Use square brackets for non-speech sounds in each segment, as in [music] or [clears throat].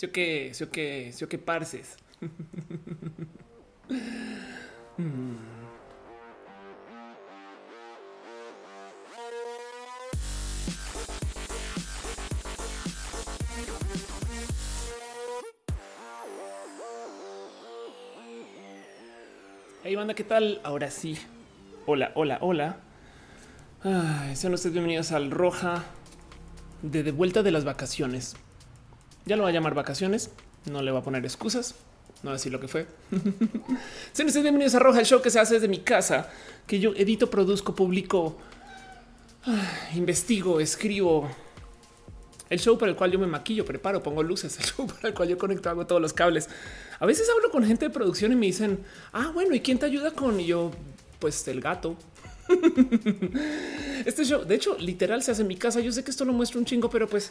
Sí o qué, sí o qué, sí parces. Mm. Hey banda, ¿qué tal? Ahora sí. Hola, hola, hola. Ay, sean ustedes bienvenidos al Roja de de vuelta de las vacaciones. Ya lo va a llamar vacaciones, no le va a poner excusas, no decir lo que fue. [laughs] sean ustedes bienvenidos a Roja, el show que se hace desde mi casa, que yo edito, produzco, publico, [sighs] investigo, escribo. El show para el cual yo me maquillo, preparo, pongo luces, [laughs] el show para el cual yo conecto, hago todos los cables. A veces hablo con gente de producción y me dicen, ah, bueno, ¿y quién te ayuda con? Y yo, pues el gato. [laughs] este show, de hecho, literal se hace en mi casa. Yo sé que esto lo muestra un chingo, pero pues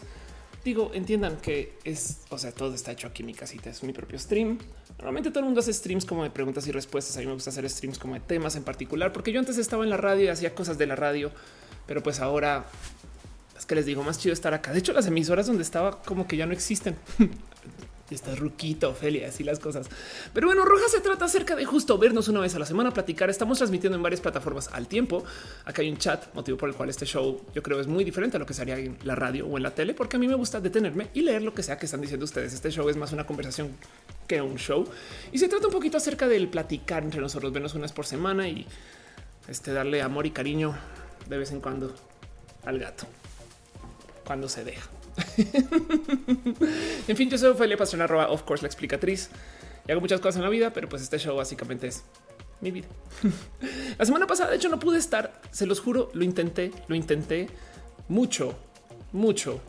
digo, entiendan que es, o sea, todo está hecho aquí en mi casita, es mi propio stream. Normalmente todo el mundo hace streams como de preguntas y respuestas. A mí me gusta hacer streams como de temas en particular, porque yo antes estaba en la radio y hacía cosas de la radio, pero pues ahora es que les digo más chido estar acá. De hecho, las emisoras donde estaba como que ya no existen. [laughs] Estás ruquito, Ophelia, así las cosas. Pero bueno, Roja se trata acerca de justo vernos una vez a la semana, platicar. Estamos transmitiendo en varias plataformas al tiempo. Acá hay un chat, motivo por el cual este show yo creo es muy diferente a lo que sería en la radio o en la tele, porque a mí me gusta detenerme y leer lo que sea que están diciendo ustedes. Este show es más una conversación que un show y se trata un poquito acerca del platicar entre nosotros, vernos una vez por semana y este darle amor y cariño de vez en cuando al gato cuando se deja. [laughs] en fin, yo soy Ophelia Pastrana, arroba of course la explicatriz y hago muchas cosas en la vida, pero pues este show básicamente es mi vida. [laughs] la semana pasada, de hecho, no pude estar, se los juro, lo intenté, lo intenté mucho, mucho.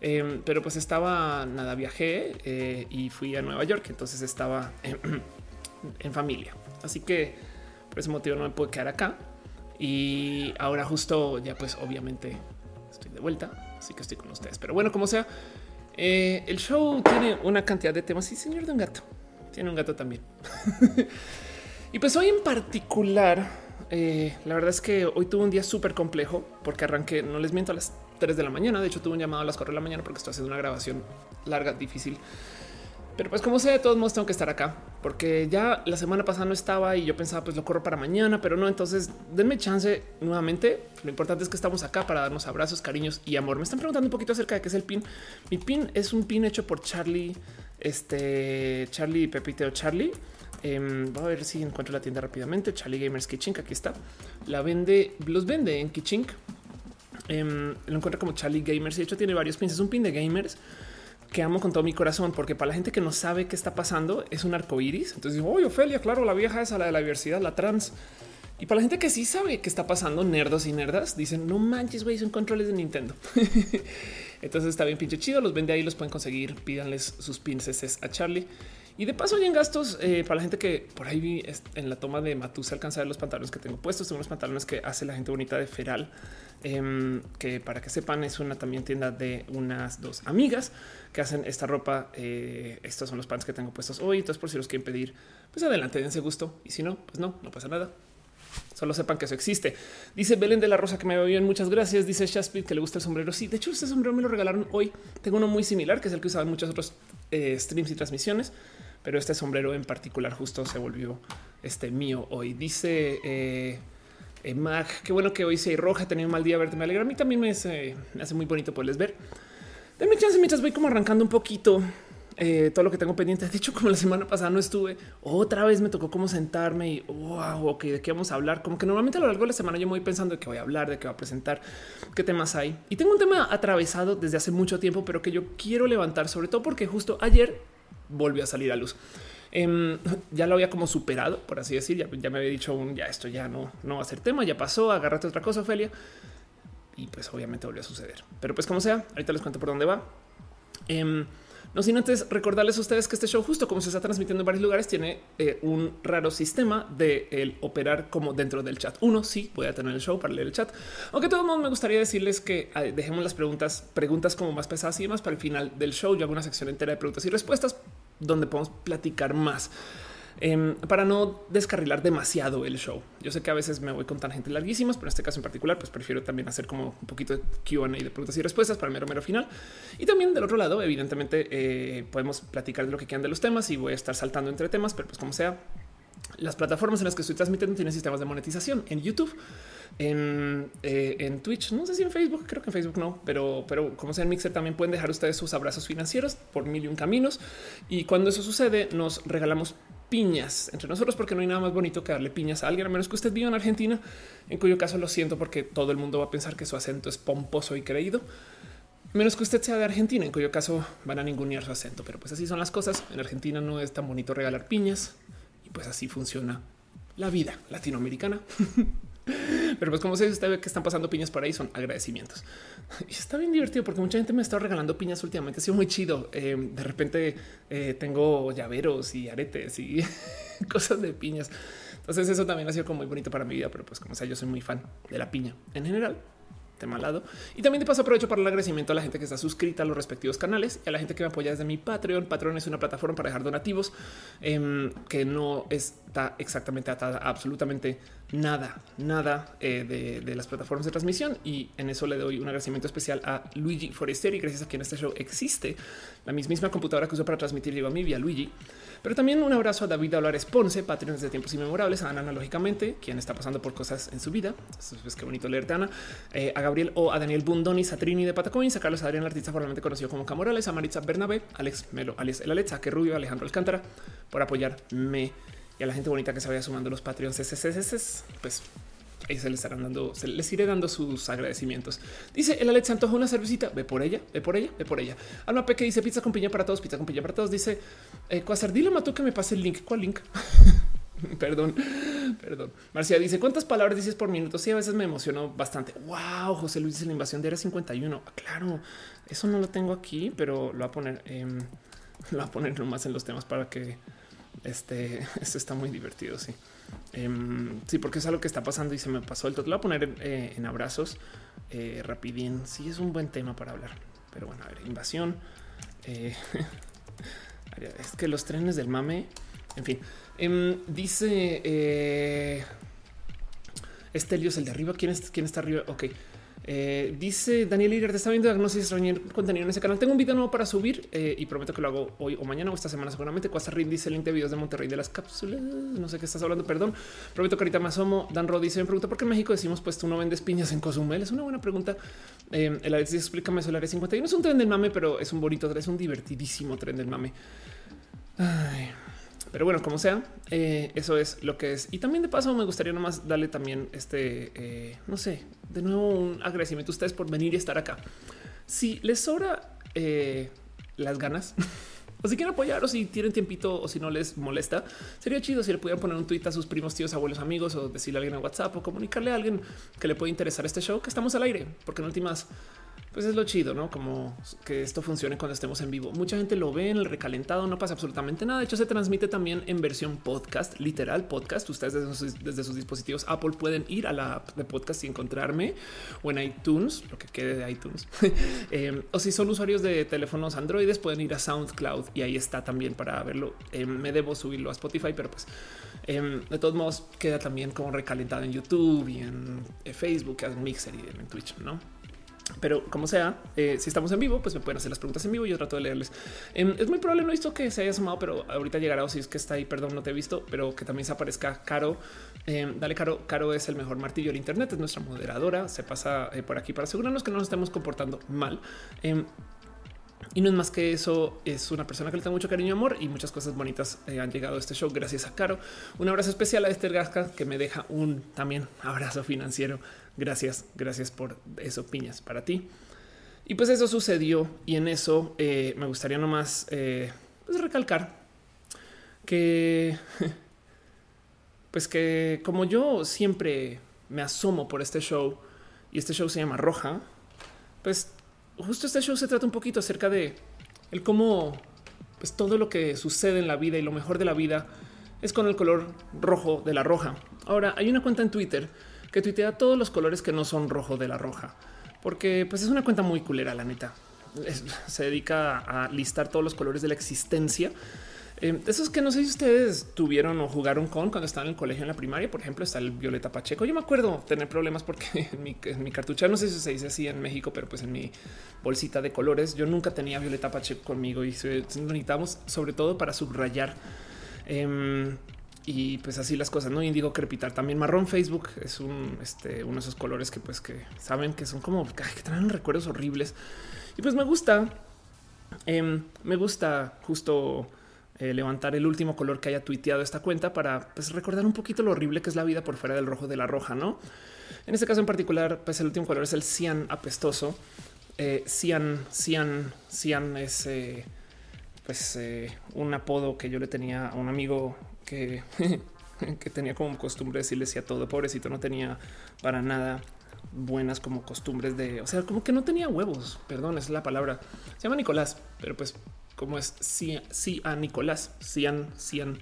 Eh, pero pues estaba nada, viajé eh, y fui a Nueva York, entonces estaba en, [clears throat] en familia. Así que por ese motivo no me puedo quedar acá. Y ahora justo ya pues obviamente estoy de vuelta, así que estoy con ustedes. Pero bueno, como sea, eh, el show tiene una cantidad de temas. Y señor de un gato, tiene un gato también. [laughs] y pues hoy en particular, eh, la verdad es que hoy tuve un día súper complejo porque arranqué, no les miento, a las 3 de la mañana. De hecho, tuve un llamado a las 4 de la mañana porque estoy haciendo una grabación larga, difícil. Pero pues como sea, de todos modos tengo que estar acá porque ya la semana pasada no estaba y yo pensaba pues lo corro para mañana, pero no. Entonces denme chance nuevamente. Lo importante es que estamos acá para darnos abrazos, cariños y amor. Me están preguntando un poquito acerca de qué es el pin. Mi pin es un pin hecho por Charlie, este Charlie y Pepiteo Charlie. Eh, voy a ver si encuentro la tienda rápidamente. Charlie Gamers Kitchen, aquí está. La vende, los vende en Kitchen. Eh, lo encuentra como Charlie Gamers. De hecho, tiene varios pins. Es un pin de gamers que amo con todo mi corazón, porque para la gente que no sabe qué está pasando, es un arco iris. Entonces, oye, Ofelia, claro, la vieja esa, la de la diversidad, la trans. Y para la gente que sí sabe qué está pasando, nerdos y nerdas, dicen no manches, güey, son controles de Nintendo. [laughs] Entonces está bien pinche chido. Los vende ahí, los pueden conseguir. Pídanles sus pins a Charlie. Y de paso, en gastos eh, para la gente que por ahí vi en la toma de Matus alcanza a ver los pantalones que tengo puestos. Tengo unos pantalones que hace la gente bonita de Feral, eh, que para que sepan es una también tienda de unas dos amigas que hacen esta ropa. Eh, estos son los pants que tengo puestos hoy. Entonces, por si los quieren pedir, pues adelante, dense gusto. Y si no, pues no, no pasa nada. Solo sepan que eso existe. Dice Belén de la Rosa que me va bien. Muchas gracias. Dice Shaspit que le gusta el sombrero. Sí, de hecho, este sombrero me lo regalaron hoy. Tengo uno muy similar, que es el que usaba en muchos otros eh, streams y transmisiones, pero este sombrero en particular justo se volvió este mío hoy. Dice eh, eh, Mag, qué bueno que hoy se roja. Tenido un mal día verte. Me alegra. A mí también me hace, me hace muy bonito poderles ver. Denme chance mientras voy como arrancando un poquito eh, todo lo que tengo pendiente. De hecho, como la semana pasada no estuve, otra vez me tocó como sentarme y wow, ok, de qué vamos a hablar. Como que normalmente a lo largo de la semana yo me voy pensando de qué voy a hablar, de qué voy a presentar, qué temas hay. Y tengo un tema atravesado desde hace mucho tiempo, pero que yo quiero levantar, sobre todo porque justo ayer volvió a salir a luz. Eh, ya lo había como superado, por así decir. Ya, ya me había dicho un ya esto ya no, no va a ser tema, ya pasó, agárrate otra cosa, Ophelia. Y pues obviamente volvió a suceder. Pero pues como sea, ahorita les cuento por dónde va. Eh, no sin antes recordarles a ustedes que este show, justo como se está transmitiendo en varios lugares, tiene eh, un raro sistema de operar como dentro del chat. Uno sí voy a tener el show para leer el chat, aunque todo el mundo me gustaría decirles que eh, dejemos las preguntas, preguntas como más pesadas y demás para el final del show. Yo hago una sección entera de preguntas y respuestas donde podemos platicar más. em, para no descarrilar demasiado el show. Yo sé que a veces me voy con tangentes larguísimas, pero en este caso en particular, pues prefiero también hacer como un poquito de QA de preguntas y respuestas para el mero mero final. Y también del otro lado, evidentemente, eh, podemos platicar de lo que quieran de los temas y voy a estar saltando entre temas, pero pues como sea, las plataformas en las que estoy transmitiendo tienen sistemas de monetización en YouTube, en, eh, en, Twitch, no sé si en Facebook, creo que en Facebook no, pero, pero como sea en Mixer también pueden dejar ustedes sus abrazos financieros por mil y un caminos. Y cuando eso sucede, nos regalamos piñas entre nosotros porque no hay nada más bonito que darle piñas a alguien, a menos que usted viva en Argentina, en cuyo caso lo siento porque todo el mundo va a pensar que su acento es pomposo y creído. Menos que usted sea de Argentina, en cuyo caso van a ningunear su acento, pero pues así son las cosas. En Argentina no es tan bonito regalar piñas y pues así funciona la vida latinoamericana. [laughs] Pero pues como se ve que están pasando piñas por ahí son agradecimientos. Y está bien divertido porque mucha gente me está regalando piñas últimamente. Ha sido muy chido. Eh, de repente eh, tengo llaveros y aretes y [laughs] cosas de piñas. Entonces eso también ha sido como muy bonito para mi vida. Pero pues como sea, yo soy muy fan de la piña en general tema lado. Y también de paso aprovecho para el agradecimiento a la gente que está suscrita a los respectivos canales y a la gente que me apoya desde mi Patreon. Patreon es una plataforma para dejar donativos em, que no está exactamente atada a absolutamente nada, nada eh, de, las plataformas de transmisión. Y en eso le doy un agradecimiento especial a Luigi Forestieri, gracias a quien este show existe. La misma computadora que uso para transmitir llegó a mí vía Luigi. Pero también un abrazo a David Dólares Ponce, Patreon de tiempos inmemorables, a Ana analógicamente, quien está pasando por cosas en su vida. Entonces, pues bonito leerte, Ana. Eh, a Gabriel o a Daniel Bundonis, a Trini de Patacoins, a Carlos Adrián, el artista formalmente conocido como Camorales, a Maritza Bernabé, Alex Melo, Alex El que Rubio, Alejandro Alcántara, por apoyarme y a la gente bonita que se vaya sumando los Patreons. Pues ahí se les estarán dando, se les iré dando sus agradecimientos. Dice el Alex Santos una cervecita, ve por ella, ve por ella, ve por ella. Alma Peque dice pizza con piña para todos, pizza con piña para todos. Dice eh, Cuasar, dile que me pase el link. ¿Cuál link? [laughs] perdón, perdón. Marcia dice cuántas palabras dices por minuto. Sí, a veces me emociono bastante. Wow, José Luis la invasión de era 51. claro, eso no lo tengo aquí, pero lo voy a poner, em, [laughs] lo voy a poner nomás en los temas para que este, [laughs] esto está muy divertido. Sí. Em, sí, porque es algo que está pasando y se me pasó el todo. Lo voy a poner eh, en abrazos eh, rapidín. Sí, es un buen tema para hablar. Pero bueno, a ver, invasión. Eh, [laughs] es que los trenes del mame, en fin, em, dice eh, Estelios, el de arriba. ¿Quién, es, ¿Quién está arriba? Ok. Eh, dice Daniel Iger, te está viendo diagnosis extrañar contenido en ese canal. Tengo un video nuevo para subir eh, y prometo que lo hago hoy o mañana o esta semana seguramente. Rin dice el link de videos de Monterrey de las cápsulas. No sé qué estás hablando, perdón. Prometo que ahorita me asomo. Dan Rod dice, me pregunta por qué en México decimos pues tú no vendes piñas en Cozumel. Es una buena pregunta. Eh, el Alex dice, explícame eso, el área 51 es un tren del mame, pero es un bonito, es un divertidísimo tren del mame. Ay. Pero bueno, como sea, eh, eso es lo que es. Y también de paso me gustaría nomás darle también este, eh, no sé, de nuevo un agradecimiento a ustedes por venir y estar acá. Si les sobra eh, las ganas, [laughs] o si quieren apoyar, o si tienen tiempito, o si no les molesta, sería chido si le pudieran poner un tweet a sus primos, tíos, abuelos, amigos, o decirle a alguien en WhatsApp, o comunicarle a alguien que le puede interesar este show, que estamos al aire, porque en últimas pues es lo chido, ¿no? Como que esto funcione cuando estemos en vivo. Mucha gente lo ve en el recalentado, no pasa absolutamente nada. De hecho, se transmite también en versión podcast, literal podcast. Ustedes desde sus, dispositivos Apple pueden ir a la app de podcast y encontrarme o en iTunes, lo que quede de iTunes. [laughs] Eh, o si son usuarios de teléfonos androides, pueden ir a SoundCloud y ahí está también para verlo. Eh, me debo subirlo a Spotify, pero pues eh, de todos modos queda también como recalentado en YouTube y en Facebook, en Mixer y en Twitch, ¿no? Pero como sea, eh, si estamos en vivo, pues me pueden hacer las preguntas en vivo y yo trato de leerles. Em, es muy probable, no he visto que se haya sumado, pero ahorita llegará o si es que está ahí, perdón, no te he visto, pero que también se aparezca Caro. Em, dale, Caro. Caro es el mejor martillo del Internet, es nuestra moderadora. Se pasa eh, por aquí para asegurarnos que no nos estemos comportando mal. Em, y no es más que eso, es una persona que le tengo mucho cariño y amor y muchas cosas bonitas eh, han llegado a este show gracias a Caro. Un abrazo especial a Esther Gasca que me deja un también abrazo financiero Gracias, gracias por eso, piñas para ti. Y pues eso sucedió y en eso eh, me gustaría nomás eh, pues recalcar que [laughs] pues que como yo siempre me asomo por este show y este show se llama Roja, pues justo este show se trata un poquito acerca de el cómo pues todo lo que sucede en la vida y lo mejor de la vida es con el color rojo de la roja. Ahora hay una cuenta en Twitter que tuitea todos los colores que no son rojo de la roja, porque pues es una cuenta muy culera, la neta. se dedica a listar todos los colores de la existencia Eh, esos que no sé si ustedes tuvieron o jugaron con cuando estaban en el colegio en la primaria, por ejemplo, está el Violeta Pacheco. Yo me acuerdo tener problemas porque [laughs] en mi, en cartucha, no sé si se dice así en México, pero pues en mi bolsita de colores, yo nunca tenía Violeta Pacheco conmigo y se, necesitamos sobre todo para subrayar. Em, y pues así las cosas, no indigo crepitar. También marrón Facebook es un, este, uno de esos colores que pues que saben que son como que traen recuerdos horribles. Y pues me gusta, em, me gusta justo eh, levantar el último color que haya tuiteado esta cuenta para pues, recordar un poquito lo horrible que es la vida por fuera del rojo de la roja, ¿no? En este caso en particular, pues el último color es el cian apestoso. Eh, cian, cian, cian es eh, pues un apodo que yo le tenía a un amigo [laughs] que, tenía como costumbre decirle sí a todo. Pobrecito, no tenía para nada buenas como costumbres de, o sea, como que no tenía huevos, perdón, es la palabra. Se llama Nicolás, pero pues como es sí, sí a Nicolás, Cian, Cian.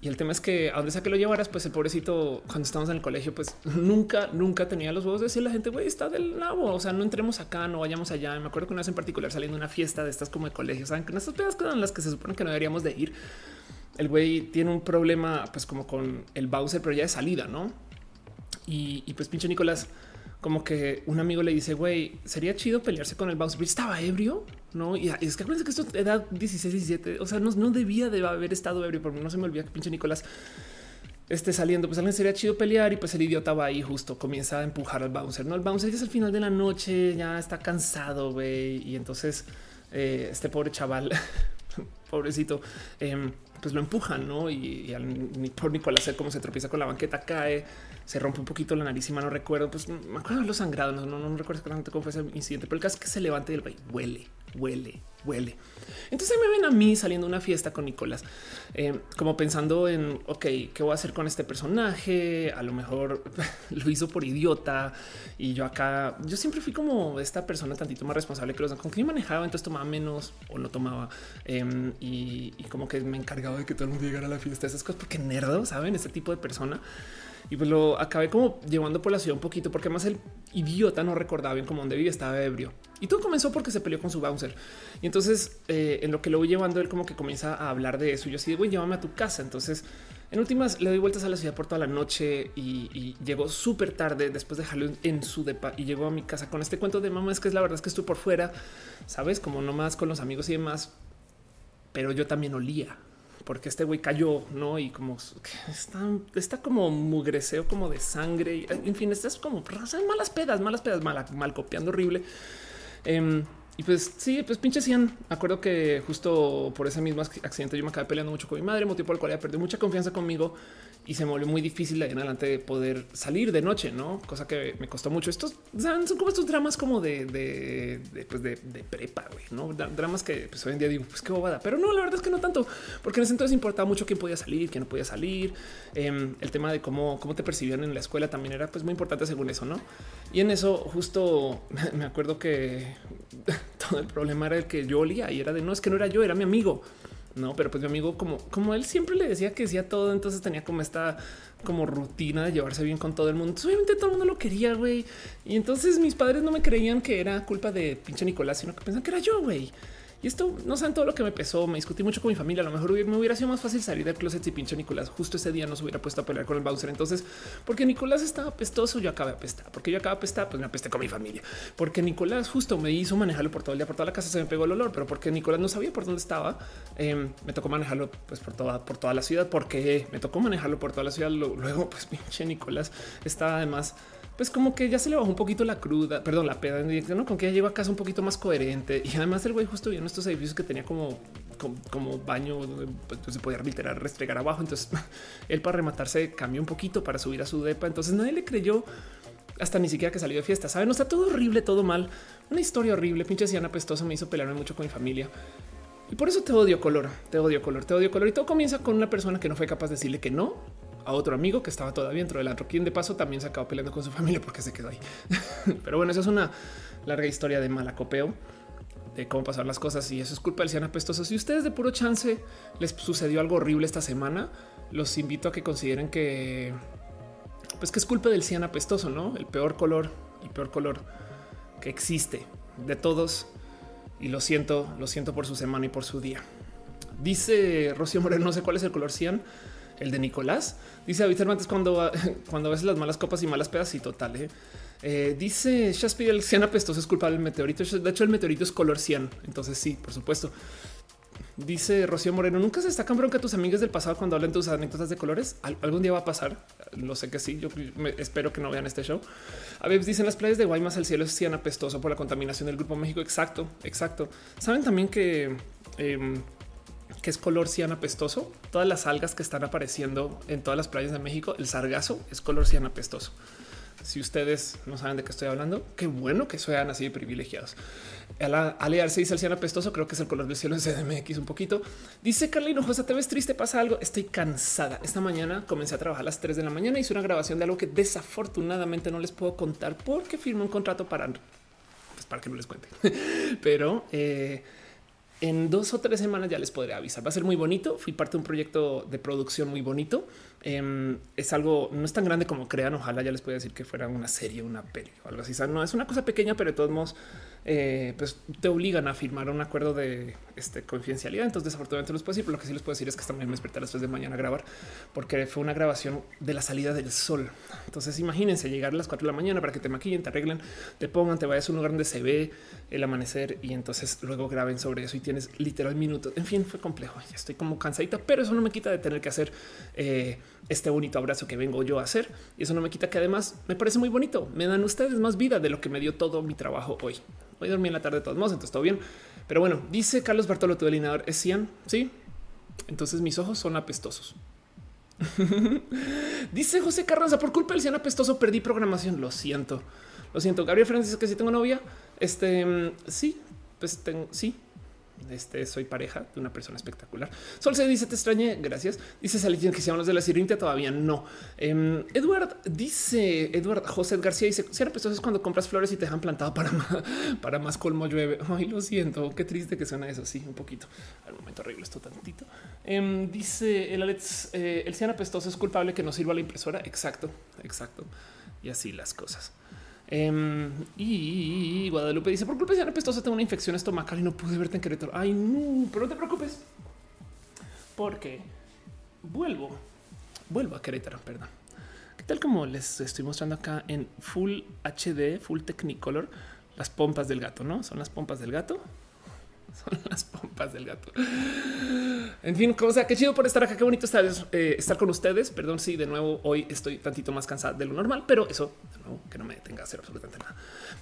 Y el tema es que a donde sea que lo llevaras, pues el pobrecito, cuando estamos en el colegio, pues nunca, nunca tenía los huevos de decirle a la gente, güey, está del nabo. O sea, no entremos acá, no vayamos allá. Me acuerdo que una vez en particular saliendo una fiesta de estas como de colegio, saben que en estas pedas las que se supone que no deberíamos de ir. El güey tiene un problema, pues como con el Bowser, pero ya de salida, no? Y, pues pinche Nicolás como que un amigo le dice, güey, sería chido pelearse con el Bowser. Estaba ebrio, no? Y es que acuérdense que esto edad 16, 17. O sea, no, no debía de haber estado ebrio, porque no se me olvida que pinche Nicolás esté saliendo. Pues alguien sería chido pelear y pues el idiota va ahí justo comienza a empujar al Bowser. No, el Bowser ya es el final de la noche, ya está cansado, güey. Y entonces eh, este pobre chaval, [laughs] pobrecito, em, pues lo empujan, ¿no? Y, al, por Nicolás como se tropieza con la banqueta, cae, se rompe un poquito la nariz y no recuerdo, pues me acuerdo de los sangrados, no, no, no, recuerdo exactamente cómo fue ese incidente, pero el caso es que se levanta y el güey huele, huele, huele. Entonces me ven a mí saliendo a una fiesta con Nicolás, eh, como pensando en, ok, ¿qué voy a hacer con este personaje? A lo mejor [laughs] lo hizo por idiota. Y yo acá, yo siempre fui como esta persona tantito más responsable que los con que yo manejaba, entonces tomaba menos o no tomaba. Em, y, como que me encargaba de que todo el mundo llegara a la fiesta, esas cosas, porque nerdo, saben, ese tipo de persona y pues lo acabé como llevando por la ciudad un poquito porque más el idiota no recordaba bien cómo dónde vivía, estaba ebrio. Y todo comenzó porque se peleó con su bouncer. Y entonces eh, en lo que lo voy llevando él como que comienza a hablar de eso. Yo así, güey, llévame a tu casa. Entonces en últimas le doy vueltas a la ciudad por toda la noche y, llegó súper tarde después de Halloween en su depa y llegó a mi casa con este cuento de mamá. Es que es la verdad es que estuve por fuera, sabes, como nomás con los amigos y demás. Pero yo también olía porque este güey cayó, no? Y como está, está como mugreseo, como de sangre. En fin, estás como malas pedas, malas pedas, mal, mal copiando horrible. Em, y pues sí, pues pinche Cian. Acuerdo que justo por ese mismo accidente yo me acabé peleando mucho con mi madre, motivo por el cual ella perdió mucha confianza conmigo y se me volvió muy difícil de ahí en adelante poder salir de noche, no cosa que me costó mucho. Estos son como estos dramas como de, de, de, pues de, prepa, no dramas que pues, hoy en día digo, pues qué bobada, pero no, la verdad es que no tanto, porque en ese entonces importaba mucho quién podía salir, quién no podía salir. Em, el tema de cómo, cómo te percibían en la escuela también era pues muy importante según eso, no? Y en eso justo [laughs] me acuerdo que [laughs] todo el problema era el que yo olía y era de no es que no era yo, era mi amigo. No, pero pues mi amigo, como, como él siempre le decía que decía todo, entonces tenía como esta como rutina de llevarse bien con todo el mundo. obviamente todo el mundo lo quería, güey. Y entonces mis padres no me creían que era culpa de pinche Nicolás, sino que pensaban que era yo, güey. Y esto no saben todo lo que me pesó. Me discutí mucho con mi familia. A lo mejor me hubiera sido más fácil salir del closet si pinche Nicolás justo ese día no se hubiera puesto a pelear con el Bowser. Entonces, porque Nicolás estaba apestoso, yo acabé apestar. Porque yo acabé apestar, pues me apesté con mi familia. Porque Nicolás justo me hizo manejarlo por todo el día, por toda la casa se me pegó el olor, pero porque Nicolás no sabía por dónde estaba, em, me tocó manejarlo pues por toda, por toda la ciudad. Porque me tocó manejarlo por toda la ciudad. Luego, pues [laughs] pinche Nicolás estaba además pues como que ya se le bajó un poquito la cruda, perdón, la peda, ¿no? Con que ya llegó a casa un poquito más coherente y además el güey justo vio en estos edificios que tenía como, como, baño donde pues, se podía literal restregar abajo. Entonces [laughs] él para rematarse cambió un poquito para subir a su depa. Entonces nadie le creyó hasta ni siquiera que salió de fiesta. Saben, no está todo horrible, todo mal. Una historia horrible. Pinche Siana Pestosa me hizo pelearme mucho con mi familia. Y por eso te odio color, te odio color, te odio color. Y todo comienza con una persona que no fue capaz de decirle que no a otro amigo que estaba todavía dentro del antro, quien de paso también se acabó peleando con su familia porque se quedó ahí. [laughs] Pero bueno, eso es una larga historia de malacopeo de cómo pasar las cosas y eso es culpa del cian apestoso. Si ustedes de puro chance les sucedió algo horrible esta semana, los invito a que consideren que pues que es culpa del cian apestoso, no el peor color, el peor color que existe de todos. Y lo siento, lo siento por su semana y por su día. Dice Rocío Moreno, no sé cuál es el color cian, el de Nicolás. Dice David Cervantes cuando, [laughs] cuando ves las malas copas y malas pedas y total. ¿eh? Eh, dice Shakespeare, el cian apestoso es culpable del meteorito. De hecho, el meteorito es color cian. Entonces sí, por supuesto. Dice Rocío Moreno, nunca se destacan bronca tus amigas del pasado cuando hablan tus anécdotas de colores. algún día va a pasar. Lo sé que sí. Yo espero que no vean este show. A veces dicen las playas de Guaymas el cielo es cian apestoso por la contaminación del Grupo México. Exacto, exacto. Saben también que em, que es color cian apestoso. Todas las algas que están apareciendo en todas las playas de México, el sargazo es color cian apestoso. Si ustedes no saben de qué estoy hablando, qué bueno que sean así de privilegiados. Alearse dice el cian apestoso, creo que es el color del cielo en CDMX un poquito. Dice Carlino José, te ves triste, pasa algo. Estoy cansada. Esta mañana comencé a trabajar a las 3 de la mañana. Hice una grabación de algo que desafortunadamente no les puedo contar porque firmé un contrato para, pues para que no les cuente. [laughs] Pero eh, en dos o tres semanas ya les podré avisar. Va a ser muy bonito. Fui parte de un proyecto de producción muy bonito. Em, es algo, no es tan grande como crean. Ojalá ya les pueda decir que fuera una serie, una peli o algo así. no es una cosa pequeña, pero de todos modos eh, pues te obligan a firmar un acuerdo de este, confidencialidad. Entonces, desafortunadamente les puedo decir, pero lo que sí les puedo decir es que también me desperté a las 3 de mañana a grabar porque fue una grabación de la salida del sol. Entonces, imagínense llegar a las 4 de la mañana para que te maquillen, te arreglen, te pongan, te vayas a un lugar donde se ve el amanecer y entonces luego graben sobre eso y tienes literal minutos. En fin, fue complejo. Estoy como cansadita, pero eso no me quita de tener que hacer eh, este bonito abrazo que vengo yo a hacer. Y eso no me quita que además me parece muy bonito. Me dan ustedes más vida de lo que me dio todo mi trabajo hoy. Hoy dormí en la tarde de todos modos, entonces todo bien. Pero bueno, dice Carlos Bartolo, tu delineador es cian. Sí. Entonces mis ojos son apestosos. [laughs] dice José Carranza, por culpa del cian apestoso perdí programación. Lo siento. Lo siento. Gabriel dice que si tengo novia. Este mm, sí, pues tengo, sí, este soy pareja de una persona espectacular. Sol se dice te extrañé. Gracias. Dice Salicien que si hablamos de la sirintia todavía no. Eh, Edward dice Edward José García dice si era es cuando compras flores y te dejan plantado para más, [laughs] para más colmo llueve. Ay, lo siento. Qué triste que suena eso. Sí, un poquito. Al momento arreglo esto tantito. Em, dice el Alex eh, el cian apestoso es culpable que no sirva la impresora. Exacto, exacto. Y así las cosas. Em, y Guadalupe dice: Por culpa de apestosa, tengo una infección estomacal y no pude verte en Querétaro. Ay, no, pero no te preocupes, porque vuelvo, vuelvo a Querétaro. Perdón. ¿Qué tal como les estoy mostrando acá en Full HD, Full Technicolor? Las pompas del gato, no son las pompas del gato. [laughs] Son las pompas del gato. En fin, o sea, qué chido por estar acá. Qué bonito estar, eh, estar con ustedes. Perdón si de nuevo hoy estoy tantito más cansada de lo normal, pero eso de nuevo que no me tenga que hacer absolutamente nada.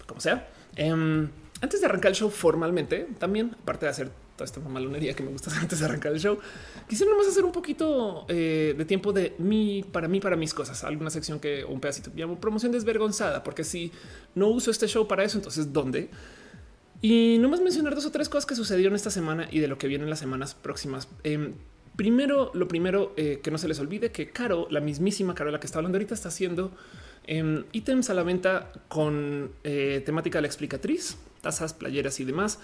Como sea. Em, antes de arrancar el show formalmente, también aparte de hacer toda esta malonería que me gusta [laughs] hacer antes de arrancar el show, quisiera nomás hacer un poquito eh, de tiempo de mí, para mí, para mis cosas, alguna sección que un pedacito llamo promoción desvergonzada, porque si no uso este show para eso, entonces ¿dónde? Y no más mencionar dos o tres cosas que sucedieron esta semana y de lo que viene en las semanas próximas. Em, primero, lo primero eh, que no se les olvide que Caro, la mismísima Caro, la que está hablando ahorita, está haciendo em, ítems a la venta con eh, temática de la explicatriz, tazas, playeras y demás.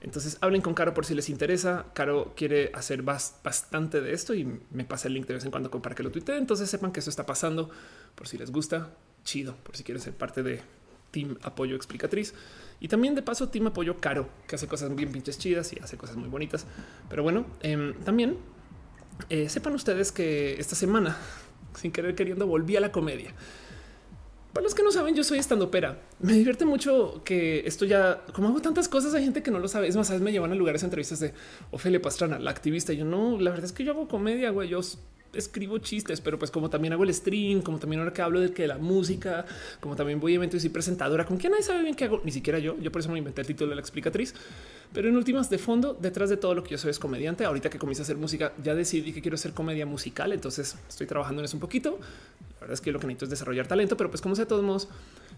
Entonces hablen con Caro por si les interesa. Caro quiere hacer bastante de esto y me pasa el link de vez en cuando para que lo tuitee. Entonces sepan que eso está pasando por si les gusta. Chido, por si quieren ser parte de Team Apoyo Explicatriz. Y también de paso Team Apoyo Caro, que hace cosas bien pinches chidas y hace cosas muy bonitas. Pero bueno, em, también eh, sepan ustedes que esta semana, [laughs] sin querer queriendo, volví a la comedia. Para los que no saben, yo soy estando pera. Me divierte mucho que esto ya, como hago tantas cosas, hay gente que no lo sabe. Es más, a veces me llevan a lugares entrevistas de Ofelia Pastrana, la activista. Y yo no, la verdad es que yo hago comedia, güey. Yo escribo chistes, pero pues como también hago el stream, como también ahora que hablo de que la música, como también voy a eventos y presentadora, con que nadie sabe bien qué hago, ni siquiera yo. Yo por eso me inventé el título de la explicatriz. Pero en últimas, de fondo, detrás de todo lo que yo soy es comediante. Ahorita que comienzo a hacer música, ya decidí que quiero hacer comedia musical. Entonces estoy trabajando en eso un poquito. La verdad es que lo que necesito es desarrollar talento, pero pues como sea, de todos modos,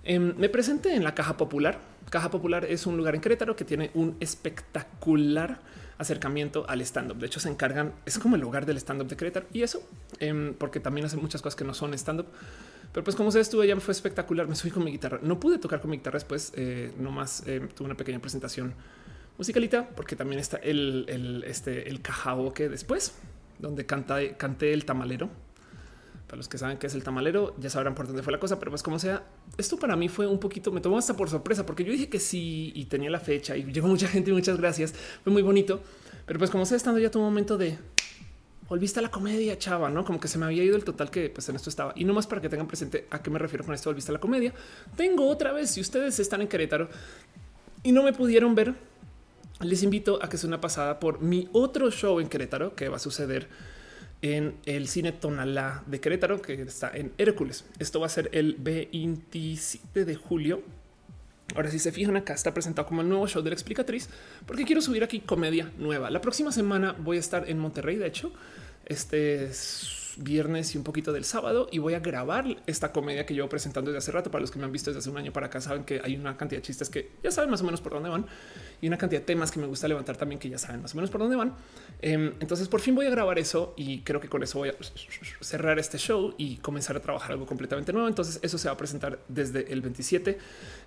em, me presenté en la Caja Popular. Caja Popular es un lugar en Querétaro que tiene un espectacular acercamiento al stand up. De hecho, se encargan, es como el hogar del stand up de Querétaro y eso, em, porque también hacen muchas cosas que no son stand up. Pero pues como se estuvo ya fue espectacular. Me subí con mi guitarra. No pude tocar con mi guitarra después, eh, nomás eh, tuve una pequeña presentación musicalita, porque también está el, el, este, el que después, donde canta, canté el tamalero. Para los que saben qué es el tamalero, ya sabrán por dónde fue la cosa, pero pues como sea, esto para mí fue un poquito, me tomó hasta por sorpresa, porque yo dije que sí y tenía la fecha y llegó mucha [laughs] gente, muchas gracias, fue muy bonito. Pero pues como sea, estando ya tu momento de volviste a la comedia, chava, no como que se me había ido el total que pues en esto estaba. Y no más para que tengan presente a qué me refiero con esto, volviste a la comedia. Tengo otra vez, si ustedes están en Querétaro y no me pudieron ver, les invito a que sea una pasada por mi otro show en Querétaro que va a suceder en el cine Tonalá de Querétaro, que está en Hércules. Esto va a ser el 27 de julio. Ahora, si se fijan acá, está presentado como el nuevo show de la explicatriz, porque quiero subir aquí comedia nueva. La próxima semana voy a estar en Monterrey, de hecho, este es viernes y un poquito del sábado y voy a grabar esta comedia que llevo presentando desde hace rato. Para los que me han visto desde hace un año para acá, saben que hay una cantidad de chistes que ya saben más o menos por dónde van y una cantidad de temas que me gusta levantar también que ya saben más o menos por dónde van. Em, entonces por fin voy a grabar eso y creo que con eso voy a cerrar este show y comenzar a trabajar algo completamente nuevo. Entonces eso se va a presentar desde el 27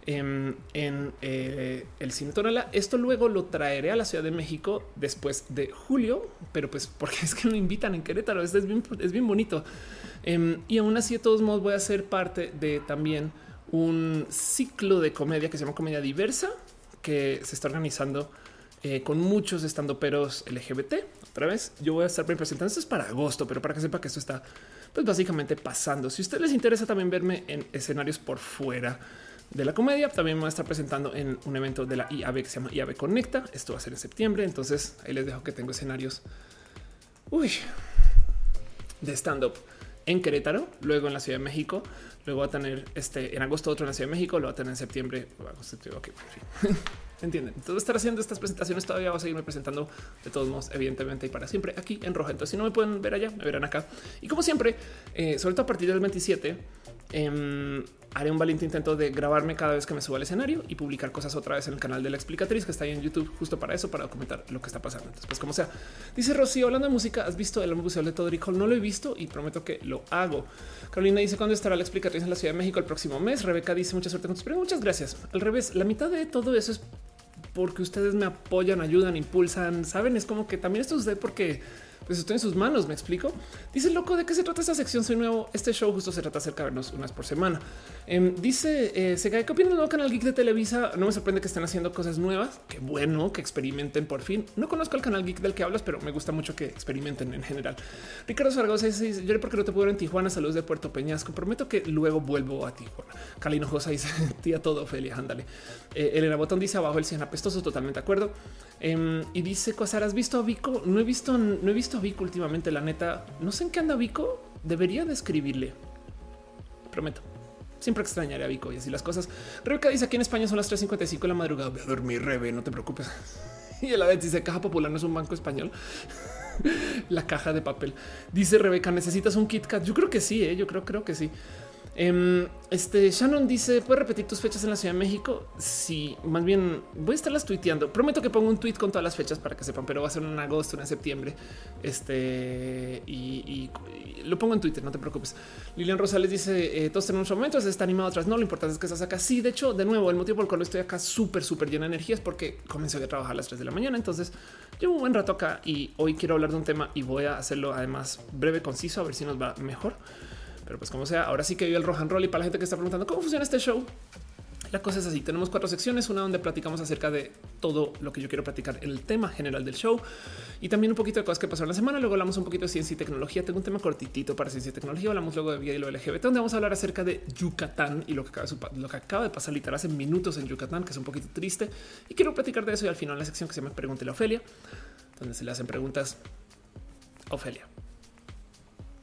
em, en eh, el Cine. Esto luego lo traeré a la Ciudad de México después de julio, pero pues [laughs] porque es que me invitan en Querétaro. es bien, es bien bonito. Em, y aún así de todos modos voy a ser parte de también un ciclo de comedia que se llama Comedia Diversa que se está organizando eh, con muchos estando peros LGBT. Otra vez, yo voy a estar presentando. Esto es para agosto, pero para que sepa que esto está pues básicamente pasando. Si a ustedes les interesa también verme en escenarios por fuera de la comedia, también me voy a estar presentando en un evento de la IAB que se llama IAB Conecta. Esto va a ser en septiembre. Entonces ahí les dejo que tengo escenarios uy, de stand up en Querétaro, luego en la Ciudad de México, luego va a tener este en agosto otro en la Ciudad de México, lo va a tener en septiembre. [laughs] Entienden. Entonces estar haciendo estas presentaciones todavía va a seguirme presentando de todos modos, evidentemente y para siempre aquí en roja. Entonces, si no me pueden ver allá, me verán acá. Y como siempre, eh, sobre todo a partir del 27, Em, haré un valiente intento de grabarme cada vez que me suba al escenario y publicar cosas otra vez en el canal de la explicatriz que está ahí en YouTube justo para eso, para documentar lo que está pasando. Entonces, pues como sea, dice Rocío, hablando de música, ¿has visto el museo de Todrick Hall? No lo he visto y prometo que lo hago. Carolina dice cuándo estará la explicatriz en la Ciudad de México el próximo mes. Rebeca dice mucha suerte con tus preguntas. Muchas gracias. Al revés, la mitad de todo eso es porque ustedes me apoyan, ayudan, impulsan. Saben, es como que también esto sucede porque pues estoy en sus manos. Me explico. Dice loco de qué se trata esta sección. Soy nuevo. Este show justo se trata acerca de vernos una vez por semana. Em, dice eh, se. ¿Qué opinan del nuevo canal Geek de Televisa? No me sorprende que estén haciendo cosas nuevas. Qué bueno que experimenten por fin. No conozco el canal Geek del que hablas, pero me gusta mucho que experimenten en general. Ricardo Zaragoza dice: Yo porque no te puedo en Tijuana. Saludos de Puerto Peñasco. Prometo que luego vuelvo a Tijuana. Calino Josa dice: [laughs] Tía, todo Ophelia. Ándale. Eh, Elena Botón dice abajo el 100 apestoso. Totalmente de acuerdo. Em, y dice cosas. ¿Has visto a Vico? No he visto, no he visto a Vico últimamente. La neta, no sé en qué anda Vico. Debería describirle. Prometo. Siempre extrañaré a Vico y así las cosas. Rebeca dice aquí en España son las 3.55 de la madrugada. Voy a dormir, Rebe, no te preocupes. [laughs] Y la vez dice Caja Popular no es un banco español. [laughs] la caja de papel. Dice Rebeca, necesitas un KitKat. Yo creo que sí, ¿eh? yo creo, creo que sí. Em, este Shannon dice: ¿Puedes repetir tus fechas en la Ciudad de México? Sí, más bien voy a estarlas tuiteando. Prometo que pongo un tweet con todas las fechas para que sepan, pero va a ser en agosto, en septiembre. Este y, lo pongo en Twitter, no te preocupes. Lilian Rosales dice: eh, Todos tenemos momentos, está animado atrás. No, lo importante es que estás acá. Sí, de hecho, de nuevo, el motivo por el cual estoy acá súper, súper llena de energía es porque comencé a trabajar a las 3 de la mañana. Entonces, llevo un buen rato acá y hoy quiero hablar de un tema y voy a hacerlo además breve, conciso, a ver si nos va mejor. Pero pues como sea, ahora sí que vive el rock and roll y para la gente que está preguntando cómo funciona este show. La cosa es así. Tenemos cuatro secciones, una donde platicamos acerca de todo lo que yo quiero platicar, el tema general del show y también un poquito de cosas que pasaron la semana. Luego hablamos un poquito de ciencia y tecnología. Tengo un tema cortitito para ciencia y tecnología. Hablamos luego de vida y lo LGBT, donde vamos a hablar acerca de Yucatán y lo que acaba de, lo que acaba de pasar literal hace minutos en Yucatán, que es un poquito triste. Y quiero platicar de eso y al final la sección que se llama Pregúntele a Ofelia, donde se le hacen preguntas a Ofelia,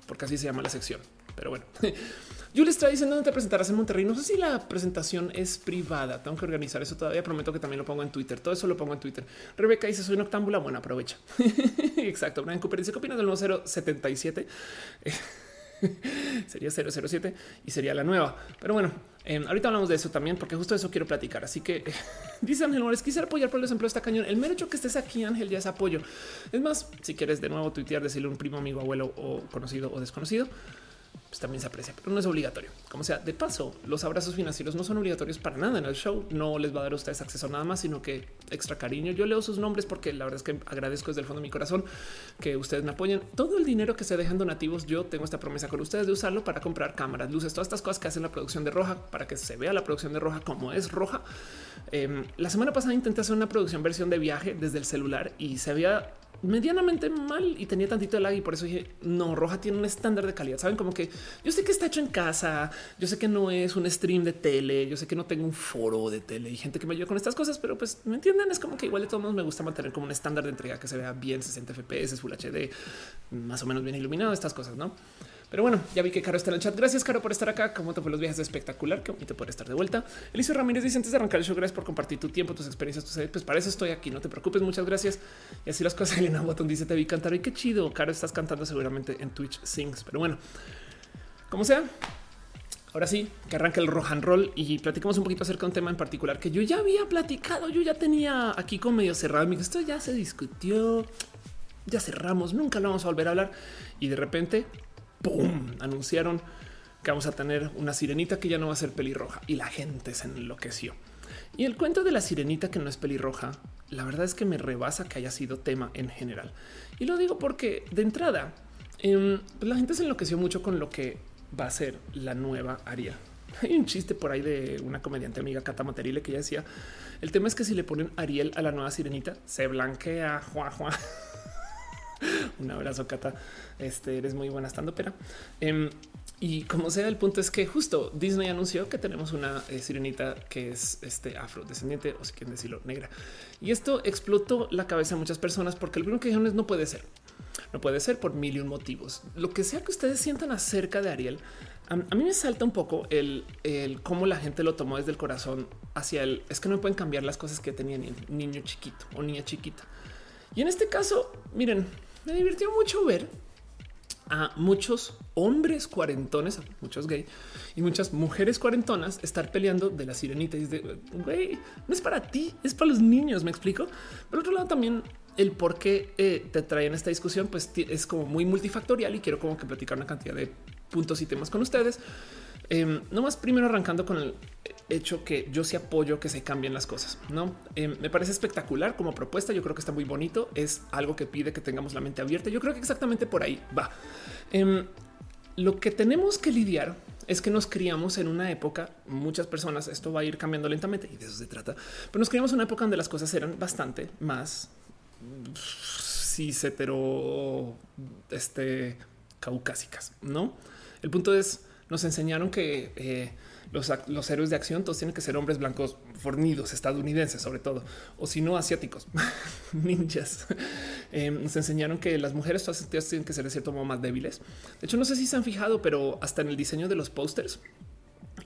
porque así se llama la sección. Pero bueno, [laughs] está diciendo dónde te presentarás en Monterrey. No sé si la presentación es privada. Tengo que organizar eso todavía. Prometo que también lo pongo en Twitter. Todo eso lo pongo en Twitter. Rebeca dice: Soy noctámbula. Bueno, aprovecha. [laughs] Exacto. Brian Cooper dice: ¿Qué opinas del nuevo 077? [laughs] sería 007 y sería la nueva. Pero bueno, eh, ahorita hablamos de eso también, porque justo eso quiero platicar. Así que dice Ángel Mores, quisiera apoyar por el desempleo esta cañón. El mero hecho que estés aquí, Ángel, ya es apoyo. Es más, si quieres de nuevo tuitear, decirle a un primo, amigo, abuelo o conocido o desconocido, pues también se aprecia, pero no es obligatorio. Como sea, de paso, los abrazos financieros no son obligatorios para nada en el show. No les va a dar a ustedes acceso a nada más, sino que extra cariño. Yo leo sus nombres porque la verdad es que agradezco desde el fondo de mi corazón que ustedes me apoyen. Todo el dinero que se dejan donativos, yo tengo esta promesa con ustedes de usarlo para comprar cámaras, luces, todas estas cosas que hacen la producción de Roja para que se vea la producción de Roja como es Roja. Em, la semana pasada intenté hacer una producción versión de viaje desde el celular y se había medianamente mal y tenía tantito de lag y por eso dije no, roja tiene un estándar de calidad. Saben como que yo sé que está hecho en casa, yo sé que no es un stream de tele, yo sé que no tengo un foro de tele y gente que me ayuda con estas cosas, pero pues me entienden. Es como que igual de todos modos me gusta mantener como un estándar de entrega que se vea bien 60 FPS, Full HD, más o menos bien iluminado, estas cosas, no? Pero bueno, ya vi que Caro está en el chat. Gracias, Caro, por estar acá. ¿Cómo te fue los viajes? Espectacular. Qué bonito poder estar de vuelta. Elicio Ramírez dice antes de arrancar el show, gracias por compartir tu tiempo, tus experiencias, tus Pues para eso estoy aquí. No te preocupes. Muchas gracias. Y así las cosas. [laughs] Elena Botón dice: Te vi cantar y qué chido. Caro, estás cantando seguramente en Twitch Sings. Pero bueno, como sea, Ahora sí, que arranque el rock roll y platicamos un poquito acerca de un tema en particular que yo ya había platicado, yo ya tenía aquí con medio cerrado. Esto ya se discutió, ya cerramos, nunca lo vamos a volver a hablar. Y de repente ¡pum! anunciaron que vamos a tener una sirenita que ya no va a ser pelirroja y la gente se enloqueció. Y el cuento de la sirenita que no es pelirroja, la verdad es que me rebasa que haya sido tema en general. Y lo digo porque de entrada em, la gente se enloqueció mucho con lo que va a ser la nueva Ariel. [laughs] Hay un chiste por ahí de una comediante amiga Cata Materile que ya decía el tema es que si le ponen Ariel a la nueva sirenita se blanquea. [laughs] [laughs] Un abrazo, Cata. Este eres muy buena estando, pero em, y como sea, el punto es que justo Disney anunció que tenemos una eh, sirenita que es este afrodescendiente o si quieren decirlo negra. Y esto explotó la cabeza de muchas personas porque el primero que dijeron es no puede ser. No puede ser por mil y un motivos. Lo que sea que ustedes sientan acerca de Ariel, a, mí me salta un poco el, el, cómo la gente lo tomó desde el corazón hacia el es que no pueden cambiar las cosas que tenía ni niño chiquito o niña chiquita. Y en este caso, miren, me divirtió mucho ver a muchos hombres cuarentones, muchos gay y muchas mujeres cuarentonas estar peleando de la sirenita. Y de güey, no es para ti, es para los niños. Me explico. Por otro lado, también el por qué eh, te traen esta discusión, pues es como muy multifactorial y quiero como que platicar una cantidad de puntos y temas con ustedes. Eh, no más primero arrancando con el hecho que yo sí apoyo que se cambien las cosas. No em, me parece espectacular como propuesta. Yo creo que está muy bonito. Es algo que pide que tengamos la mente abierta. Yo creo que exactamente por ahí va. Em, lo que tenemos que lidiar es que nos criamos en una época, muchas personas, esto va a ir cambiando lentamente y de eso se trata, pero nos criamos en una época donde las cosas eran bastante más cis hetero, este, caucásicas, ¿no? El punto es, nos enseñaron que eh, los, héroes de acción todos tienen que ser hombres blancos fornidos, estadounidenses sobre todo, o si no asiáticos, [laughs] ninjas. Em, nos enseñaron que las mujeres todas tienen que ser de cierto modo más débiles. De hecho, no sé si se han fijado, pero hasta en el diseño de los pósters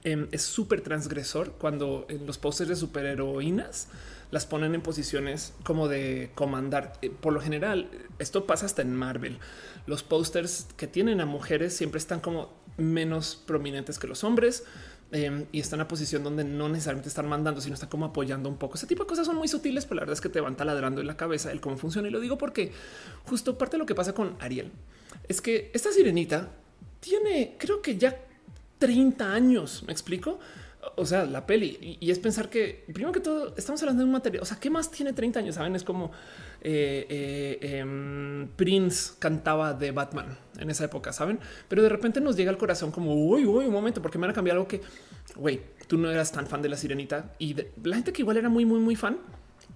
em, es súper transgresor cuando en los pósters de superheroínas las ponen en posiciones como de comandar. Eh, por lo general, esto pasa hasta en Marvel. Los pósters que tienen a mujeres siempre están como menos prominentes que los hombres Em, y está en una posición donde no necesariamente están mandando, sino está como apoyando un poco. Ese tipo de cosas son muy sutiles, pero la verdad es que te van taladrando en la cabeza el cómo funciona. Y lo digo porque justo parte de lo que pasa con Ariel es que esta sirenita tiene, creo que ya 30 años, me explico o sea, la peli. Y, es pensar que, primero que todo, estamos hablando de un material. O sea, ¿qué más tiene 30 años? Saben, es como eh, eh, em, Prince cantaba de Batman en esa época, saben? Pero de repente nos llega al corazón como, uy, uy, un momento, porque me van a cambiar algo que, güey, tú no eras tan fan de la sirenita y la gente que igual era muy, muy, muy fan.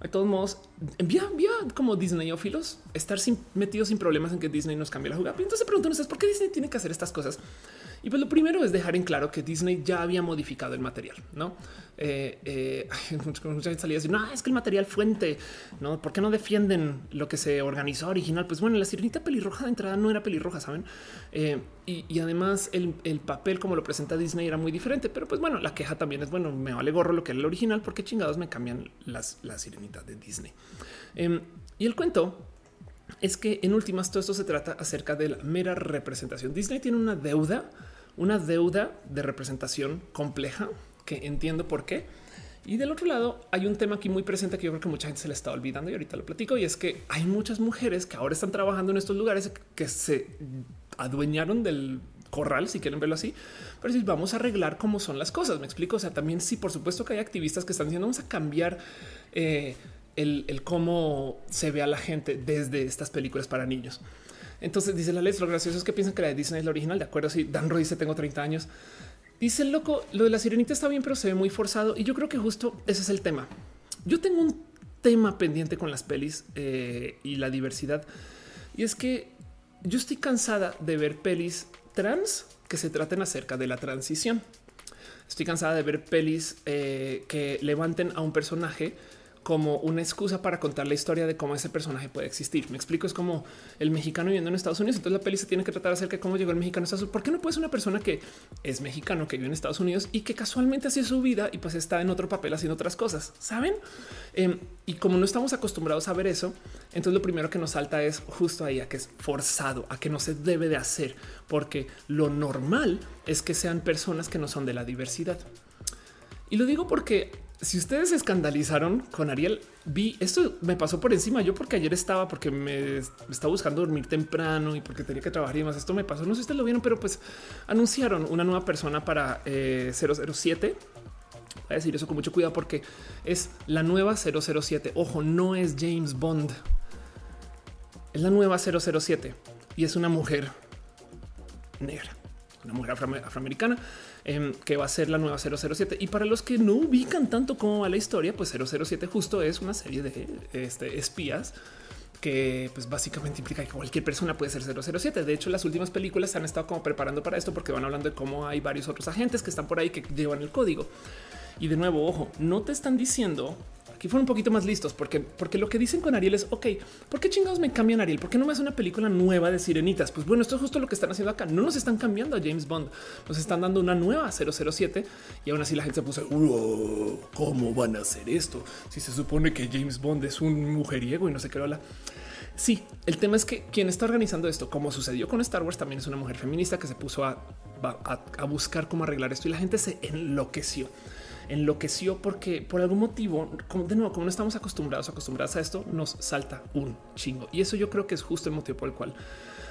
De todos modos, envía, envía como Disneyófilos estar sin, metidos sin problemas en que Disney nos cambie la jugada. entonces se preguntan ustedes por qué Disney tiene que hacer estas cosas. Y pues lo primero es dejar en claro que Disney ya había modificado el material, no? Eh, eh, [laughs] mucha gente salía a decir, no, es que el material fuente, no, ¿por qué no defienden lo que se organizó original? Pues bueno, la sirenita pelirroja de entrada no era pelirroja, saben? Eh, y, además el, papel como lo presenta Disney era muy diferente, pero pues bueno, la queja también es bueno, me vale gorro lo que era el original, porque chingados me cambian las, las sirenitas de Disney. Em, y el cuento es que en últimas todo esto se trata acerca de la mera representación. Disney tiene una deuda una deuda de representación compleja que entiendo por qué. Y del otro lado hay un tema aquí muy presente que yo creo que mucha gente se le está olvidando y ahorita lo platico y es que hay muchas mujeres que ahora están trabajando en estos lugares que se adueñaron del corral, si quieren verlo así, pero si vamos a arreglar cómo son las cosas, me explico. O sea, también sí, por supuesto que hay activistas que están diciendo vamos a cambiar eh, el, cómo se ve a la gente desde estas películas para niños. Entonces dice la ley, lo gracioso es que piensan que la de Disney es la original. De acuerdo, si Dan Roy dice tengo 30 años. Dice el loco, lo de la sirenita está bien, pero se ve muy forzado. Y yo creo que justo ese es el tema. Yo tengo un tema pendiente con las pelis eh, y la diversidad. Y es que yo estoy cansada de ver pelis trans que se traten acerca de la transición. Estoy cansada de ver pelis eh, que levanten a un personaje como una excusa para contar la historia de cómo ese personaje puede existir. Me explico, es como el mexicano viviendo en Estados Unidos. Entonces la peli se tiene que tratar acerca de cómo llegó el mexicano a Estados Unidos. ¿Por qué no puede ser una persona que es mexicano, que vive en Estados Unidos y que casualmente hace su vida y pues está en otro papel haciendo otras cosas? ¿Saben? Em, y como no estamos acostumbrados a ver eso, entonces lo primero que nos salta es justo ahí a que es forzado, a que no se debe de hacer, porque lo normal es que sean personas que no son de la diversidad. Y lo digo porque si ustedes se escandalizaron con Ariel, vi esto me pasó por encima. Yo porque ayer estaba, porque me, estaba buscando dormir temprano y porque tenía que trabajar y más. Esto me pasó. No sé si ustedes lo vieron, pero pues anunciaron una nueva persona para 007. Eh, Voy a decir eso con mucho cuidado porque es la nueva 007. Ojo, no es James Bond. Es la nueva 007 y es una mujer negra, una mujer afroamericana Em, que va a ser la nueva 007. Y para los que no ubican tanto cómo va la historia, pues 007 justo es una serie de este, espías que pues básicamente implica que cualquier persona puede ser 007. De hecho, las últimas películas se han estado como preparando para esto porque van hablando de cómo hay varios otros agentes que están por ahí que llevan el código. Y de nuevo, ojo, no te están diciendo Aquí fueron un poquito más listos porque, porque lo que dicen con Ariel es ok, ¿por qué chingados me cambian Ariel? ¿Por qué no me hace una película nueva de sirenitas? Pues bueno, esto es justo lo que están haciendo acá. No nos están cambiando a James Bond, nos están dando una nueva 007 y aún así la gente se puso ¿cómo van a hacer esto? Si se supone que James Bond es un mujeriego y no sé qué habla. Sí, el tema es que quien está organizando esto, como sucedió con Star Wars, también es una mujer feminista que se puso a, a buscar cómo arreglar esto y la gente se enloqueció enloqueció porque por algún motivo, como de nuevo, como no estamos acostumbrados, acostumbrados a esto, nos salta un chingo. Y eso yo creo que es justo el motivo por el cual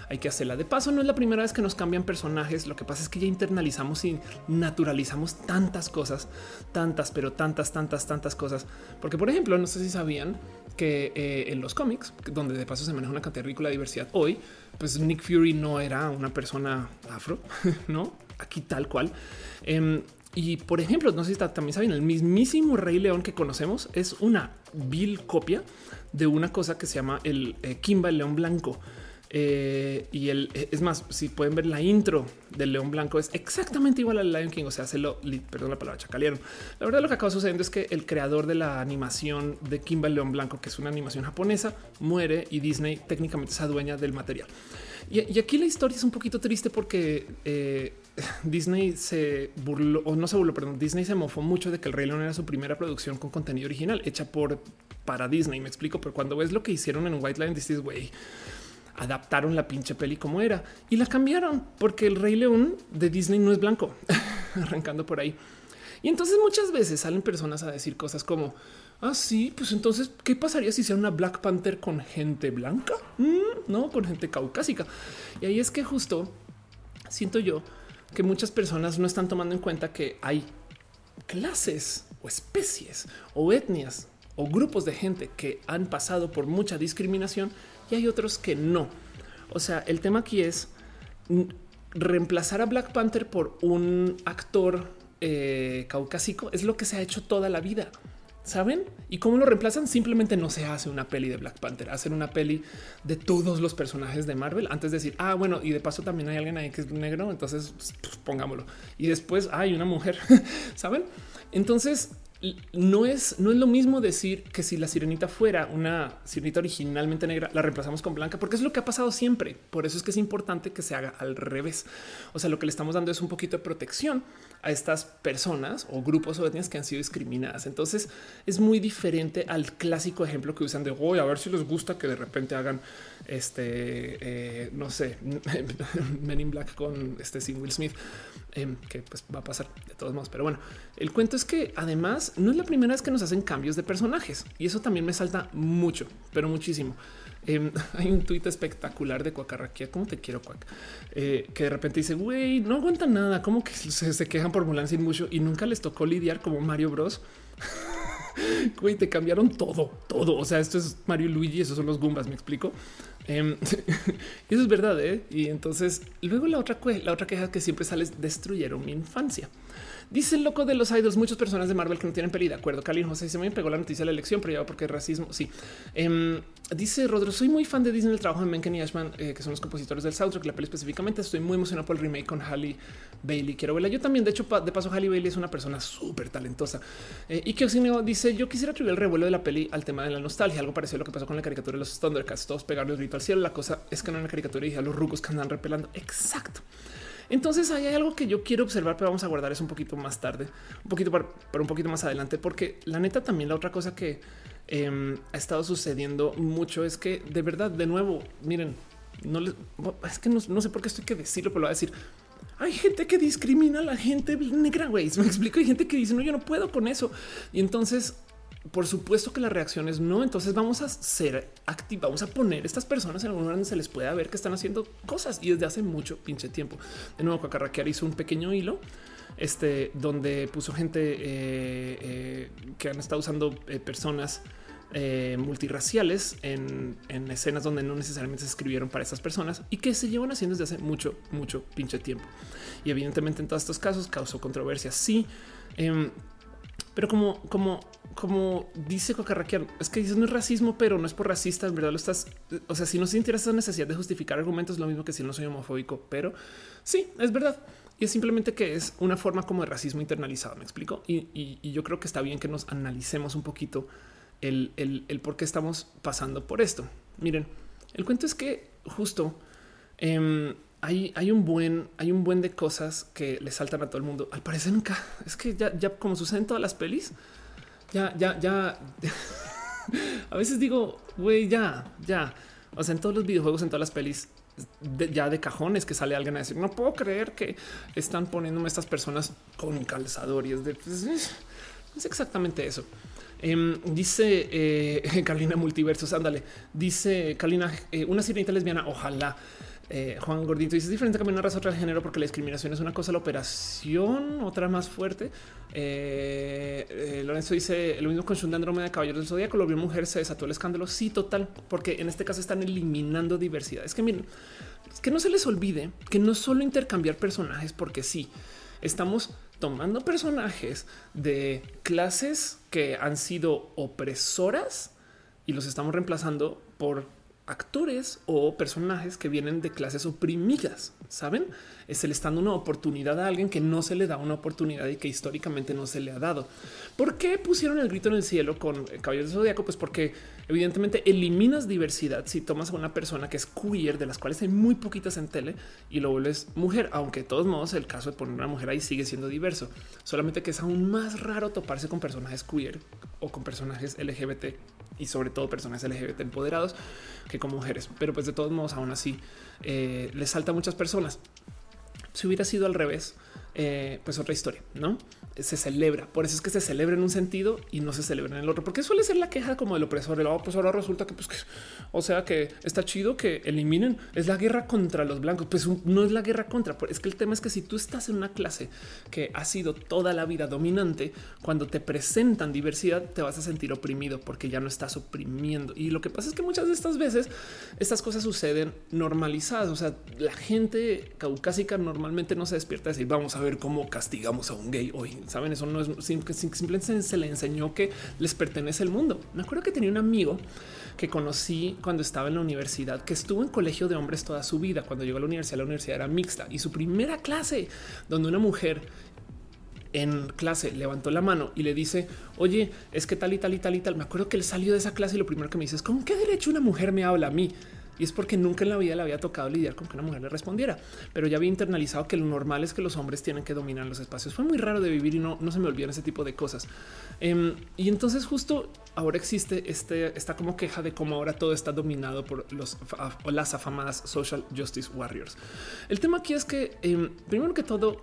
hay que hacerla. De paso, no es la primera vez que nos cambian personajes. Lo que pasa es que ya internalizamos y naturalizamos tantas cosas, tantas, pero tantas, tantas, tantas cosas. Porque, por ejemplo, no sé si sabían que eh, en los cómics, donde de paso se maneja una cantidad ridícula de diversidad hoy, pues Nick Fury no era una persona afro, [laughs] no aquí tal cual. Em, y por ejemplo, no sé si también saben, el mismísimo Rey León que conocemos es una vil copia de una cosa que se llama el eh, Kimba el León Blanco. Eh, y el eh, es más, si pueden ver la intro del León Blanco, es exactamente igual al Lion King. O sea, se lo perdón la palabra chacalearon. La verdad, lo que acaba sucediendo es que el creador de la animación de Kimba el León Blanco, que es una animación japonesa, muere y Disney técnicamente se adueña del material. Y, aquí la historia es un poquito triste porque Disney se burló o no se burló, perdón, Disney se mofó mucho de que el Rey León era su primera producción con contenido original hecha por para Disney. Me explico, pero cuando ves lo que hicieron en White Line, dices, güey, adaptaron la pinche peli como era y la cambiaron porque el Rey León de Disney no es blanco, [laughs] arrancando por ahí. Y entonces muchas veces salen personas a decir cosas como Ah, sí, pues entonces, ¿qué pasaría si sea una Black Panther con gente blanca? Mm, no, con gente caucásica. Y ahí es que justo siento yo que muchas personas no están tomando en cuenta que hay clases o especies o etnias o grupos de gente que han pasado por mucha discriminación y hay otros que no. O sea, el tema aquí es reemplazar a Black Panther por un actor eh, caucásico es lo que se ha hecho toda la vida. ¿Saben? ¿Y cómo lo reemplazan? Simplemente no se hace una peli de Black Panther, hacen una peli de todos los personajes de Marvel antes de decir, ah, bueno, y de paso también hay alguien ahí que es negro, entonces pues, pongámoslo. Y después hay una mujer, [laughs] ¿saben? Entonces no es, no es lo mismo decir que si la sirenita fuera una sirenita originalmente negra, la reemplazamos con blanca, porque es lo que ha pasado siempre. Por eso es que es importante que se haga al revés. O sea, lo que le estamos dando es un poquito de protección a estas personas o grupos o etnias que han sido discriminadas. Entonces es muy diferente al clásico ejemplo que usan de hoy a ver si les gusta que de repente hagan este, eh, no sé, [laughs] Men in Black con este sin Will Smith, em, que pues va a pasar de todos modos. Pero bueno, el cuento es que además no es la primera vez que nos hacen cambios de personajes y eso también me salta mucho, pero muchísimo. Em, [laughs] hay un tuit espectacular de Cuacarraquía, como te quiero, Cuac, eh, que de repente dice, güey, no aguanta nada, como que se, quejan por Mulan sin mucho y nunca les tocó lidiar como Mario Bros. [laughs] Güey, te cambiaron todo, todo. O sea, esto es Mario y Luigi, esos son los Goombas, me explico. Em, [laughs] eso es verdad. ¿eh? Y entonces luego la otra, la otra queja que siempre sale es destruyeron mi infancia. Dice el loco de los idols, muchas personas de Marvel que no tienen peli. De acuerdo, Kalin José se me pegó la noticia de la elección, pero ya porque racismo. Sí. Em, dice Rodro, soy muy fan de Disney, el trabajo de Menken y Ashman, eh, que son los compositores del soundtrack, la peli específicamente. Estoy muy emocionado por el remake con Halle Bailey. Quiero verla. Yo también, de hecho, de paso, Halle Bailey es una persona súper talentosa. Eh, y que dice: Yo quisiera atribuir el revuelo de la peli al tema de la nostalgia, algo parecido a lo que pasó con la caricatura de los Thundercats, todos pegaron el grito al cielo. La cosa es que no en la caricatura y a los rucos que andan repelando. Exacto. Entonces hay algo que yo quiero observar, pero vamos a guardar eso un poquito más tarde, un poquito para, un poquito más adelante, porque la neta también la otra cosa que em, ha estado sucediendo mucho es que de verdad, de nuevo, miren, no les, es que no, sé por qué estoy que decirlo, pero lo voy a decir. Hay gente que discrimina a la gente negra, güey. Me explico. Hay gente que dice no, yo no puedo con eso. Y entonces por supuesto que la reacción es no. Entonces vamos a ser activos, vamos a poner estas personas en algún lugar donde se les pueda ver que están haciendo cosas y desde hace mucho pinche tiempo. De nuevo, Cacarraquear hizo un pequeño hilo este, donde puso gente eh, eh, que han estado usando eh, personas multiraciales en, en, escenas donde no necesariamente se escribieron para estas personas y que se llevan haciendo desde hace mucho, mucho pinche tiempo. Y evidentemente en todos estos casos causó controversia. Sí. Pero como, como, como dice Cocarraquian, es que dices no es racismo, pero no es por racista. En verdad lo estás. O sea, si no sintieras esa necesidad de justificar argumentos, lo mismo que si no soy homofóbico, pero sí, es verdad. Y es simplemente que es una forma como de racismo internalizado. Me explico. Y, yo creo que está bien que nos analicemos un poquito el, por qué estamos pasando por esto. Miren, el cuento es que justo em, hay, un buen, hay un buen de cosas que le saltan a todo el mundo. Al parecer nunca es que ya, ya como sucede en todas las pelis, ya, ya, ya. [laughs] a veces digo, güey, ya, ya. O sea, en todos los videojuegos, en todas las pelis, ya de cajones que sale alguien a decir, no puedo creer que están poniéndome estas personas con calzador y es de, pues, es exactamente eso. Em, dice eh, [laughs] Carolina Multiversos, ándale, dice Carolina, eh, una sirenita lesbiana, ojalá. Eh, Juan Gordito dice es diferente una raza otra género porque la discriminación es una cosa, la operación otra más fuerte. Eh, eh, Lorenzo dice lo mismo con Shun de Andrómeda, Caballeros del Zodíaco, lo vio mujer, se desató el escándalo. Sí, total, porque en este caso están eliminando diversidad. Es que miren, es que no se les olvide que no solo intercambiar personajes, porque sí, estamos tomando personajes de clases que han sido opresoras y los estamos reemplazando por actores o personajes que vienen de clases oprimidas, ¿saben? Se le está dando una oportunidad a alguien que no se le da una oportunidad y que históricamente no se le ha dado. ¿Por qué pusieron el grito en el cielo con Caballeros de Zodíaco? Pues porque evidentemente eliminas diversidad si tomas a una persona que es queer, de las cuales hay muy poquitas en tele, y lo vuelves mujer, aunque de todos modos el caso de poner una mujer ahí sigue siendo diverso, solamente que es aún más raro toparse con personajes queer o con personajes LGBT y sobre todo personas LGBT empoderados que como mujeres. Pero pues de todos modos, aún así, eh, les salta a muchas personas. Si hubiera sido al revés, eh, pues otra historia, ¿no? Se celebra. Por eso es que se celebra en un sentido y no se celebra en el otro, porque suele ser la queja como del opresor. El, oh, pues ahora resulta que, pues, o sea, que está chido que eliminen. Es la guerra contra los blancos. Pues no es la guerra contra. Es que el tema es que si tú estás en una clase que ha sido toda la vida dominante, cuando te presentan diversidad, te vas a sentir oprimido porque ya no estás oprimiendo. Y lo que pasa es que muchas de estas veces estas cosas suceden normalizadas. O sea, la gente caucásica normalmente no se despierta a decir, vamos a ver cómo castigamos a un gay hoy. Saben, eso no es simplemente se le enseñó que les pertenece el mundo. Me acuerdo que tenía un amigo que conocí cuando estaba en la universidad, que estuvo en colegio de hombres toda su vida. Cuando llegó a la universidad, la universidad era mixta y su primera clase, donde una mujer en clase levantó la mano y le dice, oye, es que tal y tal y tal y tal. Me acuerdo que él salió de esa clase y lo primero que me dice es, ¿con qué derecho una mujer me habla a mí? Y es porque nunca en la vida le había tocado lidiar con que una mujer le respondiera, pero ya había internalizado que lo normal es que los hombres tienen que dominar los espacios. Fue muy raro de vivir y no, no se me olvidan ese tipo de cosas. Em, y entonces justo ahora existe este, esta como queja de cómo ahora todo está dominado por los o las afamadas social justice warriors. El tema aquí es que em, primero que todo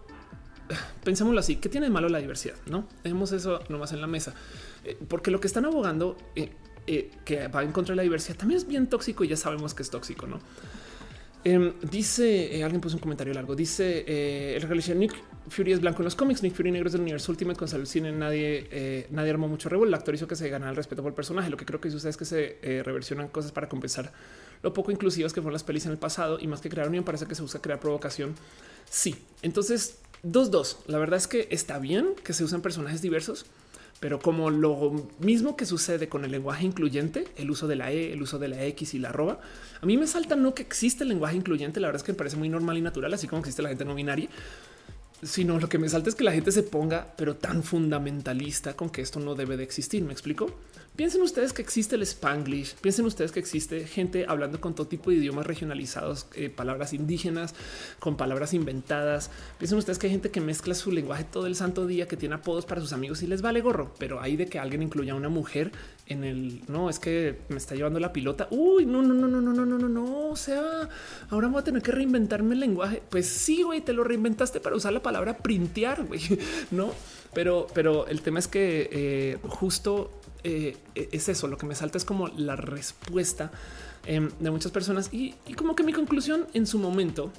pensémoslo así, ¿qué tiene de malo la diversidad? No tenemos eso nomás en la mesa, eh, porque lo que están abogando eh, eh, que va en contra de la diversidad también es bien tóxico y ya sabemos que es tóxico, ¿no? Em, dice, eh, alguien puso un comentario largo, dice, eh, el Nick Fury es blanco en los cómics, Nick Fury negro es del universo Ultimate, con salud cine nadie, eh, nadie armó mucho revuelo, el actor hizo que se ganara el respeto por el personaje, lo que creo que sucede es que se reversionan cosas para compensar lo poco inclusivas que fueron las pelis en el pasado y más que crear unión parece que se busca crear provocación. Sí, entonces dos, dos. La verdad es que está bien que se usen personajes diversos, pero como lo mismo que sucede con el lenguaje incluyente, el uso de la E, el uso de la X y la arroba, a mí me salta no que existe el lenguaje incluyente, la verdad es que me parece muy normal y natural, así como existe la gente no binaria, sino lo que me salta es que la gente se ponga, pero tan fundamentalista con que esto no debe de existir. ¿Me explico? Piensen ustedes que existe el spanglish, piensen ustedes que existe gente hablando con todo tipo de idiomas regionalizados, eh, palabras indígenas, con palabras inventadas. Piensen ustedes que hay gente que mezcla su lenguaje todo el santo día, que tiene apodos para sus amigos y les vale gorro, pero hay de que alguien incluya a una mujer en el no es que me está llevando la pilota. Uy, no, no, no, no, no, no, no, no, no. O sea, ahora voy a tener que reinventarme el lenguaje. Pues sí, güey, te lo reinventaste para usar la palabra printear, güey, [laughs] no? Pero, pero el tema es que eh, justo eh, es eso. Lo que me salta es como la respuesta em, de muchas personas y, como que mi conclusión en su momento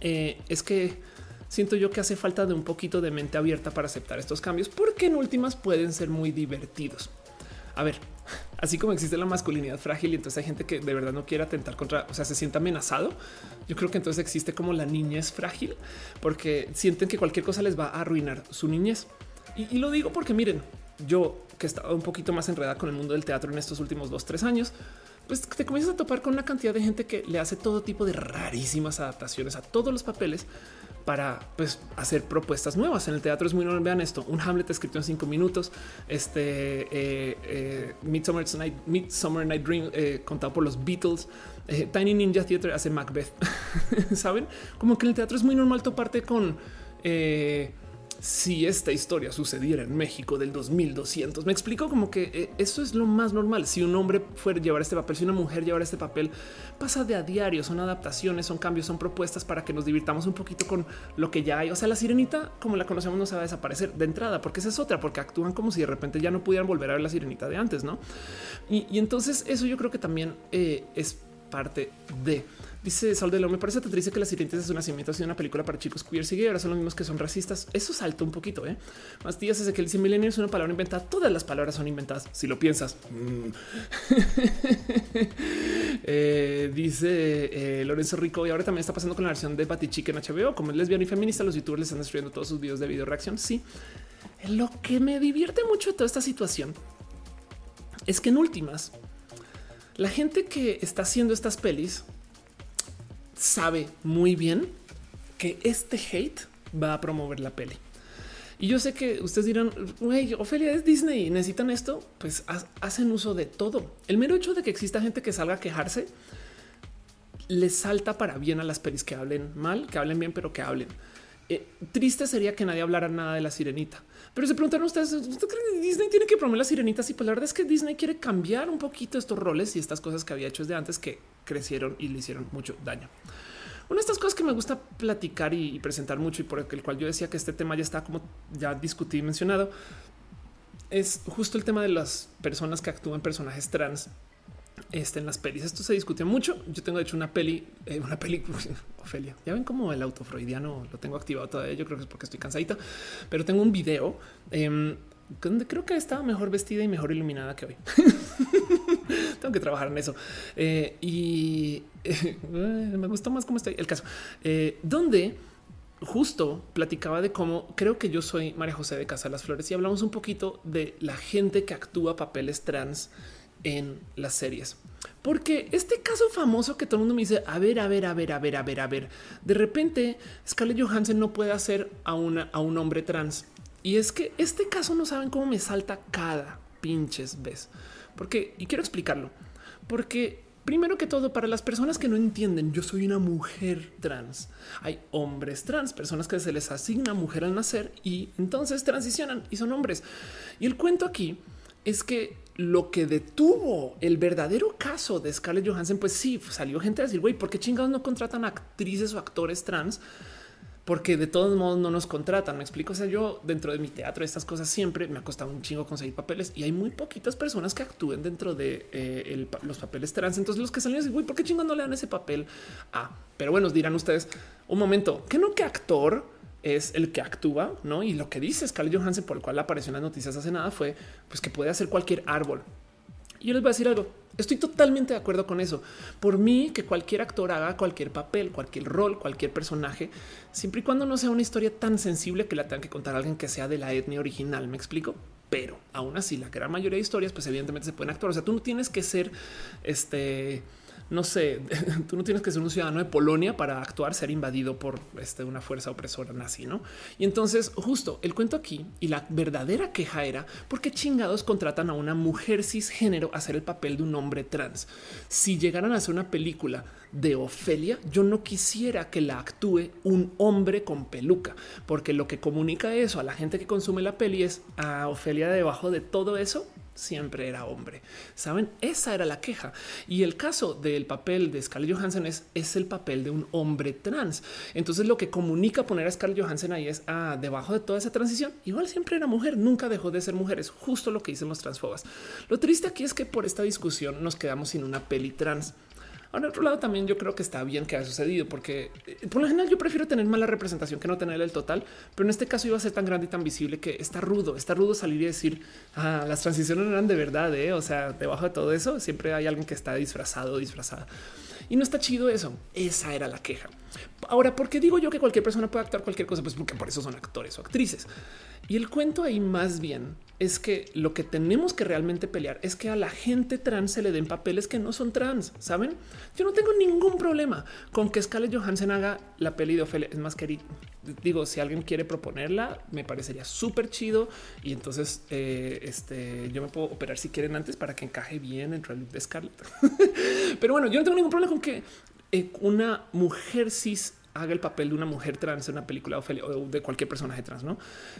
eh, es que siento yo que hace falta de un poquito de mente abierta para aceptar estos cambios, porque en últimas pueden ser muy divertidos. A ver, así como existe la masculinidad frágil y entonces hay gente que de verdad no quiere atentar contra, o sea, se siente amenazado. Yo creo que entonces existe como la niñez frágil porque sienten que cualquier cosa les va a arruinar su niñez. y lo digo porque miren, yo que he estado un poquito más enredada con el mundo del teatro en estos últimos dos, tres años, pues te comienzas a topar con una cantidad de gente que le hace todo tipo de rarísimas adaptaciones a todos los papeles para pues, hacer propuestas nuevas. En el teatro es muy normal. Vean esto: un Hamlet escrito en cinco minutos, este eh, eh, Midsummer, Night, Midsummer Night Dream eh, contado por los Beatles. Tiny Ninja Theater hace Macbeth. [laughs] Saben como que en el teatro es muy normal toparte con si esta historia sucediera en México del 2200. Me explico como que eh, eso es lo más normal. Si un hombre fuera llevar este papel, si una mujer llevara este papel, pasa de a diario. Son adaptaciones, son cambios, son propuestas para que nos divirtamos un poquito con lo que ya hay. O sea, la sirenita, como la conocemos, no se va a desaparecer de entrada, porque esa es otra, porque actúan como si de repente ya no pudieran volver a ver la sirenita de antes, no? Y, entonces, eso yo creo que también eh, es parte de. Dice Sol de lo me parece te triste que las sirenitas de su nacimiento ha sido una película para chicos queer y ahora son los mismos que son racistas. Eso salta un poquito. ¿eh? Más días es que el milenio es una palabra inventada. Todas las palabras son inventadas. Si lo piensas, mm. [laughs] eh, dice eh, Lorenzo Rico y ahora también está pasando con la versión de Batichique en HBO. Como es lesbiana y feminista, los youtubers le están destruyendo todos sus videos de video reacción. Sí, lo que me divierte mucho de toda esta situación es que en últimas, la gente que está haciendo estas pelis sabe muy bien que este hate va a promover la peli. Y yo sé que ustedes dirán, güey, Ofelia es Disney necesitan esto. Pues hacen uso de todo. El mero hecho de que exista gente que salga a quejarse les salta para bien a las pelis que hablen mal, que hablen bien, pero que hablen. Eh, triste sería que nadie hablara nada de la sirenita. Pero se preguntaron ustedes, ¿usted cree que Disney tiene que promover la sirenita? Sí, pues la verdad es que Disney quiere cambiar un poquito estos roles y estas cosas que había hecho desde antes que crecieron y le hicieron mucho daño. Una de estas cosas que me gusta platicar y, presentar mucho y por el cual yo decía que este tema ya está como ya discutí y mencionado es justo el tema de las personas que actúan personajes trans este, en las pelis. Esto se discutió mucho. Yo tengo de hecho una peli, eh, una película, [laughs] Ofelia. Ya ven cómo el autofreudiano lo tengo activado todavía. Yo creo que es porque estoy cansadita, pero tengo un video eh, donde creo que estaba mejor vestida y mejor iluminada que hoy. [laughs] tengo que trabajar en eso. Eh, y [laughs] me gustó más cómo estoy. El caso eh, donde justo platicaba de cómo creo que yo soy María José de Casa Las Flores y hablamos un poquito de la gente que actúa papeles trans en las series. Porque este caso famoso que todo el mundo me dice, a ver, a ver, a ver, a ver, a ver, a ver, de repente Scarlett Johansson no puede hacer a, una, a un hombre trans. Y es que este caso no saben cómo me salta cada pinches vez. Porque, y quiero explicarlo, porque primero que todo, para las personas que no entienden, yo soy una mujer trans. Hay hombres trans, personas que se les asigna mujer al nacer y entonces transicionan y son hombres. Y el cuento aquí es que lo que detuvo el verdadero caso de Scarlett Johansson, pues sí, salió gente a decir, güey, ¿por qué chingados no contratan actrices o actores trans? Porque de todos modos no nos contratan. Me explico. O sea, yo dentro de mi teatro, estas cosas siempre me ha costado un chingo conseguir papeles y hay muy poquitas personas que actúen dentro de eh, los papeles trans. Entonces, los que salen güey, ¿por qué chingados no le dan ese papel? Ah, pero bueno, dirán ustedes un momento que no que actor es el que actúa, ¿no? Y lo que dice Scarlett Johansson, por el cual apareció en las noticias hace nada, fue pues que puede hacer cualquier árbol. Y yo les voy a decir algo. Estoy totalmente de acuerdo con eso. Por mí, que cualquier actor haga cualquier papel, cualquier rol, cualquier personaje, siempre y cuando no sea una historia tan sensible que la tenga que contar alguien que sea de la etnia original. ¿Me explico? Pero aún así, la gran mayoría de historias, pues evidentemente se pueden actuar. O sea, tú no tienes que ser este no sé, [laughs] tú no tienes que ser un ciudadano de Polonia para actuar, ser invadido por este, una fuerza opresora nazi, ¿no? Y entonces justo el cuento aquí y la verdadera queja era por qué chingados contratan a una mujer cisgénero a hacer el papel de un hombre trans. Si llegaran a hacer una película de Ofelia, yo no quisiera que la actúe un hombre con peluca, porque lo que comunica eso a la gente que consume la peli es a Ofelia debajo de todo eso siempre era hombre. Saben, esa era la queja. Y el caso del papel de Scarlett Johansson es, es el papel de un hombre trans. Entonces, lo que comunica poner a Scarlett Johansson ahí es ah, debajo de toda esa transición. Igual siempre era mujer, nunca dejó de ser mujer. Es justo lo que dicen los transfobas. Lo triste aquí es que por esta discusión nos quedamos sin una peli trans. Ahora, otro lado, también yo creo que está bien que haya sucedido, porque eh, por lo general yo prefiero tener mala representación que no tener el total, pero en este caso iba a ser tan grande y tan visible que está rudo, está rudo salir y decir ah, las transiciones eran de verdad. ¿eh? O sea, debajo de todo eso siempre hay alguien que está disfrazado, disfrazada. Y no está chido eso. Esa era la queja. Ahora, ¿por qué digo yo que cualquier persona puede actuar cualquier cosa? Pues porque por eso son actores o actrices. Y el cuento ahí más bien es que lo que tenemos que realmente pelear es que a la gente trans se le den papeles que no son trans. Saben, yo no tengo ningún problema con que Scarlett Johansson haga la peli de Ophelia. Es más, que digo, si alguien quiere proponerla, me parecería súper chido. Y entonces eh, este, yo me puedo operar si quieren antes para que encaje bien entre el look de Scarlett. [laughs] Pero bueno, yo no tengo ningún problema con que eh, una mujer cis haga el papel de una mujer trans en una película o de cualquier personaje trans, no?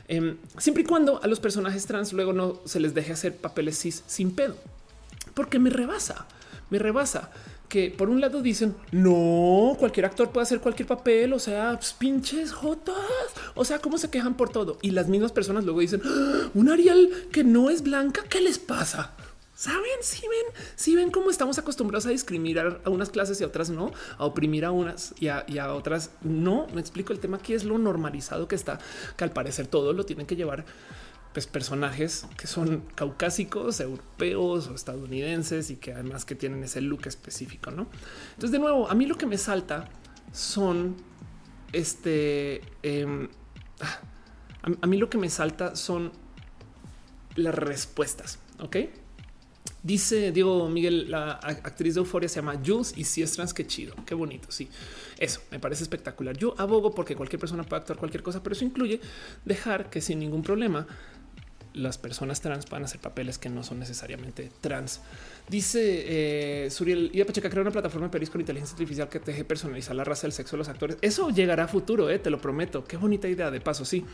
Em, siempre y cuando a los personajes trans luego no se les deje hacer papeles cis sin pedo, porque me rebasa, me rebasa que por un lado dicen no, cualquier actor puede hacer cualquier papel, o sea, pues, pinches jotas, o sea, cómo se quejan por todo. Y las mismas personas luego dicen ¡Ah! un Ariel que no es blanca, ¿qué les pasa? Saben, si ven, si ven cómo estamos acostumbrados a discriminar a unas clases y a otras no, a oprimir a unas y a, otras no. Me explico el tema aquí es lo normalizado que está, que al parecer todo lo tienen que llevar pues, personajes que son caucásicos, europeos o estadounidenses y que además que tienen ese look específico, ¿no? Entonces, de nuevo, a mí lo que me salta son este. Em, ah, a, a mí lo que me salta son las respuestas. Ok. Dice Diego Miguel, la actriz de Euforia se llama Jules y si es trans, qué chido, qué bonito. Sí, eso me parece espectacular. Yo abogo porque cualquier persona puede actuar cualquier cosa, pero eso incluye dejar que sin ningún problema las personas trans puedan hacer papeles que no son necesariamente trans. Dice eh, Suriel y Pacheca crea una plataforma de peris con inteligencia artificial que te deje personalizar la raza, el sexo de los actores. Eso llegará a futuro, eh, te lo prometo. Qué bonita idea de paso. Sí,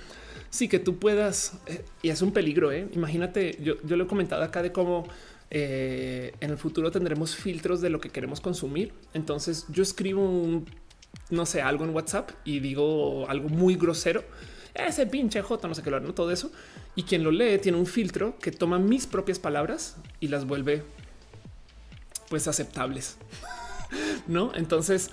sí que tú puedas eh, y es un peligro. Eh. Imagínate, yo, yo lo he comentado acá de cómo eh, en el futuro tendremos filtros de lo que queremos consumir. Entonces yo escribo un, no sé, algo en WhatsApp y digo algo muy grosero. Ese pinche J, no sé qué lo no todo eso. Y quien lo lee tiene un filtro que toma mis propias palabras y las vuelve pues aceptables. [laughs] no? Entonces,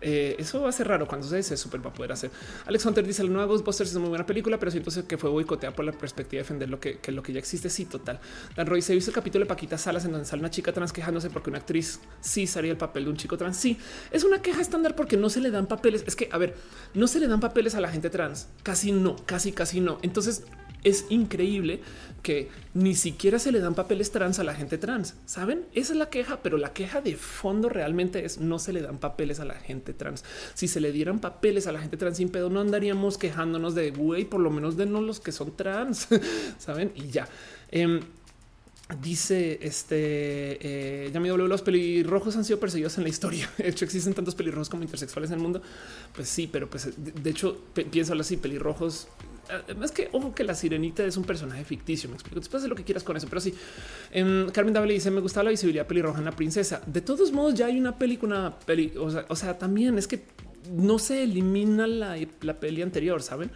eh, eso va a ser raro cuando se, se super va poder hacer. Alex Hunter dice el nuevo Ghostbusters es una muy buena película, pero siento que fue boicoteada por la perspectiva de defender lo que, lo que ya existe. Sí, total. Dan Roy se visto el capítulo de Paquita Salas en donde sale una chica trans quejándose porque una actriz sí haría el papel de un chico trans. Sí, es una queja estándar porque no se le dan papeles. Es que, a ver, no se le dan papeles a la gente trans. Casi no, casi, casi no. Entonces es increíble que ni siquiera se le dan papeles trans a la gente trans. Saben? Esa es la queja, pero la queja de fondo realmente es no se le dan papeles a la gente trans. Si se le dieran papeles a la gente trans sin pedo, no andaríamos quejándonos de güey, por lo menos de no los que son trans. [laughs] Saben? Y ya. Em, dice este eh, ya me doble los pelirrojos han sido perseguidos en la historia. [laughs] De hecho, existen tantos pelirrojos como intersexuales en el mundo. Pues sí, pero pues de, hecho, pienso así: pelirrojos es que ojo que la sirenita es un personaje ficticio. Me explico. Después de lo que quieras con eso, pero sí. Em, Carmen Dávila dice: Me gusta la visibilidad pelirroja en la princesa. De todos modos, ya hay una película, o, sea, también es que no se elimina la, peli anterior, saben?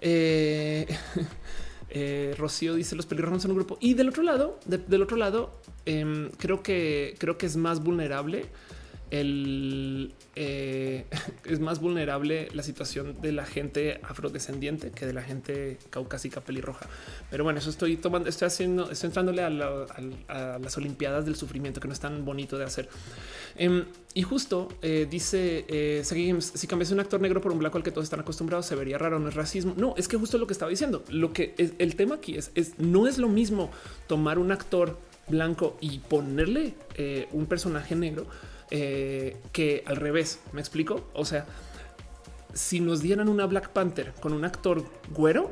Eh, [laughs] eh, Rocío dice: Los pelirrojos son un grupo. Y del otro lado, del otro lado, em, creo que creo que es más vulnerable el eh, [laughs] es más vulnerable la situación de la gente afrodescendiente que de la gente caucásica pelirroja. Pero bueno, eso estoy tomando, estoy haciendo, estoy entrándole a, las Olimpiadas del sufrimiento que no es tan bonito de hacer. Em, y justo eh, dice eh, si cambias un actor negro por un blanco al que todos están acostumbrados, se vería raro, no es racismo. No, es que justo lo que estaba diciendo. Lo que es el tema aquí es, no es lo mismo tomar un actor blanco y ponerle un personaje negro eh, que al revés. Me explico. O sea, si nos dieran una Black Panther con un actor güero,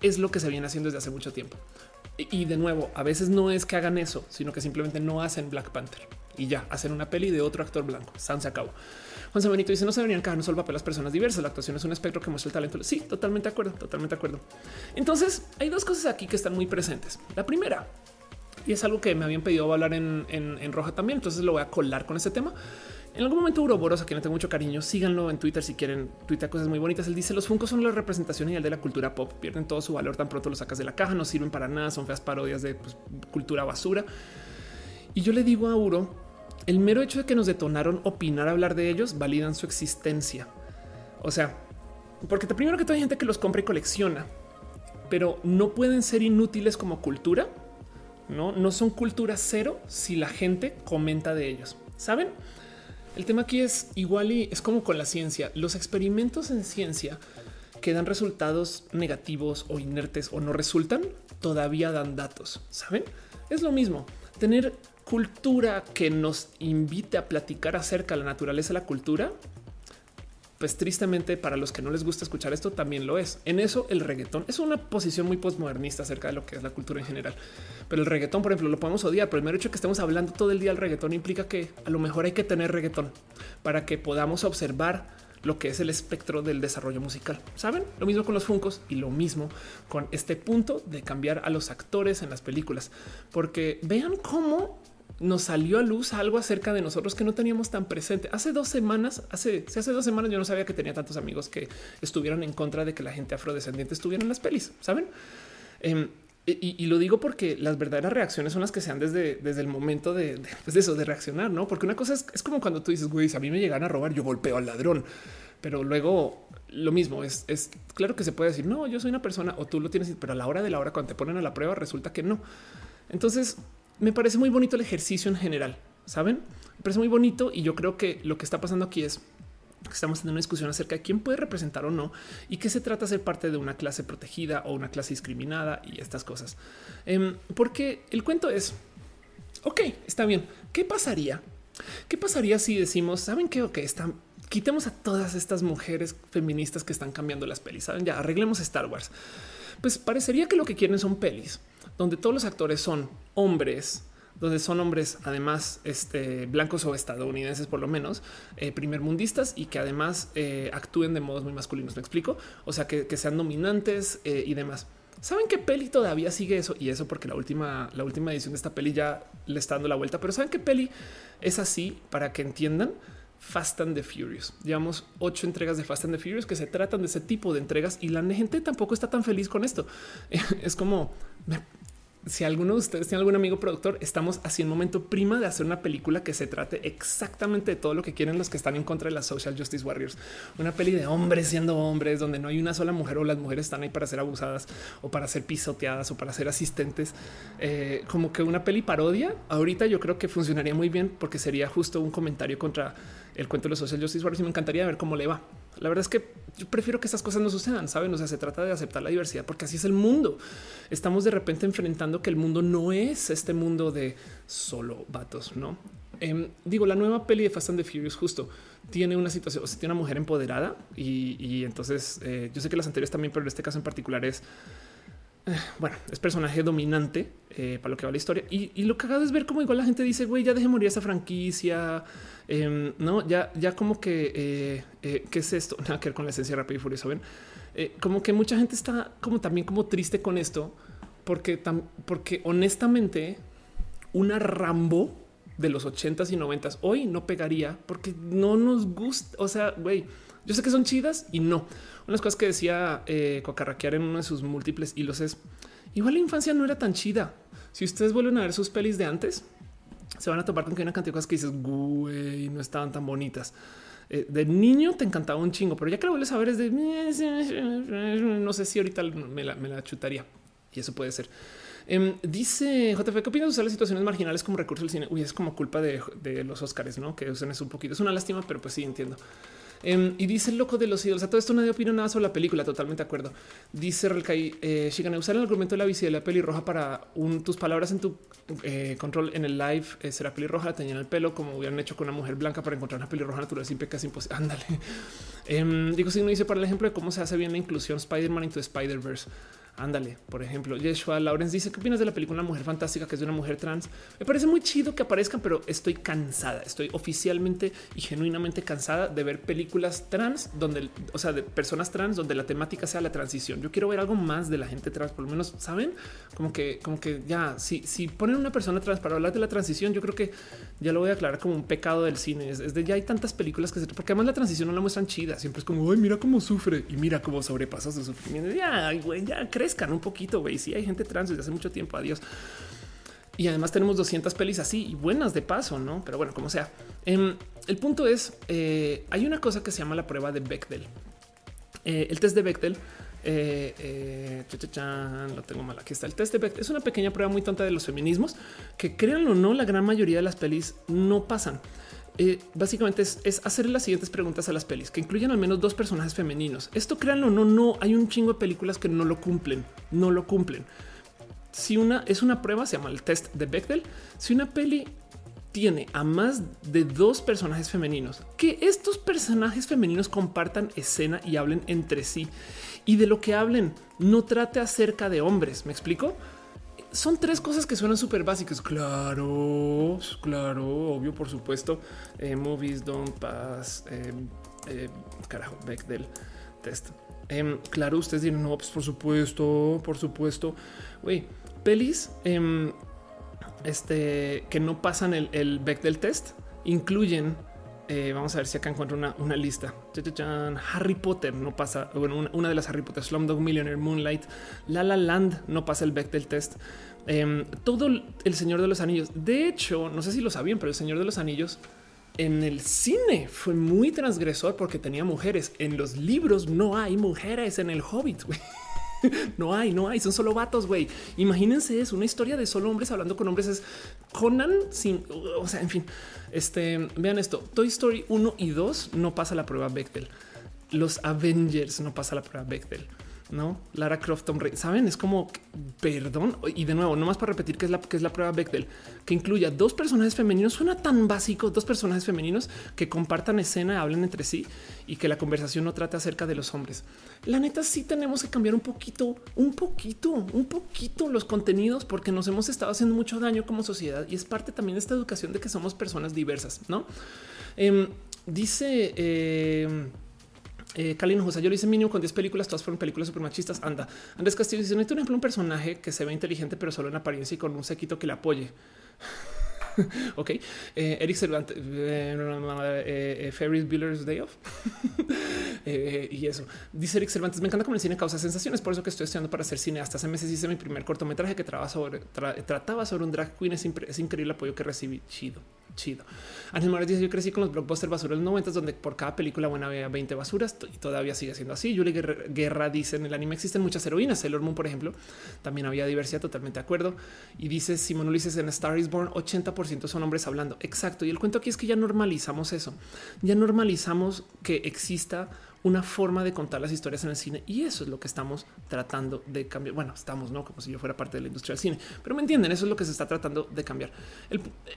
es lo que se viene haciendo desde hace mucho tiempo. Y, de nuevo, a veces no es que hagan eso, sino que simplemente no hacen Black Panther y ya hacen una peli de otro actor blanco. San se acabó. Juan Benito dice no se deberían encajar no solo papel las personas diversas. La actuación es un espectro que muestra el talento. Sí, totalmente de acuerdo, totalmente de acuerdo. Entonces hay dos cosas aquí que están muy presentes. La primera y es algo que me habían pedido hablar en, roja también. Entonces lo voy a colar con ese tema. En algún momento Uroboros, a quien le tengo mucho cariño, síganlo en Twitter si quieren. Twitter cosas muy bonitas. Él dice los Funkos son la representación ideal de la cultura pop. Pierden todo su valor tan pronto los sacas de la caja. No sirven para nada. Son feas parodias de pues, cultura basura. Y yo le digo a Uro, el mero hecho de que nos detonaron opinar, hablar de ellos, validan su existencia. O sea, porque primero que todo hay gente que los compra y colecciona, pero no pueden ser inútiles como cultura no, no son cultura cero si la gente comenta de ellos. Saben? El tema aquí es igual y es como con la ciencia. Los experimentos en ciencia que dan resultados negativos o inertes o no resultan, todavía dan datos. Saben? Es lo mismo. Tener cultura que nos invite a platicar acerca de la naturaleza la cultura pues tristemente para los que no les gusta escuchar esto también lo es. En eso el reggaetón es una posición muy postmodernista acerca de lo que es la cultura en general. Pero el reggaetón, por ejemplo, lo podemos odiar, pero el mero hecho de que estemos hablando todo el día del reggaetón implica que a lo mejor hay que tener reggaetón para que podamos observar lo que es el espectro del desarrollo musical. Saben lo mismo con los Funcos y lo mismo con este punto de cambiar a los actores en las películas, porque vean cómo nos salió a luz algo acerca de nosotros que no teníamos tan presente. Hace dos semanas, hace, hace dos semanas yo no sabía que tenía tantos amigos que estuvieran en contra de que la gente afrodescendiente estuviera en las pelis, ¿saben? Em, y, lo digo porque las verdaderas reacciones son las que sean desde, desde el momento de, pues eso, de reaccionar, ¿no? Porque una cosa es, es como cuando tú dices, güey, si a mí me llegan a robar, yo golpeo al ladrón. Pero luego lo mismo es, es claro que se puede decir, no, yo soy una persona o tú lo tienes, pero a la hora de la hora, cuando te ponen a la prueba, resulta que no. Entonces, me parece muy bonito el ejercicio en general, ¿saben? Me parece muy bonito y yo creo que lo que está pasando aquí es que estamos teniendo una discusión acerca de quién puede representar o no y qué se trata de ser parte de una clase protegida o una clase discriminada y estas cosas. Em, porque el cuento es, ok, está bien, ¿qué pasaría? ¿Qué pasaría si decimos, saben qué? Ok, están, quitemos a todas estas mujeres feministas que están cambiando las pelis, saben, ya arreglemos Star Wars. Pues parecería que lo que quieren son pelis donde todos los actores son hombres, donde son hombres además este, blancos o estadounidenses por lo menos, eh, primer mundistas y que además eh, actúen de modos muy masculinos. Me explico. O sea, que, sean dominantes eh, y demás. Saben qué peli todavía sigue eso y eso porque la última, la última edición de esta peli ya le está dando la vuelta, pero saben qué peli es así para que entiendan. Fast and the Furious. Llevamos ocho entregas de Fast and the Furious que se tratan de ese tipo de entregas y la gente tampoco está tan feliz con esto. [laughs] Es como si alguno de ustedes tiene algún amigo productor, estamos así en momento prima de hacer una película que se trate exactamente de todo lo que quieren los que están en contra de las social justice warriors. Una peli de hombres siendo hombres, donde no hay una sola mujer o las mujeres están ahí para ser abusadas o para ser pisoteadas o para ser asistentes. Eh, como que una peli parodia. Ahorita yo creo que funcionaría muy bien porque sería justo un comentario contra el cuento de los social justice warriors y me encantaría ver cómo le va. La verdad es que yo prefiero que esas cosas no sucedan, saben? O sea, se trata de aceptar la diversidad porque así es el mundo. Estamos de repente enfrentando que el mundo no es este mundo de solo vatos, no? Em, digo, la nueva peli de Fast and the Furious justo tiene una situación, o sea, tiene una mujer empoderada y, entonces eh, yo sé que las anteriores también, pero en este caso en particular es [sighs] bueno, es personaje dominante eh, para lo que va la historia. Y, lo cagado es ver cómo igual la gente dice, güey, ya deje morir esa franquicia. Em, no, ya, ya como que, eh, eh, ¿qué es esto? [laughs] Nada que ver con la esencia rápida y furiosa. Ven, como que mucha gente está como también como triste con esto, porque, porque honestamente, una Rambo de los ochentas y noventas hoy no pegaría porque no nos gusta. O sea, güey, yo sé que son chidas y no unas cosas que decía eh, Cocarraquear en uno de sus múltiples hilos es igual la infancia no era tan chida. Si ustedes vuelven a ver sus pelis de antes, se van a topar con que hay una cantidad de cosas que dices, güey, no estaban tan bonitas. Eh, de niño te encantaba un chingo, pero ya que lo vuelves a ver es de no sé si ahorita me la, me la chutaría y eso puede ser. Em, dice JF, ¿qué opinas de usar las situaciones marginales como recurso del cine? Uy, es como culpa de, de los Oscars, no que usen eso un poquito. Es una lástima, pero pues sí entiendo. Em, y dice el loco de los ídolos. A todo esto nadie opina nada sobre la película. Totalmente de acuerdo. Dice Relkai eh, Shigane, usar el argumento de la visibilidad pelirroja para tus palabras en tu eh, control en el live eh, será pelirroja, la tenían el pelo como hubieran hecho con una mujer blanca para encontrar una pelirroja natural siempre casi imposible. [laughs] Ándale. Em, digo, si no dice para el ejemplo de cómo se hace bien la inclusión Spider-Man into Spider-Verse. Ándale, por ejemplo, Yeshua Lawrence dice qué opinas de la película Mujer Fantástica, que es de una mujer trans. Me parece muy chido que aparezcan, pero estoy cansada. Estoy oficialmente y genuinamente cansada de ver películas trans donde, o sea, de personas trans donde la temática sea la transición. Yo quiero ver algo más de la gente trans, por lo menos saben como que, como que ya si, si ponen una persona trans para hablar de la transición, yo creo que ya lo voy a aclarar como un pecado del cine. Es, de ya hay tantas películas que se, porque además la transición no la muestran chida. Siempre es como, ay, mira cómo sufre y mira cómo sobrepasa su sufrimiento. Ya, güey, ya creo un poquito, güey. Sí, hay gente trans desde hace mucho tiempo. Adiós. Y además tenemos 200 pelis así y buenas de paso, no? Pero bueno, como sea. Em, el punto es: eh, hay una cosa que se llama la prueba de Bechdel. Eh, el test de Bechdel. Eh, lo tengo mal. Aquí está el test de Bechdel. Es una pequeña prueba muy tonta de los feminismos que créanlo o no, la gran mayoría de las pelis no pasan. Eh, básicamente es, hacer las siguientes preguntas a las pelis que incluyen al menos dos personajes femeninos. Esto créanlo, no, no hay un chingo de películas que no lo cumplen, no lo cumplen. Si una es una prueba, se llama el test de Bechdel. Si una peli tiene a más de dos personajes femeninos, que estos personajes femeninos compartan escena y hablen entre sí y de lo que hablen no trate acerca de hombres. Me explico? Son tres cosas que suenan súper básicas. Claro, claro, obvio, por supuesto. Eh, movies don't pass. Eh, eh, carajo, back del test. Em, claro, ustedes dirán, no, pues por supuesto, por supuesto. Güey, pelis em, este, que no pasan el, el del test incluyen eh, vamos a ver si acá encuentro una, lista. Harry Potter no pasa. Bueno, una, de las Harry Potter, Slumdog Millionaire, Moonlight, La La Land no pasa el del test. Em, todo el Señor de los Anillos. De hecho, no sé si lo sabían, pero el Señor de los Anillos en el cine fue muy transgresor porque tenía mujeres. En los libros no hay mujeres en el Hobbit. [laughs] no hay, no hay, son solo vatos, güey. Imagínense es una historia de solo hombres hablando con hombres. Es Conan sin, o sea, en fin, este, vean esto. Toy Story 1 y 2 no pasa la prueba Bechtel. Los Avengers no pasa la prueba Bechtel no Lara Croft, saben, es como perdón. Y de nuevo, no más para repetir que es la que es la prueba Bechdel que incluya dos personajes femeninos. Suena tan básico, dos personajes femeninos que compartan escena, hablen entre sí y que la conversación no trate acerca de los hombres. La neta, sí tenemos que cambiar un poquito, un poquito, un poquito los contenidos porque nos hemos estado haciendo mucho daño como sociedad y es parte también de esta educación de que somos personas diversas, no? Em, dice. Eh, eh, Kalin José, yo lo hice mínimo con 10 películas, todas fueron películas super machistas. Anda, Andrés Castillo dice: hay, por ejemplo, un personaje que se ve inteligente, pero solo en apariencia y con un sequito que le apoye. [laughs] ok. Eh, Eric Cervantes, eh, eh, Ferris Bueller's Day Off. [laughs] y eso dice Eric Cervantes. Me encanta como el cine causa sensaciones. Por eso que estoy estudiando para hacer cine. Hasta hace meses hice mi primer cortometraje que trataba sobre, un drag queen. Es increíble el apoyo que recibí. Chido chido. Ángel Morales dice: Yo crecí con los blockbusters basura en los 90 donde por cada película buena había 20 basuras y todavía sigue siendo así. Julie Guerra, dice: En el anime existen muchas heroínas. Sailor Moon, por ejemplo, también había diversidad, totalmente de acuerdo. Y dice Simón Ulises en Star is Born: 80% son hombres hablando. Exacto. Y el cuento aquí es que ya normalizamos eso. Ya normalizamos que exista una forma de contar las historias en el cine y eso es lo que estamos tratando de cambiar. Bueno, estamos no como si yo fuera parte de la industria del cine, pero me entienden. Eso es lo que se está tratando de cambiar.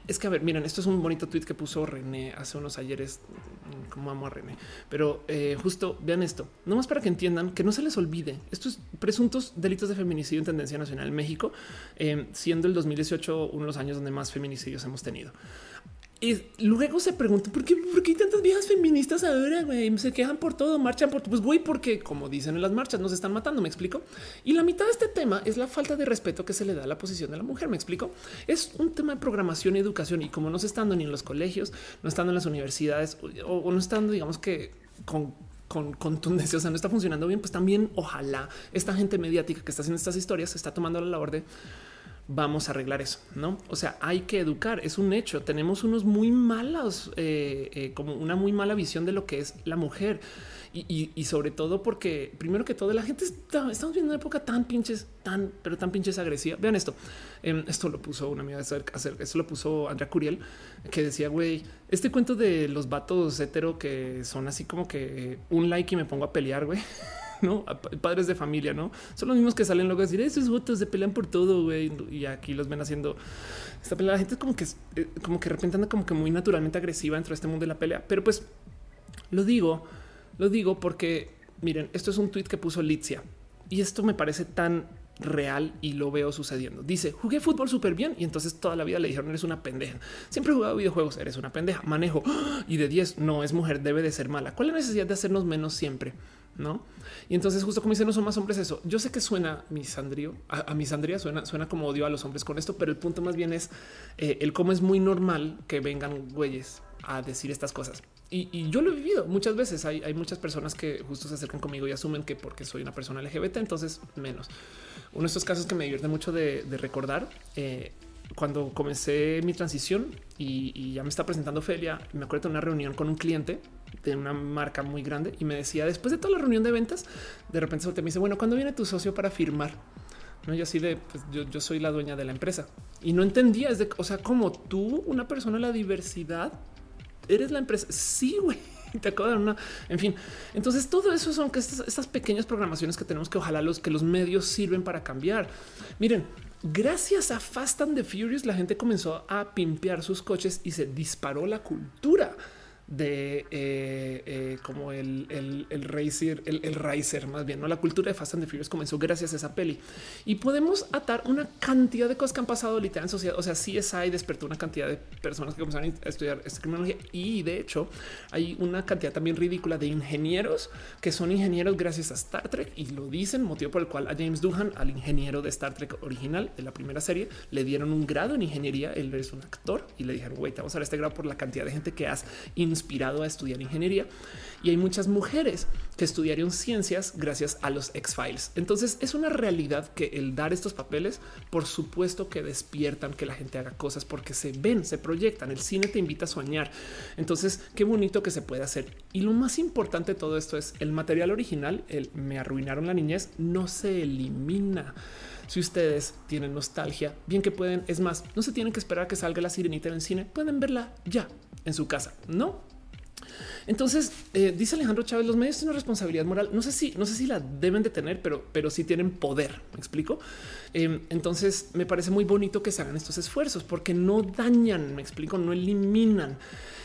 es que a ver, miren, esto es un bonito tweet que puso René hace unos ayeres. Mm, como amo a René, pero eh, justo vean esto, no más para que entiendan que no se les olvide estos presuntos delitos de feminicidio en tendencia nacional en México, eh, siendo el 2018 uno de los años donde más feminicidios hemos tenido. Y luego se pregunta ¿por qué, por qué hay tantas viejas feministas ahora? Güey? Se quejan por todo, marchan por pues güey, porque como dicen en las marchas, nos están matando. Me explico. Y la mitad de este tema es la falta de respeto que se le da a la posición de la mujer. Me explico. Es un tema de programación y educación. Y como no se estando ni en los colegios, no estando en las universidades o, no estando, digamos que con con contundencia, o sea, no está funcionando bien, pues también ojalá esta gente mediática que está haciendo estas historias se está tomando la labor de vamos a arreglar eso, ¿no? O sea, hay que educar, es un hecho. Tenemos unos muy malos, eh, eh, como una muy mala visión de lo que es la mujer. Y, sobre todo porque, primero que todo, la gente está, estamos viendo una época tan pinches, tan, pero tan pinches agresiva. Vean esto. Em, esto lo puso una amiga de hacer, esto lo puso Andrea Curiel, que decía, güey, este cuento de los vatos hetero que son así como que un like y me pongo a pelear, güey. [laughs] no padres de familia, no son los mismos que salen luego a decir esos votos de pelean por todo. güey. Y aquí los ven haciendo esta pelea. La gente es como que, eh, como que de repente anda como que muy naturalmente agresiva dentro de este mundo de la pelea. Pero pues lo digo lo digo porque, miren, esto es un tweet que puso Litzia y esto me parece tan real y lo veo sucediendo. Dice, jugué fútbol súper bien y entonces toda la vida le dijeron, eres una pendeja. Siempre he jugado videojuegos, eres una pendeja. Manejo y de 10, no es mujer, debe de ser mala. ¿Cuál es la necesidad de hacernos menos siempre? No? Y entonces, justo como dicen, no son más hombres eso. Yo sé que suena misandrio, a, a misandría suena, suena como odio a los hombres con esto, pero el punto más bien es eh, el cómo es muy normal que vengan güeyes a decir estas cosas. Y, yo lo he vivido muchas veces. Hay, muchas personas que justo se acercan conmigo y asumen que porque soy una persona LGBT, entonces menos. Uno de estos casos que me divierte mucho de, recordar eh, cuando comencé mi transición y, ya me está presentando Felia, me acuerdo de una reunión con un cliente de una marca muy grande y me decía después de toda la reunión de ventas, de repente se me dice, bueno, ¿cuándo viene tu socio para firmar? No, yo así de, pues yo, yo soy la dueña de la empresa y no entendía, es de, o sea, como tú, una persona de la diversidad, eres la empresa. Sí, güey. [laughs] Te acabo de dar una. En fin, entonces todo eso son que estas, pequeñas programaciones que tenemos que ojalá los que los medios sirven para cambiar. Miren, gracias a Fast and the Furious, la gente comenzó a pimpear sus coches y se disparó la cultura de eh, eh, como el, el, el racer, más bien, no la cultura de Fast and the Furious comenzó gracias a esa peli y podemos atar una cantidad de cosas que han pasado literal en sociedad. O sea, CSI despertó una cantidad de personas que comenzaron a estudiar esta criminología y de hecho hay una cantidad también ridícula de ingenieros que son ingenieros gracias a Star Trek y lo dicen, motivo por el cual a James Doohan, al ingeniero de Star Trek original de la primera serie, le dieron un grado en ingeniería. Él es un actor y le dijeron, güey, te vamos a dar este grado por la cantidad de gente que has inspirado a estudiar ingeniería y hay muchas mujeres que estudiaron ciencias gracias a los X-Files. Entonces es una realidad que el dar estos papeles, por supuesto que despiertan que la gente haga cosas porque se ven, se proyectan. El cine te invita a soñar. Entonces, qué bonito que se puede hacer. Y lo más importante de todo esto es el material original, el me arruinaron la niñez, no se elimina. Si ustedes tienen nostalgia, bien que pueden, es más, no se tienen que esperar a que salga la sirenita en el cine, pueden verla ya en su casa, no entonces eh, dice Alejandro Chávez, los medios tienen responsabilidad moral. No sé si, no sé si la deben de tener, pero, pero sí tienen poder. Me explico. Em, entonces me parece muy bonito que se hagan estos esfuerzos porque no dañan, me explico, no eliminan.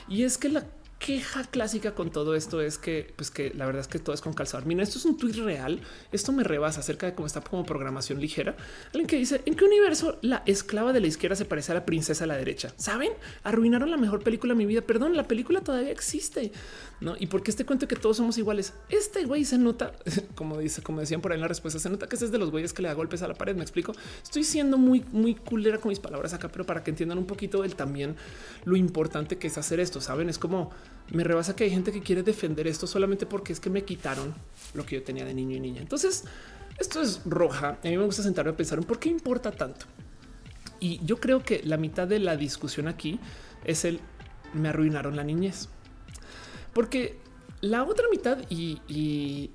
Y es que la queja clásica con todo esto es que, pues que la verdad es que todo es con calzador. Mira, esto es un tweet real. Esto me rebasa acerca de cómo está como programación ligera. Alguien que dice en qué universo la esclava de la izquierda se parece a la princesa de la derecha. Saben, arruinaron la mejor película de mi vida. Perdón, la película todavía existe. No, y porque este cuento que todos somos iguales. Este güey se nota, [laughs] como dice, como decían por ahí en la respuesta, se nota que es de los güeyes que le da golpes a la pared. Me explico. Estoy siendo muy, muy culera con mis palabras acá, pero para que entiendan un poquito el también lo importante que es hacer esto. Saben, es como me rebasa que hay gente que quiere defender esto solamente porque es que me quitaron lo que yo tenía de niño y niña. Entonces, esto es roja. A mí me gusta sentarme a pensar en por qué importa tanto. Y yo creo que la mitad de la discusión aquí es el me arruinaron la niñez. Porque la otra mitad y,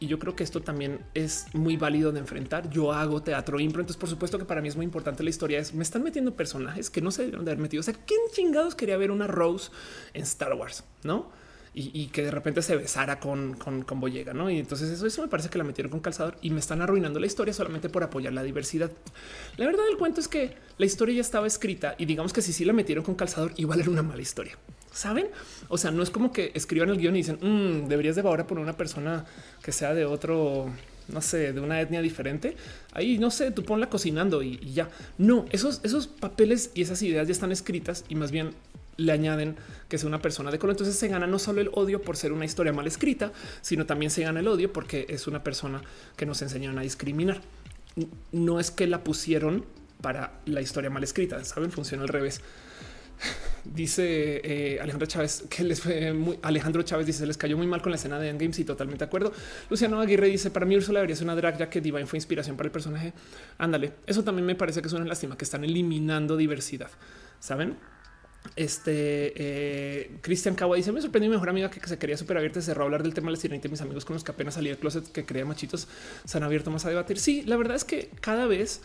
yo creo que esto también es muy válido de enfrentar. Yo hago teatro impro, entonces por supuesto que para mí es muy importante la historia. Es me están metiendo personajes que no se deben de haber metido. O sea, ¿quién chingados quería ver una Rose en Star Wars? No? Y, que de repente se besara con, con, con Boyega, ¿no? Y entonces eso, eso me parece que la metieron con calzador y me están arruinando la historia solamente por apoyar la diversidad. La verdad del cuento es que la historia ya estaba escrita y digamos que si sí la metieron con calzador, igual era una mala historia. ¿Saben? O sea, no es como que escriban el guion y dicen, mm, deberías de ahora poner una persona que sea de otro, no sé, de una etnia diferente. Ahí, no sé, tú ponla cocinando y, ya. No, esos, esos papeles y esas ideas ya están escritas y más bien le añaden que sea una persona de color. Entonces se gana no solo el odio por ser una historia mal escrita, sino también se gana el odio porque es una persona que nos enseñaron a discriminar. No es que la pusieron para la historia mal escrita, saben, funciona al revés. Dice eh, Alejandro Chávez que les fue muy Alejandro Chávez dice les cayó muy mal con la escena de Endgame. Sí, totalmente de acuerdo. Luciano Aguirre dice para mí Ursula debería ser una drag ya que Divine fue inspiración para el personaje. Ándale, eso también me parece que es una lástima que están eliminando diversidad. Saben? Este eh, Cristian Cabo dice: Me sorprendió mi mejor amiga que, se quería súper abierta. Cerró a hablar del tema de la sirenita. Mis amigos con los que apenas salí del closet que creía machitos se han abierto más a debatir. Sí, la verdad es que cada vez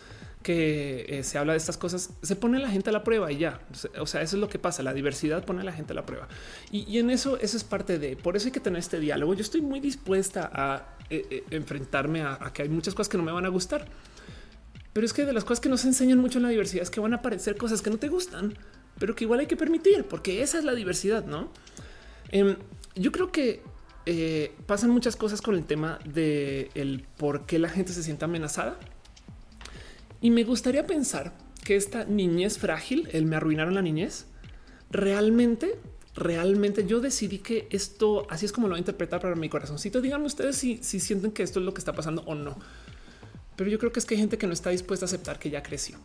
que eh, se habla de estas cosas, se pone la gente a la prueba y ya. O sea, eso es lo que pasa. La diversidad pone a la gente a la prueba y, en eso, eso es parte de por eso hay que tener este diálogo. Yo estoy muy dispuesta a eh, eh, enfrentarme a, que hay muchas cosas que no me van a gustar, pero es que de las cosas que nos enseñan mucho en la diversidad es que van a aparecer cosas que no te gustan, pero que igual hay que permitir porque esa es la diversidad. No, em, yo creo que pasan muchas cosas con el tema de el por qué la gente se siente amenazada y me gustaría pensar que esta niñez frágil, el me arruinaron la niñez, realmente, realmente yo decidí que esto así es como lo voy a interpretar para mi corazoncito. Díganme ustedes si, si sienten que esto es lo que está pasando o no. Pero yo creo que es que hay gente que no está dispuesta a aceptar que ya creció.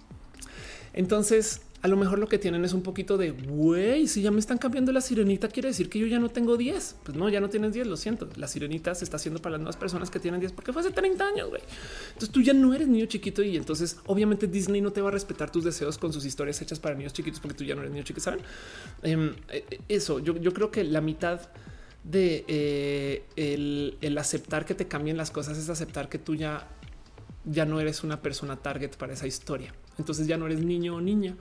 Entonces, a lo mejor lo que tienen es un poquito de güey. Si ya me están cambiando la sirenita, quiere decir que yo ya no tengo 10. Pues no, ya no tienes 10. Lo siento. La sirenita se está haciendo para las nuevas personas que tienen 10 porque fue hace 30 años. güey. Entonces tú ya no eres niño chiquito y entonces obviamente Disney no te va a respetar tus deseos con sus historias hechas para niños chiquitos porque tú ya no eres niño chiquito. Saben em, eh, eso? Yo, yo, creo que la mitad de eh, el, el aceptar que te cambien las cosas es aceptar que tú ya ya no eres una persona target para esa historia. Entonces ya no eres niño o niña.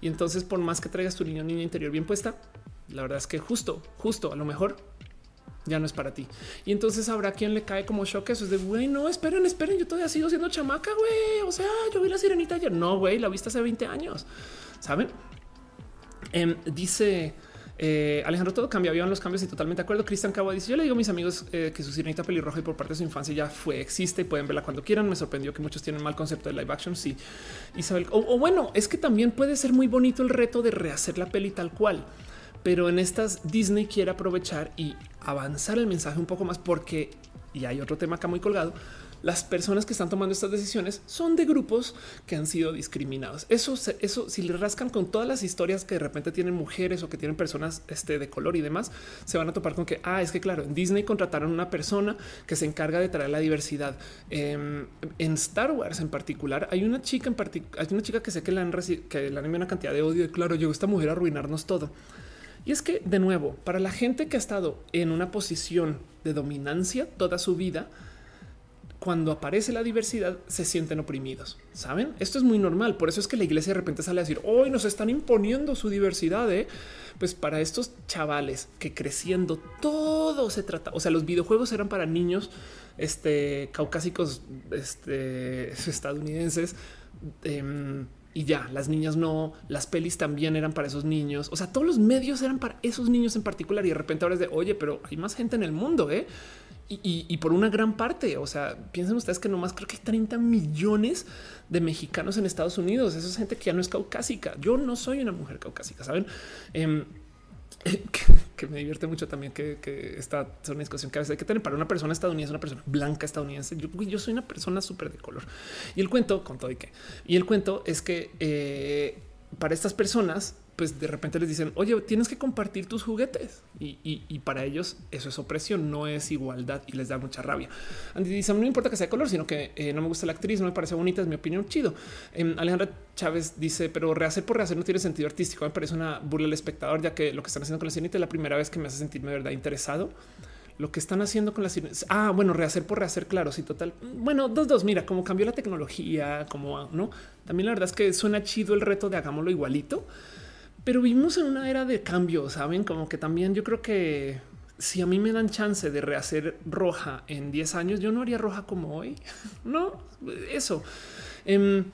Y entonces, por más que traigas tu o niña interior bien puesta, la verdad es que justo, justo, a lo mejor ya no es para ti. Y entonces habrá quien le cae como shock. Eso es de güey, no esperen, esperen. Yo todavía sigo siendo chamaca, güey. O sea, yo vi la sirenita ayer. No, güey, la viste hace 20 años. Saben? Em, dice eh, Alejandro, todo cambia, habían los cambios y totalmente de acuerdo. Cristian Cabo dice: Yo le digo a mis amigos eh, que su sirenita pelirroja y por parte de su infancia ya fue, existe y pueden verla cuando quieran. Me sorprendió que muchos tienen mal concepto de live action. Sí, Isabel, o, bueno, es que también puede ser muy bonito el reto de rehacer la peli tal cual, pero en estas Disney quiere aprovechar y avanzar el mensaje un poco más porque y hay otro tema acá muy colgado las personas que están tomando estas decisiones son de grupos que han sido discriminados. Eso, eso, si le rascan con todas las historias que de repente tienen mujeres o que tienen personas este, de color y demás, se van a topar con que, ah, es que claro, en Disney contrataron una persona que se encarga de traer la diversidad. Em, en Star Wars en particular, hay una chica en hay una chica que sé que le han, que le han una cantidad de odio y claro, llegó esta mujer a arruinarnos todo. Y es que, de nuevo, para la gente que ha estado en una posición de dominancia toda su vida, cuando aparece la diversidad se sienten oprimidos. Saben, esto es muy normal. Por eso es que la iglesia de repente sale a decir hoy nos están imponiendo su diversidad. ¿eh? Pues para estos chavales que creciendo todo se trata. O sea, los videojuegos eran para niños este, caucásicos este, [laughs] estadounidenses. Em, y ya las niñas no, las pelis también eran para esos niños. O sea, todos los medios eran para esos niños en particular. Y de repente ahora es de oye, pero hay más gente en el mundo. ¿eh? Y, por una gran parte, o sea, piensen ustedes que nomás creo que hay 30 millones de mexicanos en Estados Unidos. Esa es gente que ya no es caucásica. Yo no soy una mujer caucásica, saben? Em, [laughs] que, me divierte mucho también que, esta es una discusión que a veces hay que tener para una persona estadounidense, una persona blanca estadounidense. Yo, yo soy una persona súper de color y el cuento con todo y que y el cuento es que eh, para estas personas pues de repente les dicen, oye, tienes que compartir tus juguetes. Y, para ellos eso es opresión, no es igualdad y les da mucha rabia. Andy dice, no importa que sea color, sino que eh, no me gusta la actriz, no me parece bonita, es mi opinión, chido. Eh, Alejandra Chávez dice, pero rehacer por rehacer no tiene sentido artístico, me parece una burla al espectador, ya que lo que están haciendo con la sirenita es la primera vez que me hace sentirme de verdad interesado. Lo que están haciendo con la sirenita, ah, bueno, rehacer por rehacer, claro, sí, total. Bueno, dos, dos, mira, como cambió la tecnología, como, ¿no? También la verdad es que suena chido el reto de hagámoslo igualito pero vivimos en una era de cambio, saben, como que también yo creo que si a mí me dan chance de rehacer roja en 10 años, yo no haría roja como hoy. [laughs] No, eso. Em,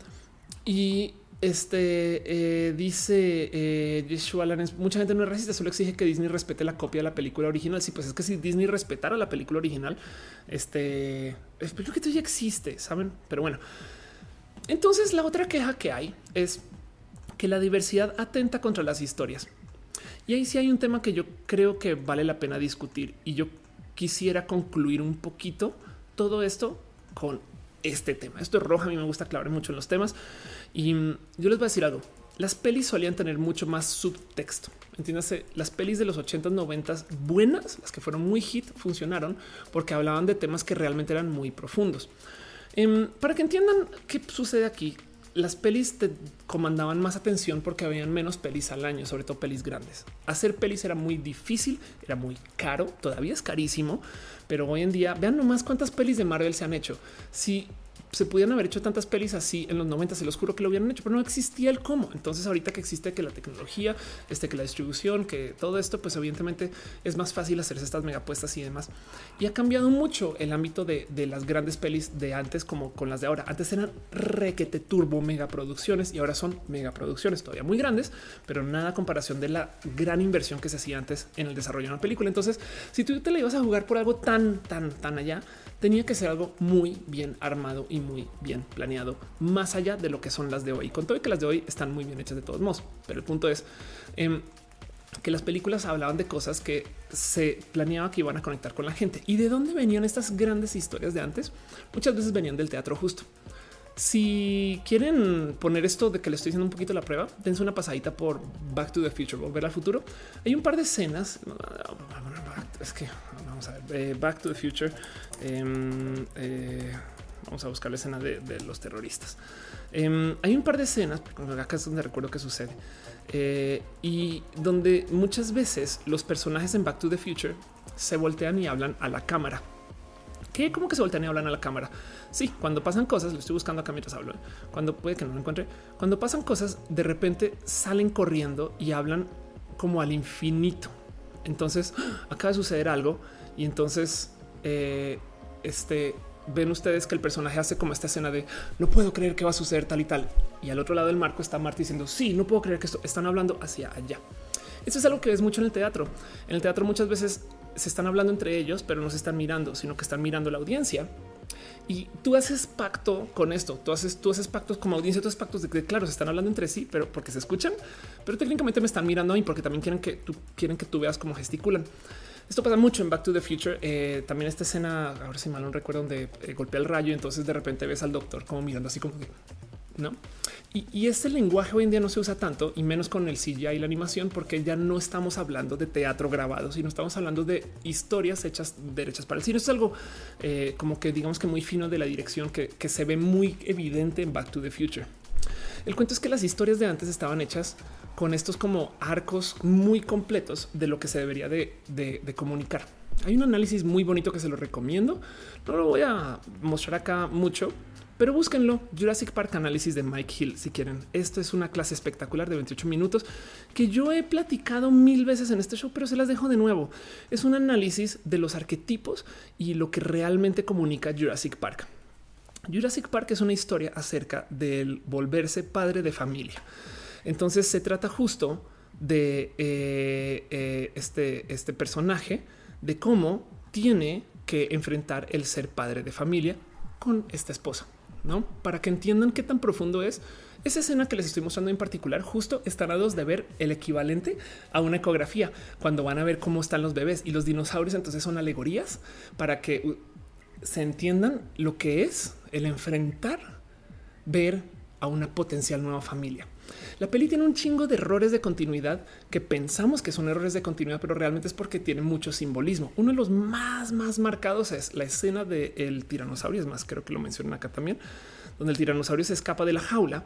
y este eh, dice eh, Yeshua mucha gente no es racista, solo exige que Disney respete la copia de la película original. Sí, pues es que si Disney respetara la película original, este, espero que esto ya existe, saben? Pero bueno, entonces la otra queja que hay es que la diversidad atenta contra las historias. Y ahí sí hay un tema que yo creo que vale la pena discutir y yo quisiera concluir un poquito todo esto con este tema. Esto es rojo, a mí me gusta clavar mucho en los temas y yo les voy a decir algo. las pelis solían tener mucho más subtexto. Entiéndase, las pelis de los 80s, 90s buenas, las que fueron muy hit, funcionaron porque hablaban de temas que realmente eran muy profundos. Em, para que entiendan qué sucede aquí, las pelis te comandaban más atención porque habían menos pelis al año, sobre todo pelis grandes. Hacer pelis era muy difícil, era muy caro, todavía es carísimo, pero hoy en día vean nomás cuántas pelis de Marvel se han hecho. Si se pudieran haber hecho tantas pelis así en los 90, se los juro que lo hubieran hecho, pero no existía el cómo. Entonces ahorita que existe que la tecnología, este, que la distribución, que todo esto, pues evidentemente es más fácil hacerse estas megapuestas y demás. Y ha cambiado mucho el ámbito de, las grandes pelis de antes como con las de ahora. Antes eran requete turbo megaproducciones y ahora son megaproducciones todavía muy grandes, pero nada a comparación de la gran inversión que se hacía antes en el desarrollo de una película. Entonces, si tú te la ibas a jugar por algo tan, tan, tan allá, tenía que ser algo muy bien armado y muy bien planeado, más allá de lo que son las de hoy. Con todo y que las de hoy están muy bien hechas de todos modos, pero el punto es em, que las películas hablaban de cosas que se planeaba que iban a conectar con la gente. ¿Y de dónde venían estas grandes historias de antes? Muchas veces venían del teatro justo. Si quieren poner esto de que le estoy haciendo un poquito la prueba, dense una pasadita por Back to the Future, volver al futuro. Hay un par de escenas. Es que vamos a ver eh, Back to the Future. Em, eh, vamos a buscar la escena de, los terroristas. Em, hay un par de escenas, acá es donde recuerdo que sucede, eh, y donde muchas veces los personajes en Back to the Future se voltean y hablan a la cámara. ¿Qué? ¿Cómo que se voltean y hablan a la cámara? Sí, cuando pasan cosas, lo estoy buscando acá mientras hablo. Cuando puede que no lo encuentre, cuando pasan cosas, de repente salen corriendo y hablan como al infinito. Entonces acaba de suceder algo y entonces eh, este ven ustedes que el personaje hace como esta escena de no puedo creer que va a suceder tal y tal. Y al otro lado del marco está Marta diciendo sí, no puedo creer que esto están hablando hacia allá. Esto es algo que ves mucho en el teatro. En el teatro muchas veces se están hablando entre ellos, pero no se están mirando, sino que están mirando la audiencia. Y tú haces pacto con esto. Tú haces, tú haces pactos como audiencia, tú haces pactos de que, claro, se están hablando entre sí, pero porque se escuchan, pero técnicamente me están mirando a mí porque también quieren que tú quieren que tú veas cómo gesticulan. Esto pasa mucho en Back to the Future. Eh, también esta escena, ahora si mal no recuerdo, donde eh, golpea el rayo. Entonces de repente ves al doctor como mirando así como que no. Y, este lenguaje hoy en día no se usa tanto y menos con el CGI y la animación, porque ya no estamos hablando de teatro grabado, sino estamos hablando de historias hechas derechas para el cine. es algo eh, como que digamos que muy fino de la dirección que, se ve muy evidente en Back to the Future. El cuento es que las historias de antes estaban hechas con estos como arcos muy completos de lo que se debería de, comunicar. Hay un análisis muy bonito que se lo recomiendo. No lo voy a mostrar acá mucho, pero búsquenlo. Jurassic Park análisis de Mike Hill si quieren. Esto es una clase espectacular de 28 minutos que yo he platicado mil veces en este show, pero se las dejo de nuevo. Es un análisis de los arquetipos y lo que realmente comunica Jurassic Park. Jurassic Park es una historia acerca del volverse padre de familia. Entonces se trata justo de eh, eh, este, este personaje, de cómo tiene que enfrentar el ser padre de familia con esta esposa. ¿no? Para que entiendan qué tan profundo es esa escena que les estoy mostrando en particular, justo están a dos de ver el equivalente a una ecografía cuando van a ver cómo están los bebés y los dinosaurios. Entonces son alegorías para que se entiendan lo que es el enfrentar, ver a una potencial nueva familia. La peli tiene un chingo de errores de continuidad que pensamos que son errores de continuidad, pero realmente es porque tiene mucho simbolismo. Uno de los más, más marcados es la escena del tiranosaurio. Es más, creo que lo mencionan acá también, donde el tiranosaurio se escapa de la jaula,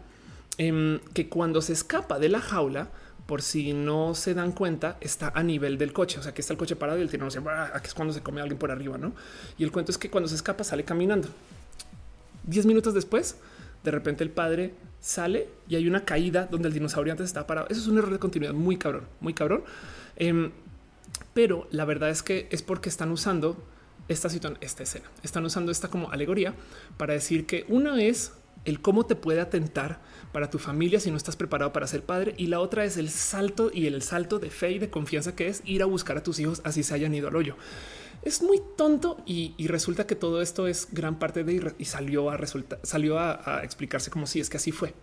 em, que cuando se escapa de la jaula, por si no se dan cuenta, está a nivel del coche. O sea, que está el coche parado y el tiranosaurio, aquí es cuando se come a alguien por arriba, ¿no? Y el cuento es que cuando se escapa sale caminando. Diez minutos después, de repente el padre sale y hay una caída donde el dinosaurio antes estaba parado. Eso es un error de continuidad muy cabrón, muy cabrón. Em, pero la verdad es que es porque están usando esta situación, esta escena, están usando esta como alegoría para decir que una es el cómo te puede atentar para tu familia si no estás preparado para ser padre y la otra es el salto y el salto de fe y de confianza que es ir a buscar a tus hijos así se hayan ido al hoyo es muy tonto y, resulta que todo esto es gran parte de y salió a resultar, salió a, explicarse como si es que así fue.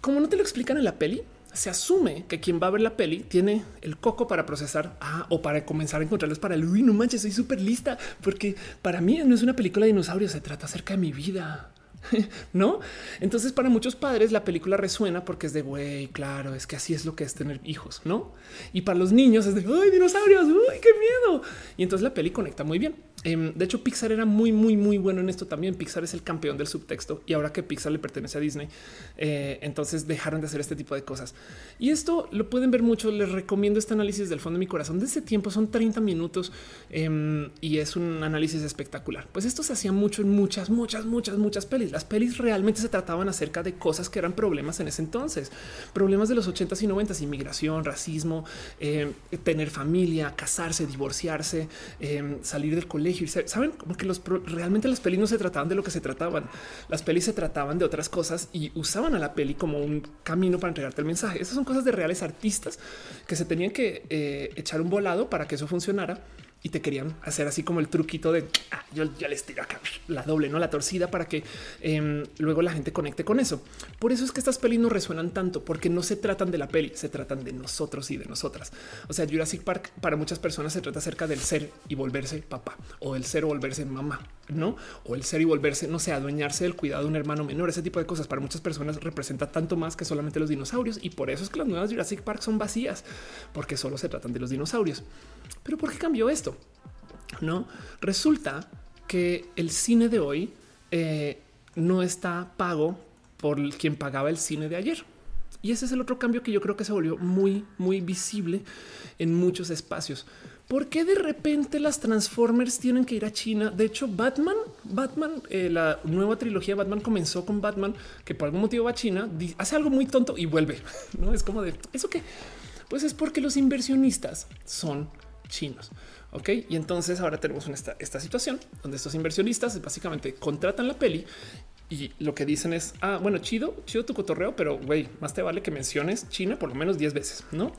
Como no te lo explican en la peli, se asume que quien va a ver la peli tiene el coco para procesar ah, o para comenzar a encontrarlos para el uy, no manches, soy súper lista porque para mí no es una película de dinosaurios, se trata acerca de mi vida. [laughs] no? Entonces, para muchos padres, la película resuena porque es de güey, claro, es que así es lo que es tener hijos, no? Y para los niños es de ay, dinosaurios, uy, qué miedo. Y entonces la peli conecta muy bien. Em, de hecho, Pixar era muy, muy, muy bueno en esto también. Pixar es el campeón del subtexto y ahora que Pixar le pertenece a Disney, eh, entonces dejaron de hacer este tipo de cosas. Y esto lo pueden ver mucho. Les recomiendo este análisis del fondo de mi corazón. De ese tiempo son 30 minutos em, y es un análisis espectacular. Pues esto se hacía mucho en muchas, muchas, muchas, muchas pelis. Las pelis realmente se trataban acerca de cosas que eran problemas en ese entonces, problemas de los 80s y 90s, inmigración, racismo, em, tener familia, casarse, divorciarse, salir del colegio Saben como que los realmente las pelis no se trataban de lo que se trataban. Las pelis se trataban de otras cosas y usaban a la peli como un camino para entregarte el mensaje. Esas son cosas de reales artistas que se tenían que eh, echar un volado para que eso funcionara y te querían hacer así como el truquito de ah, yo ya les tiro acá la doble, no la torcida para que em, luego la gente conecte con eso. Por eso es que estas pelis no resuenan tanto, porque no se tratan de la peli, se tratan de nosotros y de nosotras. O sea, Jurassic Park para muchas personas se trata acerca del ser y volverse papá o del ser o volverse mamá, no? O el ser y volverse, no sé, adueñarse del cuidado de un hermano menor. Ese tipo de cosas para muchas personas representa tanto más que solamente los dinosaurios. Y por eso es que las nuevas Jurassic Park son vacías, porque solo se tratan de los dinosaurios. Pero ¿por qué cambió esto? No resulta que el cine de hoy eh, no está pago por quien pagaba el cine de ayer. Y ese es el otro cambio que yo creo que se volvió muy, muy visible en muchos espacios. ¿Por qué de repente las Transformers tienen que ir a China? De hecho, Batman, Batman, eh, la nueva trilogía de Batman comenzó con Batman, que por algún motivo va a China, hace algo muy tonto y vuelve. [laughs] No es como de eso que, pues es porque los inversionistas son chinos. Ok, y entonces ahora tenemos esta, esta situación donde estos inversionistas básicamente contratan la peli y lo que dicen es, ah, bueno, chido, chido tu cotorreo, pero güey, más te vale que menciones China por lo menos 10 veces, ¿no?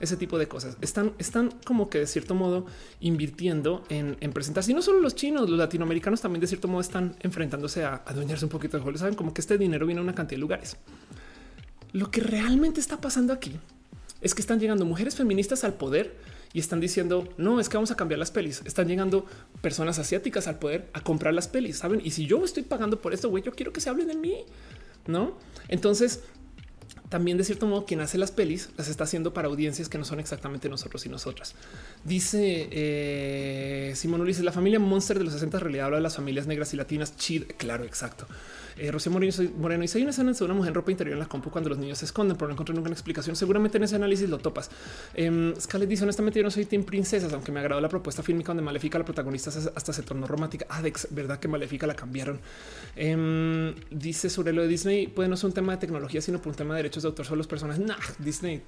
Ese tipo de cosas. Están, están como que de cierto modo invirtiendo en, en presentarse. Y no solo los chinos, los latinoamericanos también de cierto modo están enfrentándose a adueñarse un poquito de juego. Saben como que este dinero viene a una cantidad de lugares. Lo que realmente está pasando aquí es que están llegando mujeres feministas al poder y están diciendo no es que vamos a cambiar las pelis. Están llegando personas asiáticas al poder a comprar las pelis, saben? Y si yo estoy pagando por esto, güey, yo quiero que se hable de mí, no? Entonces, también de cierto modo quien hace las pelis las está haciendo para audiencias que no son exactamente nosotros y nosotras. Dice eh, Simón Ulises, la familia Monster de los 60 realidad habla de las familias negras y latinas. Chid, claro, exacto. Eh, Rocío Moreno, Moreno hay una escena de una mujer en ropa interior en la compu cuando los niños se esconden, pero no encontré nunca una explicación. Seguramente en ese análisis lo topas. Eh, dice honestamente yo no soy team princesas, aunque me agradó la propuesta fílmica donde Maléfica la protagonista hasta se tornó romántica. Ah, de verdad que Maléfica la cambiaron. Em, dice sobre lo de Disney puede no ser un tema de tecnología, sino por un tema de derechos de autor sobre los personajes. Nah, Disney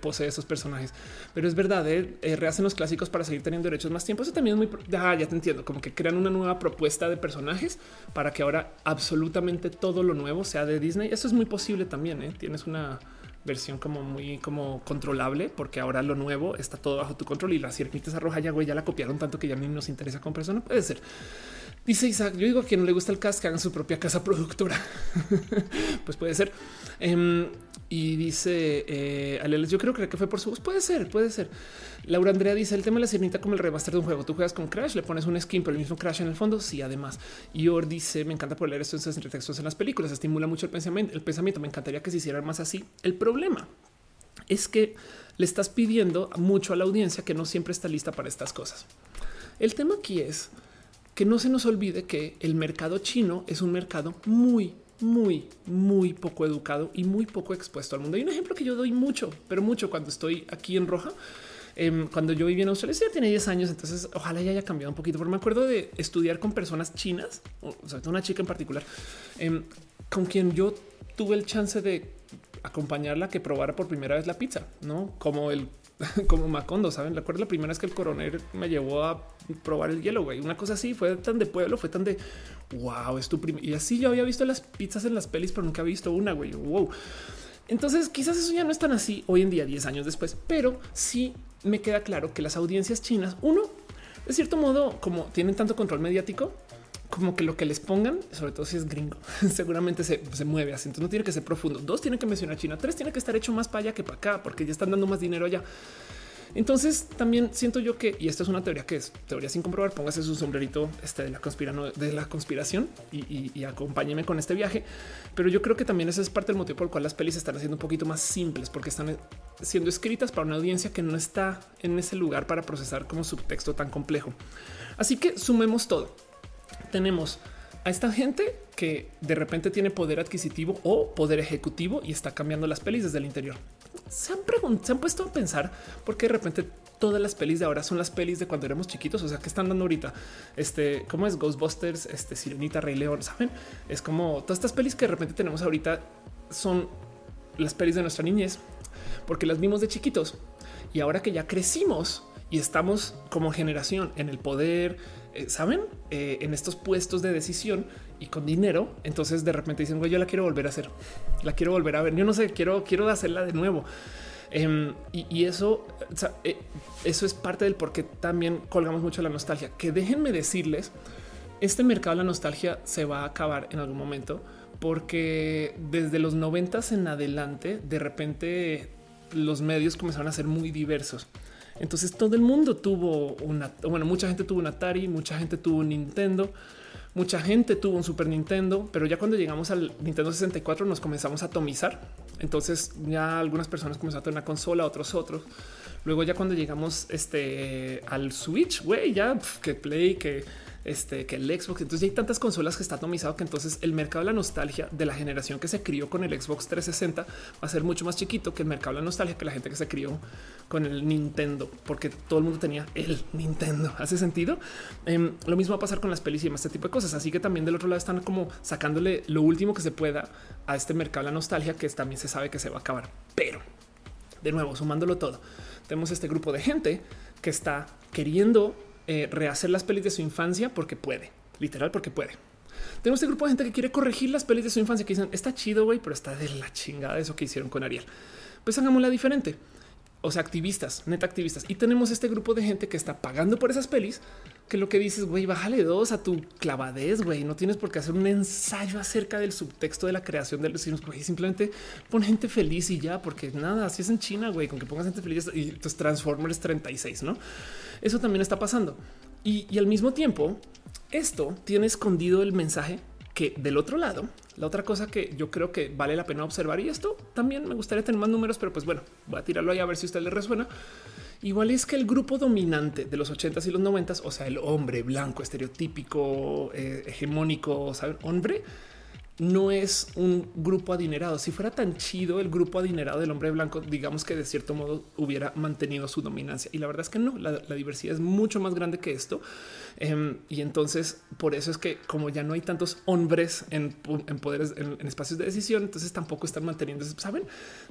posee esos personajes, pero es verdad, eh, eh, rehacen los clásicos para seguir teniendo derechos más tiempo. Eso también es muy, ah, ya te entiendo, como que crean una nueva propuesta de personajes para que ahora absolutamente todo lo nuevo sea de Disney. Eso es muy posible también. ¿eh? Tienes una versión como muy como controlable porque ahora lo nuevo está todo bajo tu control y la esa roja ya güey ya la copiaron tanto que ya ni nos interesa con persona puede ser dice Isaac yo digo que no le gusta el cast que hagan su propia casa productora [laughs] pues puede ser em, y dice eh, yo creo que fue por su voz. Puede ser, puede ser. Laura Andrea dice el tema de la sirenita como el remaster de un juego. Tú juegas con Crash, le pones un skin, pero el mismo Crash en el fondo. Sí, además. Y Or dice me encanta por leer estos textos en las películas. Estimula mucho el pensamiento. El pensamiento me encantaría que se hicieran más así. El problema es que le estás pidiendo mucho a la audiencia que no siempre está lista para estas cosas. El tema aquí es que no se nos olvide que el mercado chino es un mercado muy, muy, muy poco educado y muy poco expuesto al mundo. Hay un ejemplo que yo doy mucho, pero mucho cuando estoy aquí en Roja. Em, cuando yo viví en Australia, ya tiene 10 años, entonces ojalá ya haya cambiado un poquito, pero me acuerdo de estudiar con personas chinas, o sea, una chica en particular, em, con quien yo tuve el chance de acompañarla que probara por primera vez la pizza, no como el [laughs] como Macondo, saben? Recuerdo la primera vez que el coronel me llevó a probar el hielo, güey. Una cosa así fue tan de pueblo, fue tan de wow, es tu Y así yo había visto las pizzas en las pelis, pero nunca había visto una, güey. Wow. Entonces, quizás eso ya no es tan así hoy en día, 10 años después, pero sí me queda claro que las audiencias chinas, uno, de cierto modo, como tienen tanto control mediático, como que lo que les pongan, sobre todo si es gringo, [laughs] seguramente se, mueve así. Entonces no tiene que ser profundo. Dos, tiene que mencionar China. Tres, tiene que estar hecho más para allá que para acá, porque ya están dando más dinero allá. Entonces también siento yo que, y esta es una teoría que es teoría sin comprobar, póngase su sombrerito este de la, de la conspiración y, y, acompáñeme con este viaje. Pero yo creo que también ese es parte del motivo por el cual las pelis están haciendo un poquito más simples, porque están siendo escritas para una audiencia que no está en ese lugar para procesar como subtexto tan complejo. Así que sumemos todo. Tenemos a esta gente que de repente tiene poder adquisitivo o poder ejecutivo y está cambiando las pelis desde el interior. Se han preguntado, se han puesto a pensar por qué de repente todas las pelis de ahora son las pelis de cuando éramos chiquitos. O sea, que están dando ahorita este, cómo es Ghostbusters, este Sirenita, Rey León. Saben, es como todas estas pelis que de repente tenemos ahorita son las pelis de nuestra niñez porque las vimos de chiquitos y ahora que ya crecimos y estamos como generación en el poder, eh, saben, eh, en estos puestos de decisión y con dinero. Entonces de repente dicen, güey, yo la quiero volver a hacer, la quiero volver a ver. Yo no sé, quiero, quiero hacerla de nuevo. Em, y, eso, eh, eso es parte del por qué también colgamos mucho la nostalgia. Que déjenme decirles, este mercado de la nostalgia se va a acabar en algún momento, porque desde los noventas en adelante, de repente los medios comenzaron a ser muy diversos. Entonces todo el mundo tuvo una, bueno, mucha gente tuvo un Atari, mucha gente tuvo un Nintendo, mucha gente tuvo un Super Nintendo, pero ya cuando llegamos al Nintendo 64 nos comenzamos a atomizar. Entonces ya algunas personas comenzaron a tener una consola, otros otros. Luego ya cuando llegamos este, al Switch, güey, ya que Play, que este, que el Xbox. Entonces hay tantas consolas que está atomizado que entonces el mercado de la nostalgia de la generación que se crió con el Xbox 360 va a ser mucho más chiquito que el mercado de la nostalgia que la gente que se crió con el Nintendo, porque todo el mundo tenía el Nintendo. ¿Hace sentido? Em, lo mismo va a pasar con las pelis y este tipo de cosas. Así que también del otro lado están como sacándole lo último que se pueda a este mercado de la nostalgia que también se sabe que se va a acabar. Pero de nuevo, sumándolo todo, tenemos este grupo de gente que está queriendo eh, rehacer las pelis de su infancia porque puede, literal porque puede. Tenemos este grupo de gente que quiere corregir las pelis de su infancia que dicen está chido, güey, pero está de la chingada eso que hicieron con Ariel. Pues hagámosla diferente. O sea, activistas, neta activistas. Y tenemos este grupo de gente que está pagando por esas pelis que lo que dices, güey, bájale dos a tu clavadez, güey. No tienes por qué hacer un ensayo acerca del subtexto de la creación del vecinos, güey. Simplemente pon gente feliz y ya, porque nada, así es en China, güey, con que pongas gente feliz y entonces Transformers 36, no? Eso también está pasando. Y, al mismo tiempo, esto tiene escondido el mensaje que del otro lado, la otra cosa que yo creo que vale la pena observar, y esto también me gustaría tener más números, pero pues bueno, voy a tirarlo ahí a ver si usted le resuena. Igual es que el grupo dominante de los 80s y los 90s, o sea, el hombre blanco, estereotípico, eh, hegemónico, ¿saben? Hombre, no es un grupo adinerado. Si fuera tan chido el grupo adinerado del hombre blanco, digamos que de cierto modo hubiera mantenido su dominancia. Y la verdad es que no, la, diversidad es mucho más grande que esto. Em, y entonces por eso es que como ya no hay tantos hombres en, poderes, en, espacios de decisión, entonces tampoco están manteniendo. Saben,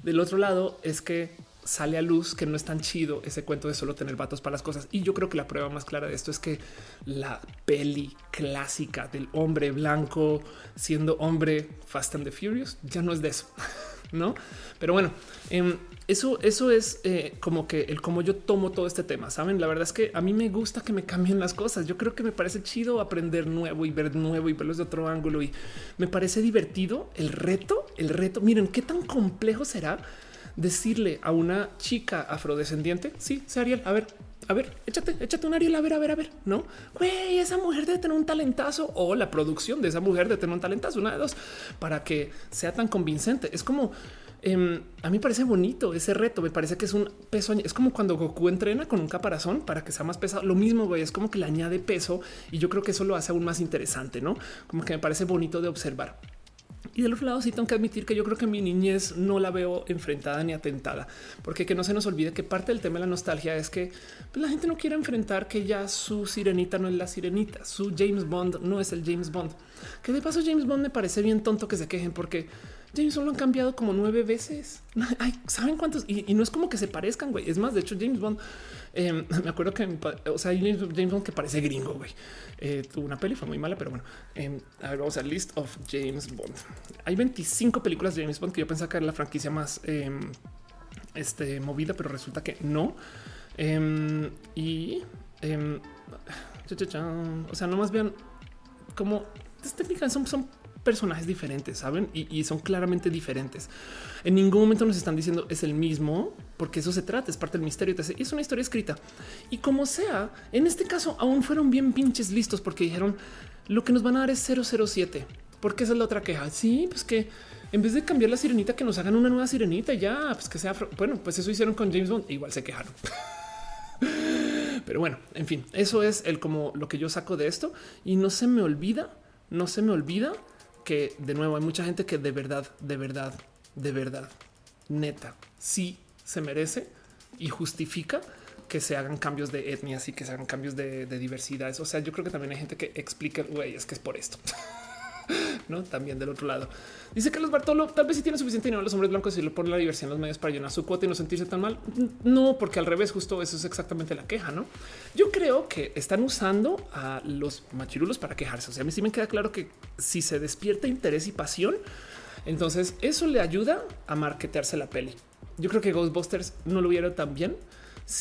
del otro lado es que sale a luz que no es tan chido ese cuento de solo tener vatos para las cosas. Y yo creo que la prueba más clara de esto es que la peli clásica del hombre blanco siendo hombre Fast and the Furious ya no es de eso, [laughs] no? Pero bueno, em, eso, eso es eh, como que el cómo yo tomo todo este tema. Saben, la verdad es que a mí me gusta que me cambien las cosas. Yo creo que me parece chido aprender nuevo y ver nuevo y verlos de otro ángulo. Y me parece divertido el reto, el reto. Miren qué tan complejo será decirle a una chica afrodescendiente, sí, sé Ariel, a ver, a ver, échate, échate un Ariel, a ver, a ver, a ver, no, güey, esa mujer debe tener un talentazo o la producción de esa mujer debe tener un talentazo, una de dos, para que sea tan convincente. Es como, em, a mí me parece bonito ese reto, me parece que es un peso, es como cuando Goku entrena con un caparazón para que sea más pesado, lo mismo, güey, es como que le añade peso y yo creo que eso lo hace aún más interesante, ¿no? Como que me parece bonito de observar. Y del otro lado sí tengo que admitir que yo creo que mi niñez no la veo enfrentada ni atentada, porque que no se nos olvide que parte del tema de la nostalgia es que pues, la gente no quiere enfrentar que ya su sirenita no es la sirenita, su James Bond no es el James Bond. Que de paso James Bond me parece bien tonto que se quejen porque James Bond lo han cambiado como nueve veces. [laughs] Ay, ¿saben cuántos? Y, no es como que se parezcan, güey. Es más, de hecho, James Bond, em, [laughs] me acuerdo que, o sea, James Bond que parece gringo, güey. Eh, tuvo una peli, fue muy mala, pero bueno. Em, a ver, vamos a list of James Bond. Hay 25 películas de James Bond que yo pensaba que era la franquicia más em, este, movida, pero resulta que no. y, o sea, no más vean como estas técnicas son personajes diferentes, saben? Y, son claramente diferentes. En ningún momento nos están diciendo es el mismo, porque eso se trata, es parte del misterio. Y es una historia escrita. Y como sea, en este caso aún fueron bien pinches listos porque dijeron lo que nos van a dar es 007, porque esa es la otra queja. Sí, pues que en vez de cambiar la sirenita, que nos hagan una nueva sirenita ya, pues que sea. Bueno, pues eso hicieron con James Bond. Igual se quejaron. [laughs] Pero bueno, en fin, eso es el como lo que yo saco de esto y no se me olvida, no se me olvida que de nuevo hay mucha gente que de verdad, de verdad, de verdad, neta, sí se merece y justifica que se hagan cambios de etnias y que se hagan cambios de, de diversidades. O sea, yo creo que también hay gente que explica, güey, es que es por esto. [laughs] no también del otro lado. Dice Carlos Bartolo, tal vez si tiene suficiente dinero los hombres blancos y lo ponen la diversidad en los medios para llenar su cuota y no sentirse tan mal. No, porque al revés, justo eso es exactamente la queja, ¿no? Yo creo que están usando a los machirulos para quejarse. O sea, a mí sí me queda claro que si se despierta interés y pasión, entonces eso le ayuda a marketearse la peli. Yo creo que Ghostbusters no lo hubiera tan bien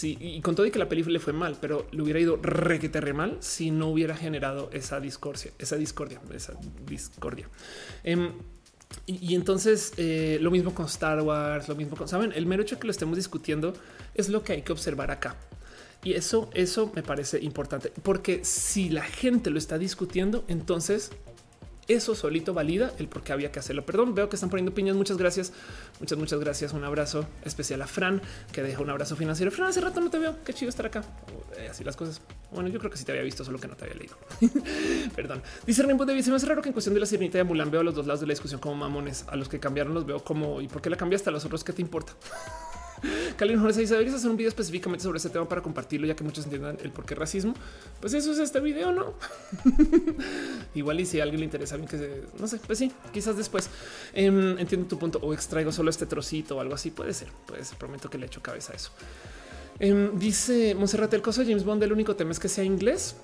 Y con todo y que la película le fue mal, pero le hubiera ido requete re mal si no hubiera generado esa discordia, esa discordia, esa discordia. Em, y, entonces eh, lo mismo con Star Wars, lo mismo con saben, el mero hecho que lo estemos discutiendo es lo que hay que observar acá. Y eso, eso me parece importante, porque si la gente lo está discutiendo, entonces eso solito valida el por qué había que hacerlo. Perdón, veo que están poniendo piñas. Muchas gracias. Muchas, muchas gracias. Un abrazo especial a Fran, que deja un abrazo financiero. Fran, hace rato no te veo. Qué chido estar acá. Eh, así las cosas. Bueno, yo creo que sí te había visto, solo que no te había leído. [laughs] Perdón. Dice Rainbow David, se me hace raro que en cuestión de la sirenita de Mulan veo a los dos lados de la discusión como mamones. A los que cambiaron los veo como, ¿y por qué la cambiaste? A los otros, ¿qué te importa? Calvin Jorge dice, deberías hacer un video específicamente sobre este tema para compartirlo, ya que muchos entiendan el por qué racismo. Pues eso es este video, ¿no? [laughs] Igual y si a alguien le interesa, alguien que se, no sé, pues sí, quizás después em, entiendo tu punto o extraigo solo este trocito o algo así. Puede ser, pues prometo que le echo cabeza a eso. Em, dice Monserrat, el coso de James Bond, el único tema es que sea inglés.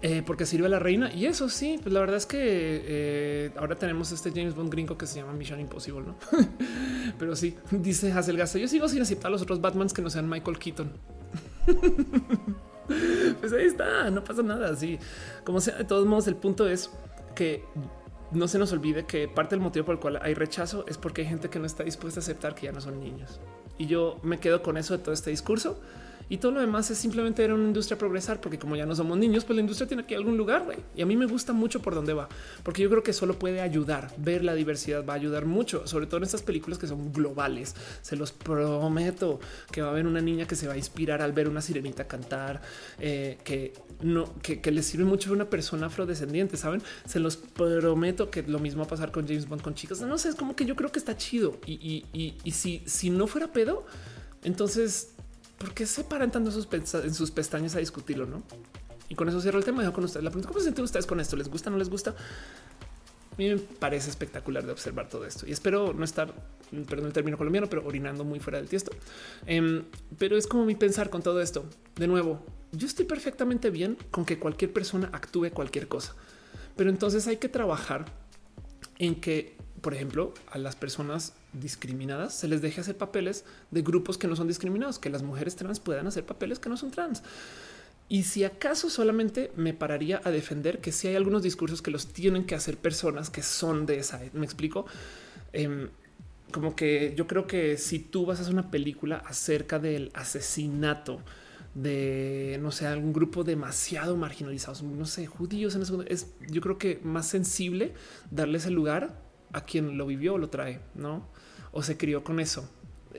Eh, porque sirve a la reina. Y eso sí, pues la verdad es que eh, ahora tenemos este James Bond gringo que se llama Mission Impossible, ¿no? [laughs] Pero sí, [laughs] dice Hasselgast, yo sigo sin aceptar a los otros Batmans que no sean Michael Keaton. [laughs] pues ahí está, no pasa nada. Sí, como sea, de todos modos, el punto es que no se nos olvide que parte del motivo por el cual hay rechazo es porque hay gente que no está dispuesta a aceptar que ya no son niños. Y yo me quedo con eso de todo este discurso y todo lo demás es simplemente era una industria progresar, porque como ya no somos niños, pues la industria tiene que ir a algún lugar. güey. Y a mí me gusta mucho por dónde va, porque yo creo que solo puede ayudar. Ver la diversidad va a ayudar mucho, sobre todo en estas películas que son globales. Se los prometo que va a haber una niña que se va a inspirar al ver una sirenita cantar, eh, que no, que, le sirve mucho a una persona afrodescendiente. Saben, se los prometo que lo mismo va a pasar con James Bond con chicas. No sé, es como que yo creo que está chido. Y, y si, si no fuera pedo, entonces ¿por qué se paran tanto en sus pestañas a discutirlo? No? Y con eso cierro el tema. Dejo con ustedes la pregunta: ¿Cómo se sienten ustedes con esto? ¿Les gusta? ¿No les gusta? A mí me parece espectacular de observar todo esto y espero no estar, perdón el término colombiano, pero orinando muy fuera del tiesto. Em, pero es como mi pensar con todo esto. De nuevo, yo estoy perfectamente bien con que cualquier persona actúe cualquier cosa, pero entonces hay que trabajar en que por ejemplo, a las personas discriminadas se les deje hacer papeles de grupos que no son discriminados, que las mujeres trans puedan hacer papeles que no son trans. Y si acaso solamente me pararía a defender que si hay algunos discursos que los tienen que hacer personas que son de esa, me explico. Em, como que yo creo que si tú vas a hacer una película acerca del asesinato de no sé, algún grupo demasiado marginalizados, no sé, judíos en eso, es yo creo que más sensible darles el lugar a quien lo vivió lo trae, no? O se crió con eso.